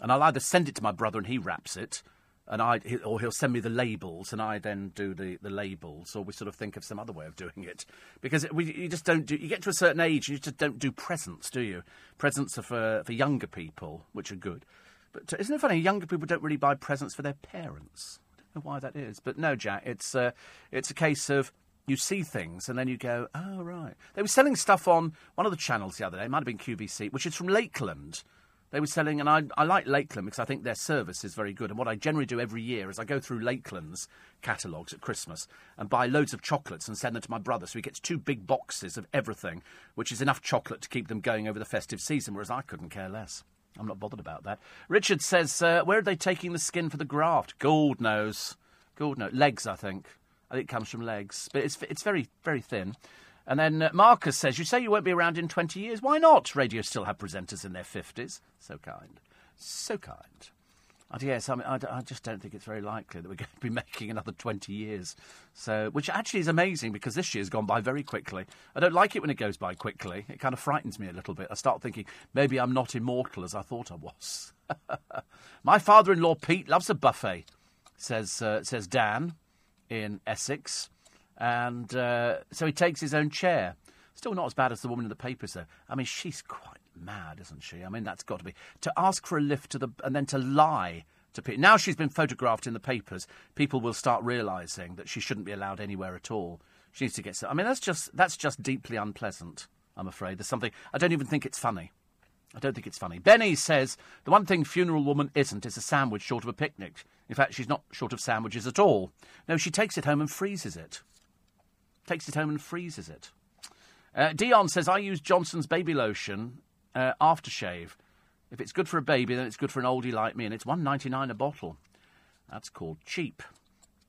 Speaker 2: And I'll either send it to my brother and he wraps it, and I, or he'll send me the labels and I then do the, the labels, or we sort of think of some other way of doing it. Because we, you just don't do, you get to a certain age, you just don't do presents, do you? Presents are for, for younger people, which are good. But isn't it funny? Younger people don't really buy presents for their parents know why that is. But no, Jack, it's, uh, it's a case of you see things and then you go, oh, right. They were selling stuff on one of the channels the other day, it might have been QVC, which is from Lakeland. They were selling, and I, I like Lakeland because I think their service is very good. And what I generally do every year is I go through Lakeland's catalogues at Christmas and buy loads of chocolates and send them to my brother. So he gets two big boxes of everything, which is enough chocolate to keep them going over the festive season, whereas I couldn't care less. I'm not bothered about that. Richard says, uh, where are they taking the skin for the graft? Gold knows. Gold knows. Legs, I think. I think it comes from legs. But it's, it's very, very thin. And then uh, Marcus says, You say you won't be around in 20 years. Why not? Radio still have presenters in their 50s. So kind. So kind. And yes, I, mean, I, I, just don't think it's very likely that we're going to be making another 20 years. So, which actually is amazing because this year's gone by very quickly. I don't like it when it goes by quickly. It kind of frightens me a little bit. I start thinking maybe I'm not immortal as I thought I was. My father-in-law Pete loves a buffet, says uh, says Dan in Essex, and uh, so he takes his own chair. Still not as bad as the woman in the papers, though. I mean, she's quite mad, isn't she? I mean, that's got to be to ask for a lift to the and then to lie to people. Now she's been photographed in the papers. People will start realising that she shouldn't be allowed anywhere at all. She needs to get. I mean, that's just that's just deeply unpleasant. I'm afraid there's something. I don't even think it's funny. I don't think it's funny. Benny says the one thing funeral woman isn't is a sandwich short of a picnic. In fact, she's not short of sandwiches at all. No, she takes it home and freezes it. Takes it home and freezes it. Uh, Dion says I use Johnson's baby lotion uh, aftershave. If it's good for a baby, then it's good for an oldie like me, and it's one ninety nine a bottle. That's called cheap.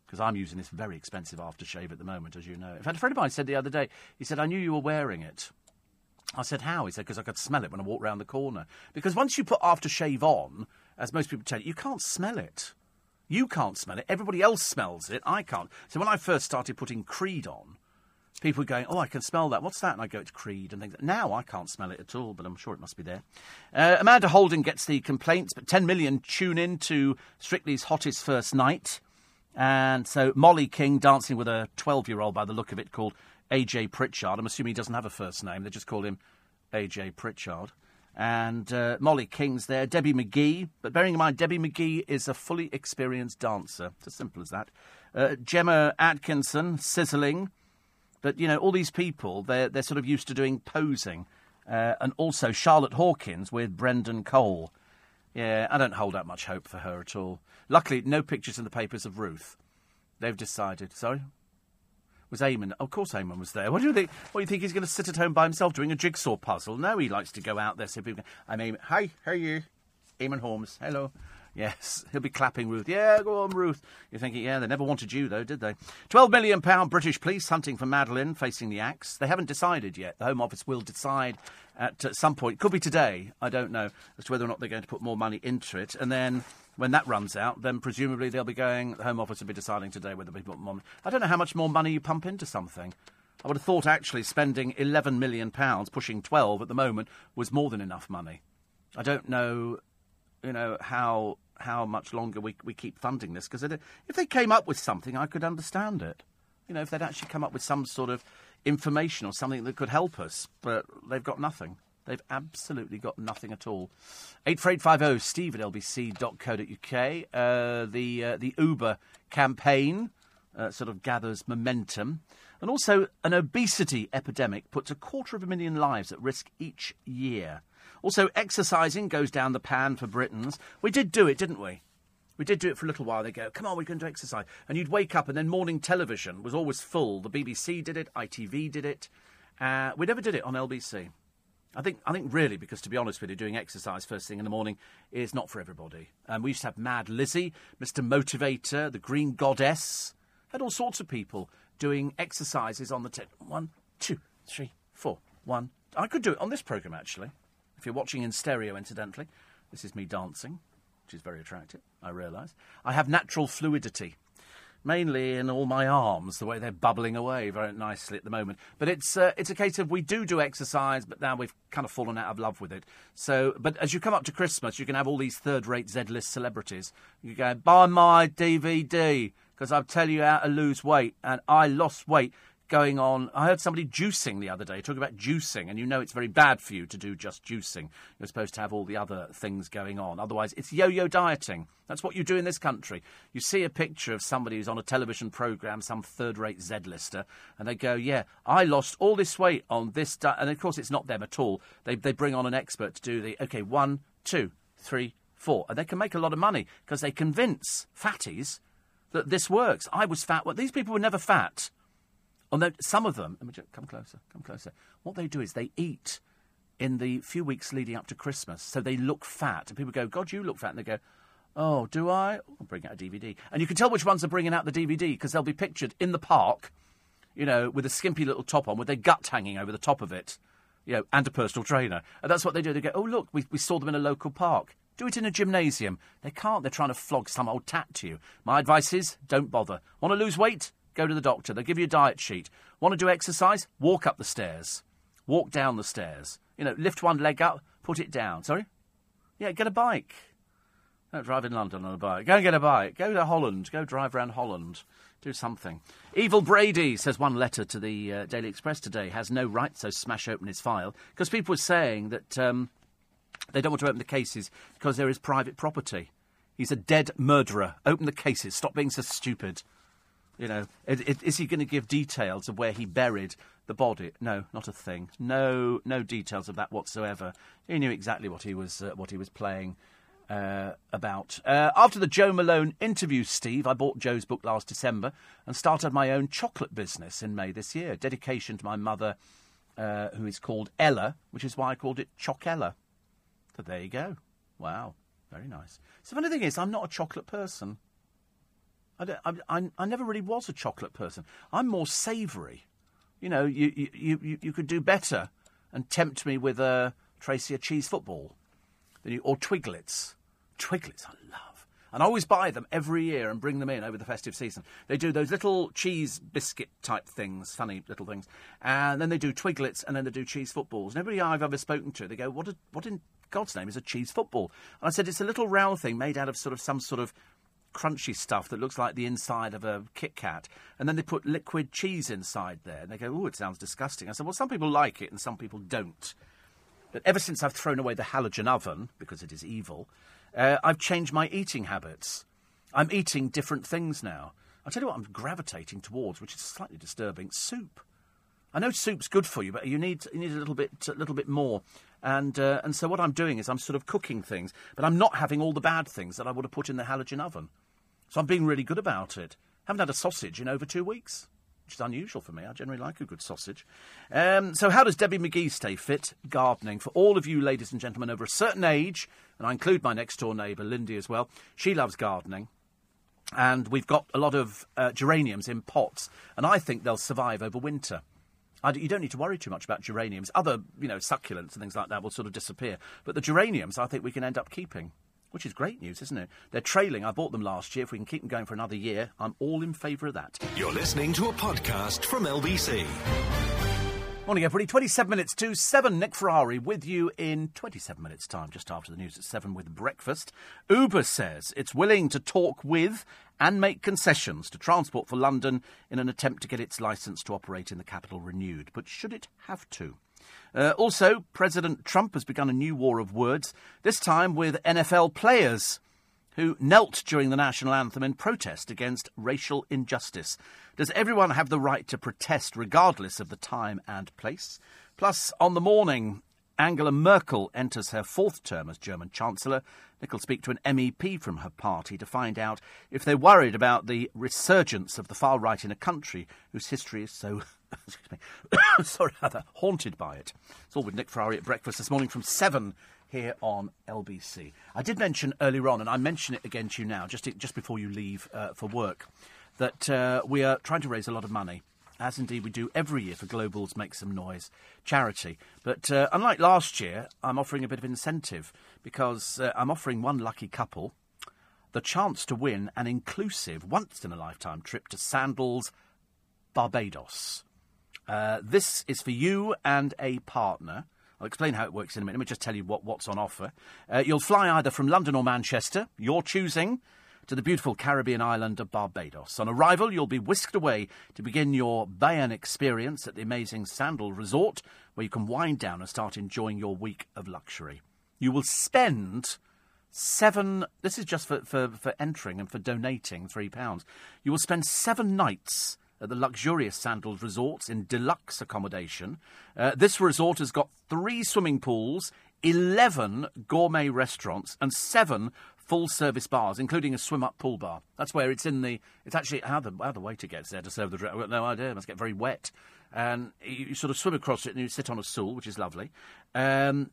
Speaker 2: Because I'm using this very expensive aftershave at the moment, as you know. In fact, a friend of mine said the other day, he said, I knew you were wearing it. I said, how? He said, because I could smell it when I walked round the corner. Because once you put aftershave on, as most people tell you, you can't smell it. You can't smell it. Everybody else smells it. I can't. So when I first started putting Creed on, people going, oh, I can smell that. What's that? And I go, it's Creed and things. Now I can't smell it at all, but I'm sure it must be there. Uh, Amanda Holden gets the complaints, but 10 million tune in to Strictly's hottest first night. And so Molly King dancing with a 12 year old by the look of it called AJ Pritchard. I'm assuming he doesn't have a first name, they just call him AJ Pritchard. And uh, Molly King's there, Debbie McGee. But bearing in mind, Debbie McGee is a fully experienced dancer. It's as simple as that. Uh, Gemma Atkinson, sizzling. But, you know, all these people, they're, they're sort of used to doing posing. Uh, and also Charlotte Hawkins with Brendan Cole. Yeah, I don't hold out much hope for her at all. Luckily, no pictures in the papers of Ruth. They've decided. Sorry? Was Eamonn? Of course, Eamonn was there. What do you think? What do you think he's going to sit at home by himself doing a jigsaw puzzle? No, he likes to go out there. So people, I'm Eamonn. Hi, how are you? Eamonn Holmes. Hello. Yes, he'll be clapping Ruth. Yeah, go on, Ruth. You're thinking, yeah, they never wanted you, though, did they? £12 million British police hunting for Madeleine, facing the axe. They haven't decided yet. The Home Office will decide at some point. Could be today, I don't know, as to whether or not they're going to put more money into it. And then when that runs out, then presumably they'll be going, the Home Office will be deciding today whether they put more money. I don't know how much more money you pump into something. I would have thought actually spending £11 million, pushing 12 at the moment, was more than enough money. I don't know, you know, how how much longer we, we keep funding this. Because if they came up with something, I could understand it. You know, if they'd actually come up with some sort of information or something that could help us, but they've got nothing. They've absolutely got nothing at all. 84850 steve at lbc.co.uk. Uh, the, uh, the Uber campaign uh, sort of gathers momentum. And also, an obesity epidemic puts a quarter of a million lives at risk each year. Also, exercising goes down the pan for Britons. We did do it, didn't we? We did do it for a little while. They go, come on, we're going to exercise. And you'd wake up, and then morning television was always full. The BBC did it, ITV did it. Uh, we never did it on LBC. I think, I think really, because to be honest with you, doing exercise first thing in the morning is not for everybody. Um, we used to have Mad Lizzie, Mr. Motivator, the Green Goddess, had all sorts of people doing exercises on the tip. One, two, three, four. One. I could do it on this programme, actually. If you're watching in stereo, incidentally. This is me dancing, which is very attractive, I realise. I have natural fluidity mainly in all my arms, the way they're bubbling away very nicely at the moment. But it's uh, it's a case of we do do exercise, but now we've kind of fallen out of love with it. So, but as you come up to Christmas, you can have all these third-rate Z-list celebrities. You go buy my DVD because I'll tell you how to lose weight, and I lost weight going on. I heard somebody juicing the other day, talking about juicing, and you know it's very bad for you to do just juicing. You're supposed to have all the other things going on. Otherwise, it's yo yo dieting. That's what you do in this country. You see a picture of somebody who's on a television programme, some third rate Z lister, and they go, Yeah, I lost all this weight on this. And of course, it's not them at all. They, they bring on an expert to do the, okay, one, two, three, four. And they can make a lot of money because they convince fatties that this works. I was fat. Well, these people were never fat. Although some of them, come closer, come closer. What they do is they eat in the few weeks leading up to Christmas, so they look fat. And people go, God, you look fat. And they go, Oh, do I? I'll bring out a DVD. And you can tell which ones are bringing out the DVD because they'll be pictured in the park, you know, with a skimpy little top on, with their gut hanging over the top of it, you know, and a personal trainer. And that's what they do. They go, Oh, look, we, we saw them in a local park. Do it in a gymnasium. They can't. They're trying to flog some old tat to you. My advice is don't bother. Want to lose weight? Go to the doctor. They'll give you a diet sheet. Want to do exercise? Walk up the stairs. Walk down the stairs. You know, lift one leg up, put it down. Sorry? Yeah, get a bike. Don't drive in London on a bike. Go and get a bike. Go to Holland. Go drive around Holland. Do something. Evil Brady says one letter to the uh, Daily Express today has no right, so smash open his file. Because people were saying that um, they don't want to open the cases because there is private property. He's a dead murderer. Open the cases. Stop being so stupid. You know, is he going to give details of where he buried the body? No, not a thing. No, no details of that whatsoever. He knew exactly what he was uh, what he was playing uh, about. Uh, after the Jo Malone interview, Steve, I bought Jo's book last December and started my own chocolate business in May this year. Dedication to my mother, uh, who is called Ella, which is why I called it Chockella. So there you go. Wow, very nice. So the funny thing is, I'm not a chocolate person. I, I, I, never really was a chocolate person. I'm more savoury. You know, you, you, you, you could do better and tempt me with a Tracy a cheese football, than you, or Twiglets. Twiglets, I love. And I always buy them every year and bring them in over the festive season. They do those little cheese biscuit type things, funny little things. And then they do Twiglets and then they do cheese footballs. And everybody I've ever spoken to, they go, what, a, what in God's name is a cheese football? And I said, it's a little round thing made out of sort of some sort of crunchy stuff that looks like the inside of a Kit Kat, and then they put liquid cheese inside there, and they go, "Oh, it sounds disgusting." I said, "Well, some people like it, and some people don't." But ever since I've thrown away the halogen oven because it is evil, uh, I've changed my eating habits. I'm eating different things now. I'll tell you what I'm gravitating towards, which is slightly disturbing: soup. I know soup's good for you, but you need you need a little bit a little bit more. And uh, and so what I'm doing is I'm sort of cooking things, but I'm not having all the bad things that I would have put in the halogen oven. So I'm being really good about it. Haven't had a sausage in over two weeks, which is unusual for me. I generally like a good sausage. Um, so how does Debbie McGee stay fit? Gardening. For all of you ladies and gentlemen over a certain age, and I include my next door neighbour, Lindy, as well, she loves gardening. And we've got a lot of uh, geraniums in pots, and I think they'll survive over winter. You don't need to worry too much about geraniums. Other, you know, succulents and things like that will sort of disappear. But the geraniums, I think we can end up keeping which is great news, isn't it? They're trailing. I bought them last year. If we can keep them going for another year, I'm all in favour of that.
Speaker 1: You're listening to a podcast from LBC.
Speaker 2: Morning, everybody. 27 minutes to 7. Nick Ferrari with you in 27 minutes' time, just after the news at 7 with breakfast. Uber says it's willing to talk with and make concessions to Transport for London in an attempt to get its licence to operate in the capital renewed. But should it have to? Uh, also, President Trump has begun a new war of words, this time with NFL players who knelt during the national anthem in protest against racial injustice. Does everyone have the right to protest regardless of the time and place? Plus, on the morning, Angela Merkel enters her fourth term as German Chancellor. Nick will speak to an MEP from her party to find out if they're worried about the resurgence of the far right in a country whose history is so excuse me, sorry, rather haunted by it. It's all with Nick Ferrari at breakfast this morning from seven here on LBC. I did mention earlier on, and I mention it again to you now, just just before you leave uh, for work, that uh, we are trying to raise a lot of money. As indeed we do every year for Global's Make Some Noise charity. But uh, unlike last year, I'm offering a bit of incentive because uh, I'm offering one lucky couple the chance to win an inclusive, once in a lifetime trip to Sandals, Barbados. Uh, this is for you and a partner. I'll explain how it works in a minute. Let me just tell you what, what's on offer. Uh, you'll fly either from London or Manchester, your choosing, to the beautiful Caribbean island of Barbados. On arrival, you'll be whisked away to begin your Bajan experience at the amazing Sandal Resort, where you can wind down and start enjoying your week of luxury. You will spend seven. This is just for, for, for entering and for donating £3. You will spend seven nights at the luxurious Sandals resorts in deluxe accommodation. Uh, this resort has got three swimming pools, 11 gourmet restaurants, and seven full service bars, including a swim up pool bar. That's where it's in the. It's actually how the, how the waiter gets there to serve the drink. I've got no idea. It must get very wet. And you, you, sort of swim across it and you sit on a stool, which is lovely. Um,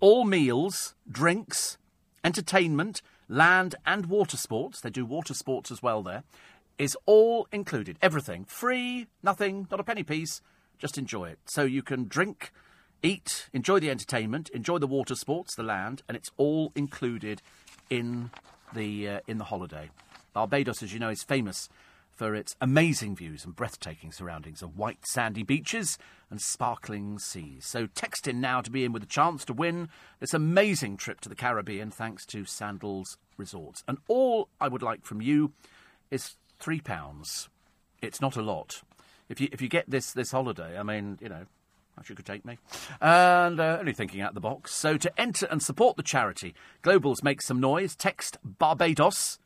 Speaker 2: all meals, drinks, entertainment, land and water sports. They do water sports as well there is all included. Everything. Free, nothing, not a penny piece. Just enjoy it. So you can drink, eat, enjoy the entertainment, enjoy the water sports, the land, and it's all included in the, uh, in the holiday. Barbados, as you know, is famous for its amazing views and breathtaking surroundings of white sandy beaches and sparkling seas. So text in now to be in with a chance to win this amazing trip to the Caribbean thanks to Sandals Resorts. And all I would like from you is three pounds. It's not a lot. If you if you get this this holiday, I mean, you know, you could take me. And uh, only thinking out the box. So to enter and support the charity, Globals make some noise. Text Barbados,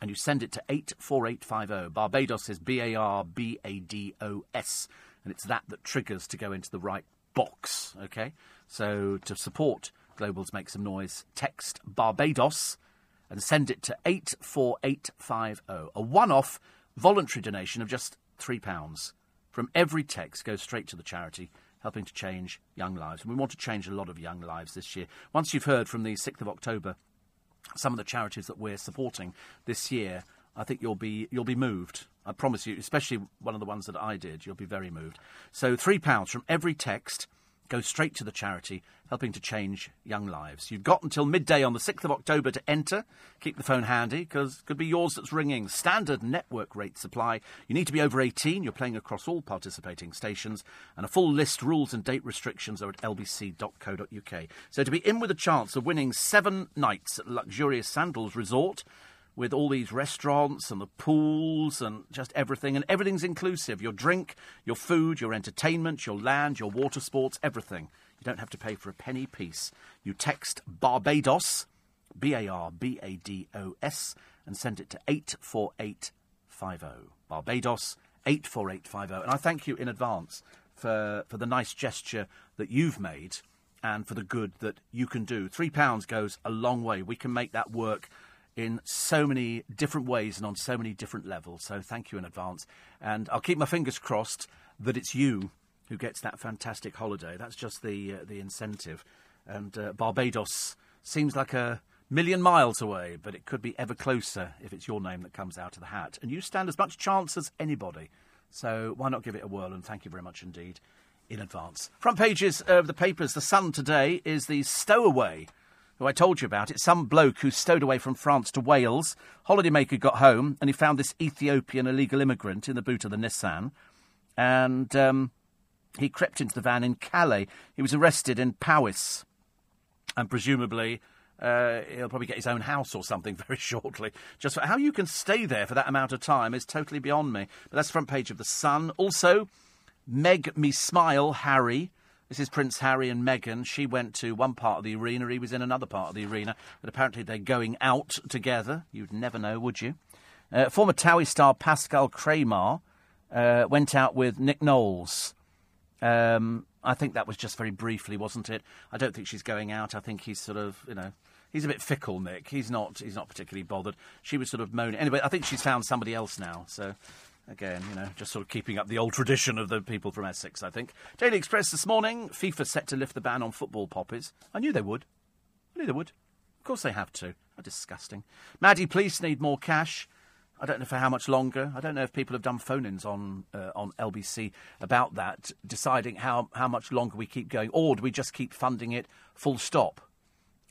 Speaker 2: and you send it to eight four eight five zero. Barbados is B A R B A D O S, and it's that that triggers to go into the right box. Okay, so to support Globals make some noise, text Barbados and send it to 84850. A one off voluntary donation of just £3 from every text goes straight to the charity, helping to change young lives. And we want to change a lot of young lives this year. Once you've heard from the 6th of October, some of the charities that we're supporting this year, I think you'll be you'll be moved. I promise you, especially one of the ones that I did, you'll be very moved. So three pounds from every text goes straight to the charity, helping to change young lives. You've got until midday on the 6th of October to enter. Keep the phone handy, because it could be yours that's ringing. Standard network rate supply. You need to be over 18. You're playing across all participating stations. And a full list, rules and date restrictions are at lbc.co.uk. So to be in with a chance of winning seven nights at luxurious Sandals Resort with all these restaurants and the pools and just everything. And everything's inclusive your drink, your food, your entertainment, your land, your water sports, everything. You don't have to pay for a penny piece. You text Barbados, B A R B A D O S, and send it to 84850. Barbados, 84850. And I thank you in advance for, for the nice gesture that you've made and for the good that you can do. Three pounds goes a long way. We can make that work in so many different ways and on so many different levels. So thank you in advance. And I'll keep my fingers crossed that it's you who gets that fantastic holiday. That's just the, uh, the incentive. And uh, Barbados seems like a million miles away, but it could be ever closer if it's your name that comes out of the hat. And you stand as much chance as anybody. So why not give it a whirl? And thank you very much indeed in advance. Front pages of the papers. The Sun today is the stowaway who I told you about. It's some bloke who stowed away from France to Wales. Holidaymaker got home and he found this Ethiopian illegal immigrant in the boot of the Nissan. And um, He crept into the van in Calais. He was arrested in Powys. And presumably, uh, he'll probably get his own house or something very shortly. Just for, how you can stay there for that amount of time is totally beyond me. But that's the front page of The Sun. Also, Meg Me Smile, Harry. This is Prince Harry and Meghan. She went to one part of the arena, he was in another part of the arena. But apparently they're going out together. You'd never know, would you? Uh, former Towie star Pascal Craymer uh, went out with Nick Knowles. Um, I think that was just very briefly, wasn't it? I don't think she's going out. I think he's sort of, you know, he's a bit fickle, Nick. He's not. He's not particularly bothered. She was sort of moaning. Anyway, I think she's found somebody else now. So. Again, you know, just sort of keeping up the old tradition of the people from Essex, I think. Daily Express this morning FIFA set to lift the ban on football poppies. I knew they would. I knew they would. Of course they have to. How disgusting. Maddie, police need more cash. I don't know for how much longer. I don't know if people have done phone-ins on uh, on LBC about that, deciding how, how much longer we keep going, or do we just keep funding it full stop?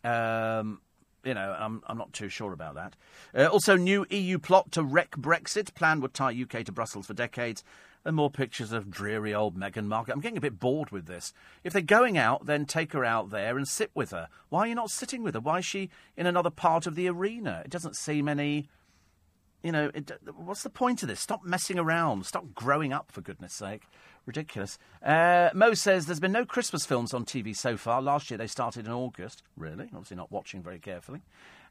Speaker 2: Um, you know, I'm, I'm not too sure about that. Uh, also, new EU plot to wreck Brexit. Plan would tie UK to Brussels for decades. And more pictures of dreary old Meghan Markle. I'm getting a bit bored with this. If they're going out, then take her out there and sit with her. Why are you not sitting with her? Why is she in another part of the arena? It doesn't seem any you know, it, what's the point of this? Stop messing around. Stop growing up, for goodness sake. Ridiculous. Uh, Mo says there's been no Christmas films on TV so far. Last year they started in August. Really? Obviously not watching very carefully.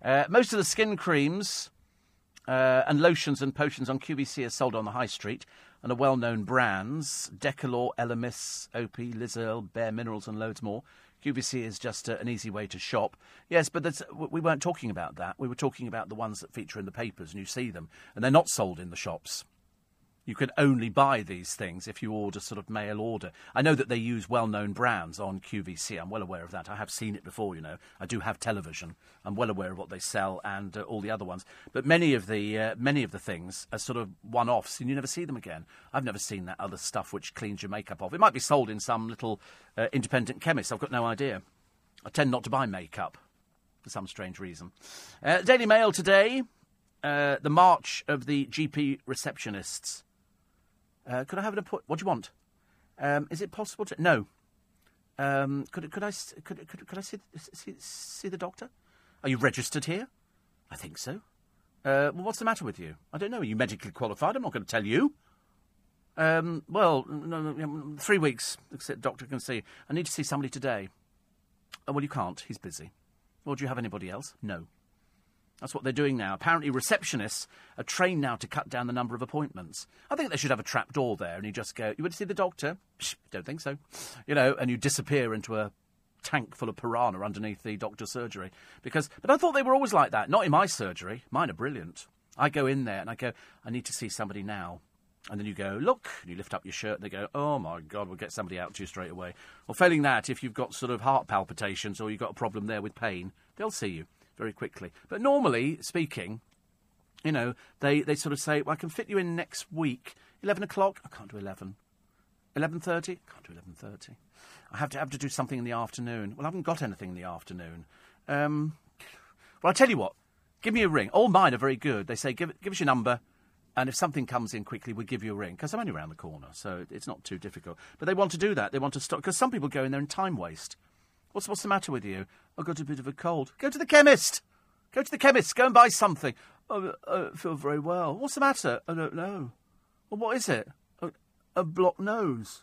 Speaker 2: Uh, most of the skin creams uh, and lotions and potions on QVC are sold on the high street and are well known brands Decleor, Elemis, Opie, Liz Earle, Bare Minerals, and loads more. QVC is just uh, an easy way to shop. Yes, but we weren't talking about that. We were talking about the ones that feature in the papers and you see them, and they're not sold in the shops. You can only buy these things if you order sort of mail order. I know that they use well known brands on QVC. I'm well aware of that. I have seen it before, you know. I do have television. I'm well aware of what they sell and uh, all the other ones. But many of the uh, many of the things are sort of one offs and you never see them again. I've never seen that other stuff which cleans your makeup off. It might be sold in some little uh, independent chemist. I've got no idea. I tend not to buy makeup for some strange reason. Uh, Daily Mail today. Uh, the march of the GP receptionists. Uh, could I have an appointment? What do you want? Um, is it possible to? No. Um, could could I could could, could I see, see, see the doctor? Are you registered here? I think so. Uh, well, what's the matter with you? I don't know. Are you medically qualified? I'm not going to tell you. Um, well, no, no, three weeks. The doctor can see. I need to see somebody today. Oh, well, you can't. He's busy. Well, do you have anybody else? No. That's what they're doing now. Apparently, receptionists are trained now to cut down the number of appointments. I think they should have a trap door there, and you just go, "You want to see the doctor?" Don't think so. You know, and you disappear into a tank full of piranha underneath the doctor's surgery. Because, but I thought they were always like that. Not in my surgery. Mine are brilliant. I go in there and I go, "I need to see somebody now." And then you go, look, and you lift up your shirt, and they go, oh my God, we'll get somebody out to you straight away. Or failing that, if you've got sort of heart palpitations or you've got a problem there with pain, they'll see you very quickly. But normally speaking, you know, they, they sort of say, well, I can fit you in next week. 11 o'clock? I can't do 11. 11.30? Can't do 11.30. I have to have to do something in the afternoon. Well, I haven't got anything in the afternoon. Um, well, I'll tell you what. Give me a ring. All mine are very good. They say, give, give us your number, and if something comes in quickly, we'll give you a ring. Because I'm only around the corner, so it's not too difficult. But they want to do that. They want to stop. Because some people go in there and time waste. What's, what's the matter with you? I've got a bit of a cold. Go to the chemist. Go to the chemist. Go and buy something. I, I don't feel very well. What's the matter? I don't know. Well, what is it? A, a blocked nose.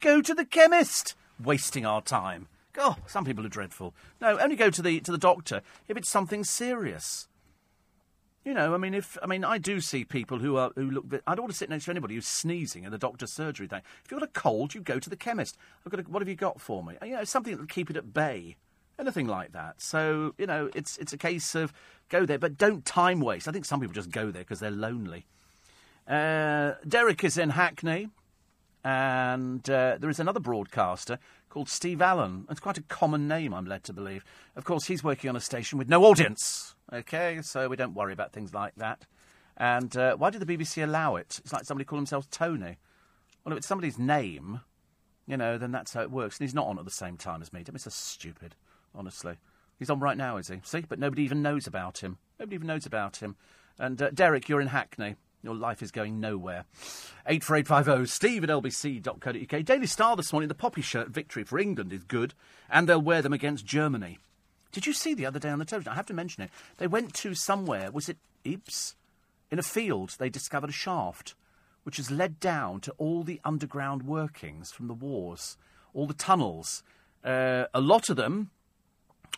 Speaker 2: Go to the chemist. Wasting our time. Oh, some people are dreadful. No, only go to the to the doctor if it's something serious. You know, I mean, if I mean, I do see people who are who look. I don't want to sit next to anybody who's sneezing in the doctor's surgery thing. If you've got a cold, you go to the chemist. I've got. A, what have you got for me? You know, something that'll keep it at bay, anything like that. So you know, it's it's a case of go there, but don't time waste. I think some people just go there because they're lonely. Uh, Derek is in Hackney, and uh, there is another broadcaster called Steve Allen. It's quite a common name, I'm led to believe. Of course, he's working on a station with no audience. Okay, so we don't worry about things like that. And uh, why did the BBC allow it? It's like somebody call themselves Tony. Well, if it's somebody's name, you know, then that's how it works. And he's not on at the same time as me. Don't be so stupid, honestly. He's on right now, is he? See? But nobody even knows about him. Nobody even knows about him. And uh, Derek, you're in Hackney. Your life is going nowhere. 84850 steve at lbc.co.uk. Daily Star this morning, the poppy shirt victory for England is good, and they'll wear them against Germany. Did you see the other day on the television? I have to mention it. They went to somewhere, was it Ypres? In a field, they discovered a shaft which has led down to all the underground workings from the wars, all the tunnels. Uh, a lot of them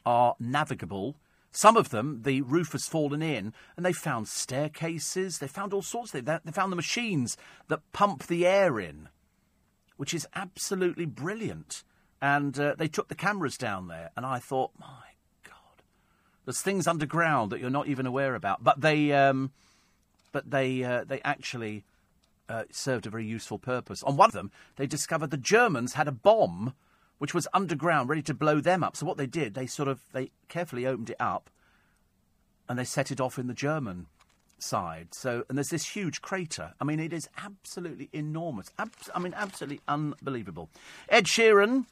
Speaker 2: are navigable. Some of them, the roof has fallen in, and they found staircases. They found all sorts of things. They found the machines that pump the air in, which is absolutely brilliant. And uh, they took the cameras down there, and I thought, my there's things underground that you're not even aware about. But they, um, but they, uh, they actually uh, served a very useful purpose. On one of them, they discovered the Germans had a bomb which was underground, ready to blow them up. So what they did, they sort of they carefully opened it up, and they set it off in the German side. So and there's this huge crater. I mean, it is absolutely enormous. I mean, absolutely unbelievable. Ed Sheeran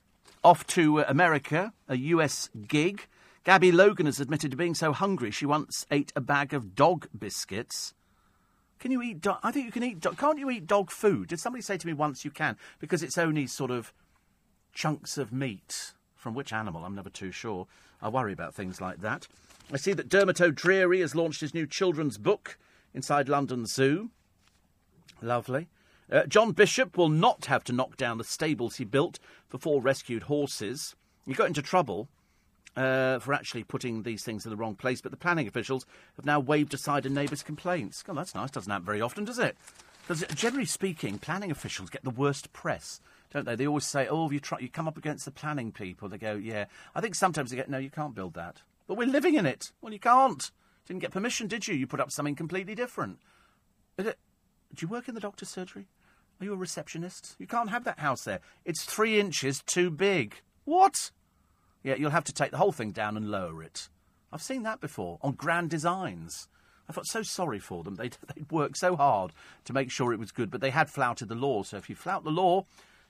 Speaker 2: off to America, a US gig. Gabby Logan has admitted to being so hungry she once ate a bag of dog biscuits. Can you eat? dog? I think you can eat. dog. Can't you eat dog food? Did somebody say to me once you can because it's only sort of chunks of meat. From which animal? I'm never too sure. I worry about things like that. I see that Dermot O'Dreary has launched his new children's book inside London Zoo. Lovely. Uh, John Bishop will not have to knock down the stables he built for four rescued horses. He got into trouble uh, for actually putting these things in the wrong place, but the planning officials have now waved aside a neighbour's complaints. God, that's nice. Doesn't happen very often, does it? Because generally speaking, planning officials get the worst press, don't they? They always say, "Oh, you try, you come up against the planning people." They go, "Yeah." I think sometimes they get, "No, you can't build that." But we're living in it. Well, you can't. Didn't get permission, did you? You put up something completely different. Do you work in the doctor's surgery? Are you a receptionist? You can't have that house there. It's three inches too big. What? Yeah, you'll have to take the whole thing down and lower it. I've seen that before on grand designs. I felt so sorry for them. They'd, they'd worked so hard to make sure it was good, but they had flouted the law. So if you flout the law,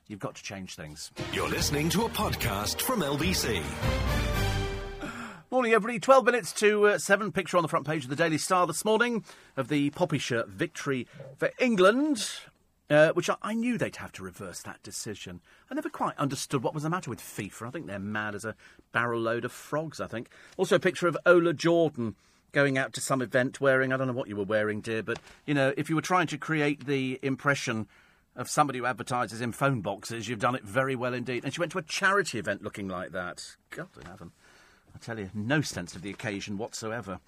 Speaker 2: you've got to change things.
Speaker 1: You're listening to a podcast from LBC.
Speaker 2: Morning, everybody. 12 minutes to uh, 7. Picture on the front page of the Daily Star this morning of the poppy shirt victory for England. Uh, which I, I, knew they'd have to reverse that decision. I never quite understood what was the matter with FIFA. I think they're mad as a barrel load of frogs, I think. Also, a picture of Ola Jordan going out to some event wearing, I don't know what you were wearing, dear, but, you know, if you were trying to create the impression of somebody who advertises in phone boxes, you've done it very well indeed. And she went to a charity event looking like that. God in heaven. I tell you, no sense of the occasion whatsoever.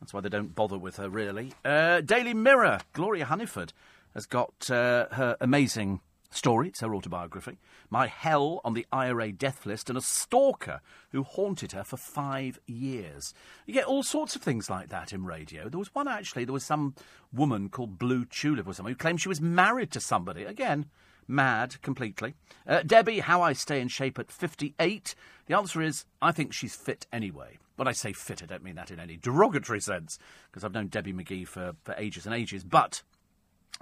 Speaker 2: That's why they don't bother with her, really. Uh, Daily Mirror, Gloria Hunniford has got uh, her amazing story. It's her autobiography. My Hell on the IRA death list, and a stalker who haunted her for five years. You get all sorts of things like that in radio. There was one actually, there was some woman called Blue Tulip or something who claimed she was married to somebody. Again, mad completely. Uh, Debbie, how I stay in shape at 58. The answer is I think she's fit anyway. When I say fit, I don't mean that in any derogatory sense, because I've known Debbie McGee for, for ages and ages. But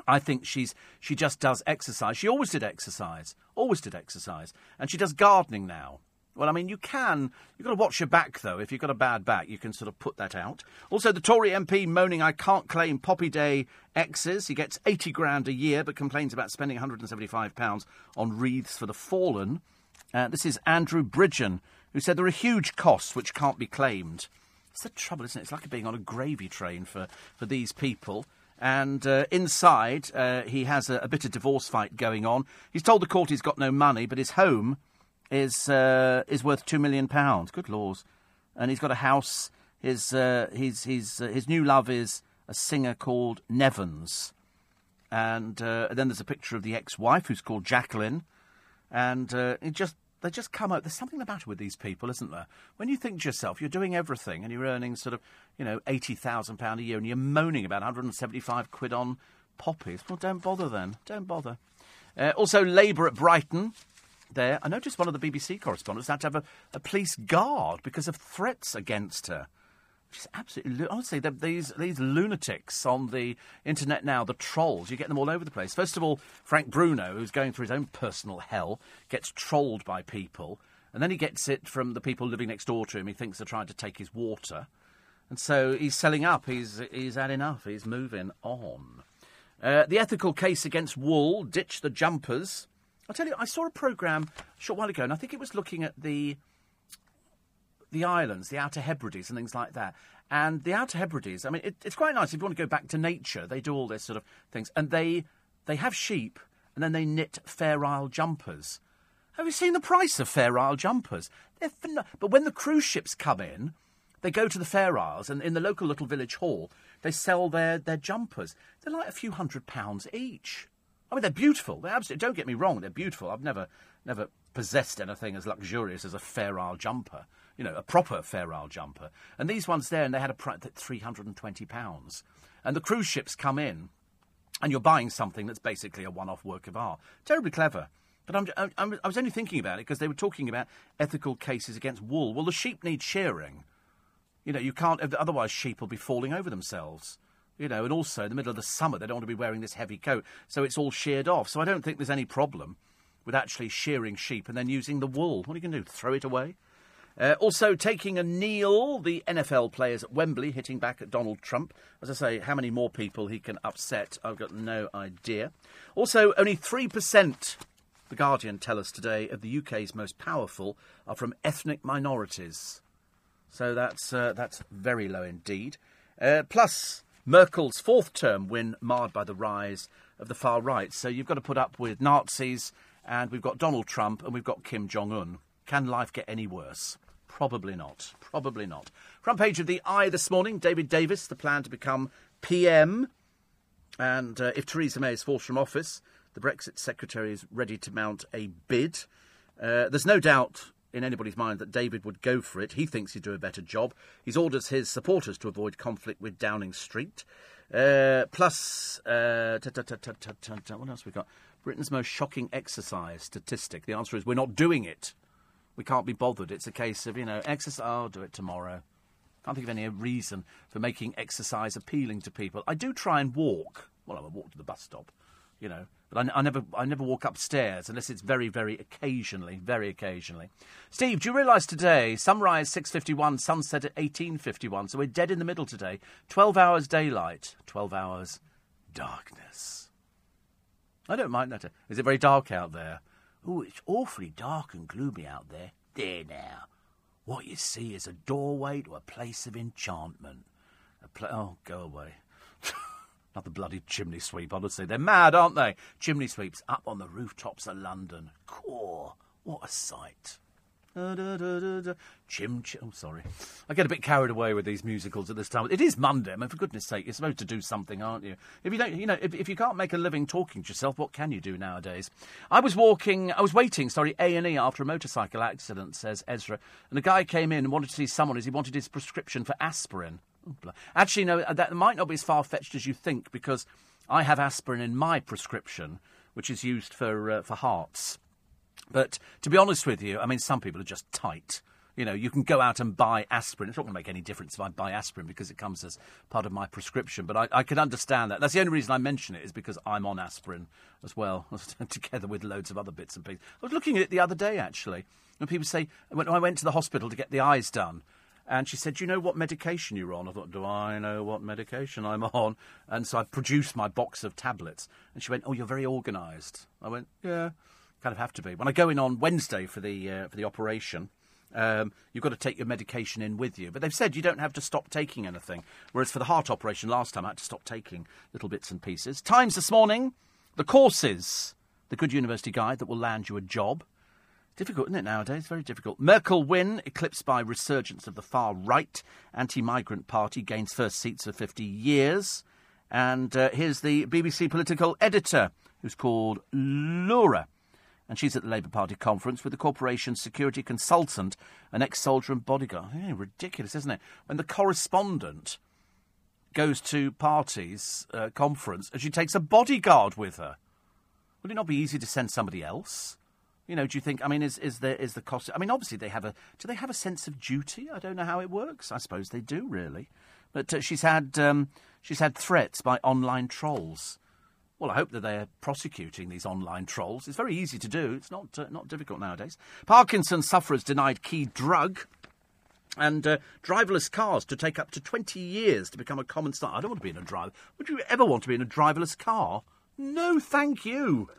Speaker 2: I think she's she just does exercise. She always did exercise, always did exercise, and she does gardening now. Well, I mean, you can. You've got to watch your back, though. If you've got a bad back, you can sort of put that out. Also, the Tory MP moaning, I can't claim Poppy Day exes. He gets 80 grand a year, but complains about spending £175 on wreaths for the fallen. Uh, this is Andrew Bridgen, who said there are huge costs which can't be claimed. It's the trouble, isn't it? It's like being on a gravy train for, for these people. And uh, inside, uh, he has a, a, bit of divorce fight going on. He's told the court he's got no money, but his home is uh, is worth two million pounds. Good laws! And he's got a house. His uh, his his uh, his new love is a singer called Nevins, and uh, then there's a picture of the ex-wife who's called Jacqueline, and just they just come out. There's something the matter with these people, isn't there? When you think to yourself, you're doing everything and you're earning sort of, you know, £80,000 a year and you're moaning about 175 quid on poppies. Well, don't bother then. Don't bother. Uh, also, Labour at Brighton. There, I noticed one of the BBC correspondents had to have a, a police guard because of threats against her. Absolutely, honestly, these these lunatics on the internet now, the trolls, you get them all over the place. First of all, Frank Bruno, who's going through his own personal hell, gets trolled by people, and then he gets it from the people living next door to him. He thinks they're trying to take his water, and so he's selling up. He's he's had enough. He's moving on. Uh, the ethical case against wool, ditch the jumpers. I'll tell you, I saw a programme a short while ago, and I think it was looking at the the islands, the Outer Hebrides, and things like that. And the Outer Hebrides, I mean, it, it's quite nice if you want to go back to nature. They do all this sort of things, and they they have sheep, and then they knit Fair Isle jumpers. Have you seen the price of Fair Isle jumpers? They're but when the cruise ships come in, they go to the Fair Isles, and in the local little village hall, they sell their, their jumpers. They're like a few hundred pounds each. I mean, they're beautiful. They're absolutely. Don't get me wrong. They're beautiful. I've never never possessed anything as luxurious as a Fair Isle jumper. You know, a proper Fair Isle jumper. And these ones there, and they had a price at three hundred and twenty pounds. And the cruise ships come in, and you're buying something that's basically a one-off work of art. Terribly clever. But I'm, I'm, i was only thinking about it because they were talking about ethical cases against wool. Well, the sheep need shearing. You know, you can't, otherwise, sheep will be falling over themselves. You know, and also in the middle of the summer, they don't want to be wearing this heavy coat, so it's all sheared off. So I don't think there's any problem with actually shearing sheep and then using the wool. What are you going to do? Throw it away? Uh, also, taking a kneel, the NFL players at Wembley hitting back at Donald Trump. As I say, how many more people he can upset, I've got no idea. Also, only 3%, The Guardian tell us today, of the UK's most powerful are from ethnic minorities. So that's, uh, that's very low indeed. Uh, plus, Merkel's fourth term win marred by the rise of the far right. So you've got to put up with Nazis, and we've got Donald Trump, and we've got Kim Jong un. Can life get any worse? Probably not. Probably not. Front page of the Eye this morning David Davis, the plan to become PM. And uh, if Theresa May is forced from office, the Brexit secretary is ready to mount a bid. Uh, there's no doubt in anybody's mind that David would go for it. He thinks he'd do a better job. He's orders his supporters to avoid conflict with Downing Street. Uh, plus, uh, what else we got? Britain's most shocking exercise statistic. The answer is we're not doing it. We can't be bothered. It's a case of, you know, exercise, I'll do it tomorrow. Can't think of any reason for making exercise appealing to people. I do try and walk. Well, I walk to the bus stop, you know. But I, I, never, I never walk upstairs unless it's very, very occasionally, very occasionally. Steve, do you realise today sunrise 6:51, sunset at 18:51, so we're dead in the middle today. 12 hours daylight, 12 hours darkness. I don't mind that. Is it very dark out there? Oh, it's awfully dark and gloomy out there. There now. What you see is a doorway to a place of enchantment. A pla- oh, go away. Not the bloody chimney sweep, honestly. They're mad, aren't they? Chimney sweeps up on the rooftops of London. Core. What a sight. Chim, chim. Oh, sorry. I get a bit carried away with these musicals at this time. It is Monday. I mean, for goodness sake, you're supposed to do something, aren't you? If you don't, you know, if, if you can't make a living talking to yourself, what can you do nowadays? I was walking, I was waiting, sorry, A&E after a motorcycle accident, says Ezra. And a guy came in and wanted to see someone as he wanted his prescription for aspirin. Actually, no, that might not be as far fetched as you think because I have aspirin in my prescription, which is used for uh, for hearts. But to be honest with you, I mean, some people are just tight. You know, you can go out and buy aspirin. It's not going to make any difference if I buy aspirin because it comes as part of my prescription. But I, I can understand that. That's the only reason I mention it is because I'm on aspirin as well, together with loads of other bits and pieces. I was looking at it the other day, actually, and people say, when I went to the hospital to get the eyes done, and she said, Do you know what medication you're on? I thought, Do I know what medication I'm on? And so I produced my box of tablets. And she went, Oh, you're very organised. I went, Yeah, kind of have to be. When I go in on Wednesday for the, uh, for the operation, um, you've got to take your medication in with you. But they've said you don't have to stop taking anything. Whereas for the heart operation last time, I had to stop taking little bits and pieces. Times this morning, the courses, the Good University Guide that will land you a job. Difficult, isn't it, nowadays? Very difficult. Merkel win, eclipsed by resurgence of the far right. Anti migrant party gains first seats for 50 years. And uh, here's the BBC political editor, who's called Laura. And she's at the Labour Party conference with the corporation's security consultant, an ex soldier and bodyguard. Yeah, ridiculous, isn't it? When the correspondent goes to parties' uh, conference and she takes a bodyguard with her. Would it not be easy to send somebody else? You know, do you think? I mean, is is there is the cost? I mean, obviously they have a. Do they have a sense of duty? I don't know how it works. I suppose they do, really. But uh, she's had um, she's had threats by online trolls. Well, I hope that they're prosecuting these online trolls. It's very easy to do. It's not uh, not difficult nowadays. Parkinson's sufferers denied key drug. And uh, driverless cars to take up to 20 years to become a common style. I don't want to be in a driver. Would you ever want to be in a driverless car? No, thank you.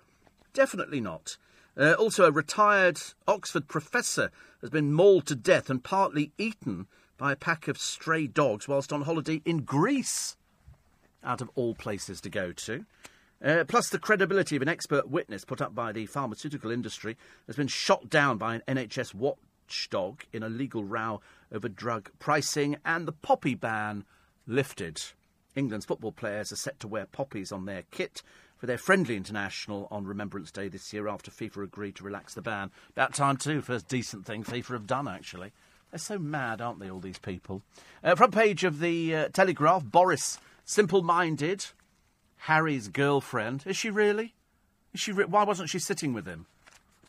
Speaker 2: Definitely not. Uh, also, a retired Oxford professor has been mauled to death and partly eaten by a pack of stray dogs whilst on holiday in Greece. Out of all places to go to. Uh, plus, the credibility of an expert witness put up by the pharmaceutical industry has been shot down by an NHS watchdog in a legal row over drug pricing, and the poppy ban lifted. England's football players are set to wear poppies on their kit for their friendly international on Remembrance Day this year after FIFA agreed to relax the ban. About time, too. First decent thing FIFA have done, actually. They're so mad, aren't they, all these people? Uh, front page of the uh, Telegraph Boris, simple minded. Harry's girlfriend. Is she really? Is she re- Why wasn't she sitting with him?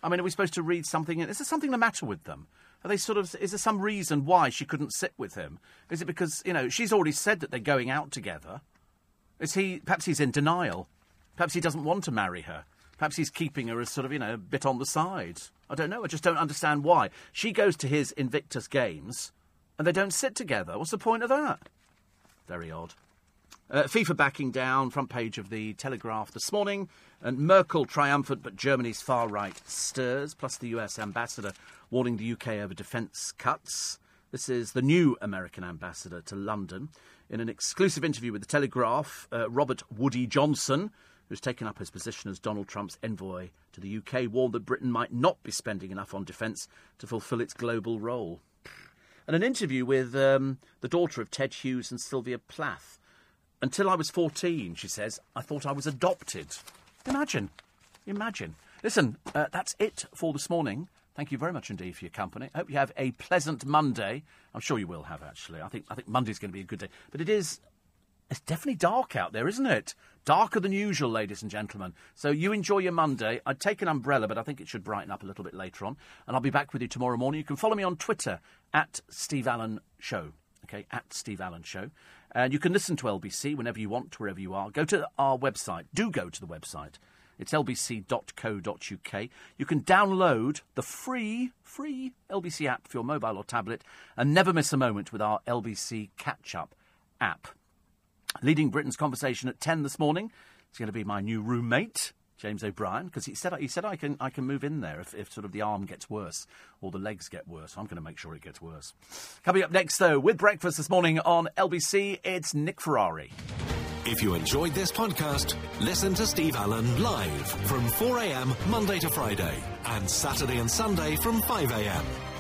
Speaker 2: I mean, are we supposed to read something? In- is there something the matter with them? Are they sort of? Is there some reason why she couldn't sit with him? Is it because you know she's already said that they're going out together? Is he? Perhaps he's in denial. Perhaps he doesn't want to marry her. Perhaps he's keeping her as sort of, you know, a bit on the side. I don't know. I just don't understand why. She goes to his Invictus Games and they don't sit together. What's the point of that? Very odd. Uh, FIFA backing down, front page of the Telegraph this morning. And Merkel triumphant, but Germany's far right stirs, plus the US ambassador warning the UK over defence cuts. This is the new American ambassador to London. In an exclusive interview with the Telegraph, uh, Robert Woody Johnson who's taken up his position as Donald Trump's envoy to the UK, warned that Britain might not be spending enough on defence to fulfil its global role. And an interview with um, the daughter of Ted Hughes and Sylvia Plath. Until I was 14, she says, I thought I was adopted. Imagine. Imagine. Listen, uh, that's it for this morning. Thank you very much indeed for your company. I hope you have a pleasant Monday. I'm sure you will have, actually. I think, I think Monday's going to be a good day. But it is it's definitely dark out there, isn't it? Darker than usual, ladies and gentlemen. So you enjoy your Monday. I'd take an umbrella, but I think it should brighten up a little bit later on. And I'll be back with you tomorrow morning. You can follow me on Twitter at Steve Allen Show. Okay, at Steve Allen Show. And you can listen to LBC whenever you want, wherever you are. Go to our website. Do go to the website. It's lbc.co.uk. You can download the free, free LBC app for your mobile or tablet and never miss a moment with our LBC Catch Up app. Leading Britain's conversation at 10 this morning is going to be my new roommate, James O'Brien, because he said, he said I, can, I can move in there if, if sort of the arm gets worse or the legs get worse. I'm going to make sure it gets worse. Coming up next, though, with breakfast this morning on LBC, it's Nick Ferrari.
Speaker 1: If you enjoyed this podcast, listen to Steve Allen live from 4am Monday to Friday and Saturday and Sunday from 5am.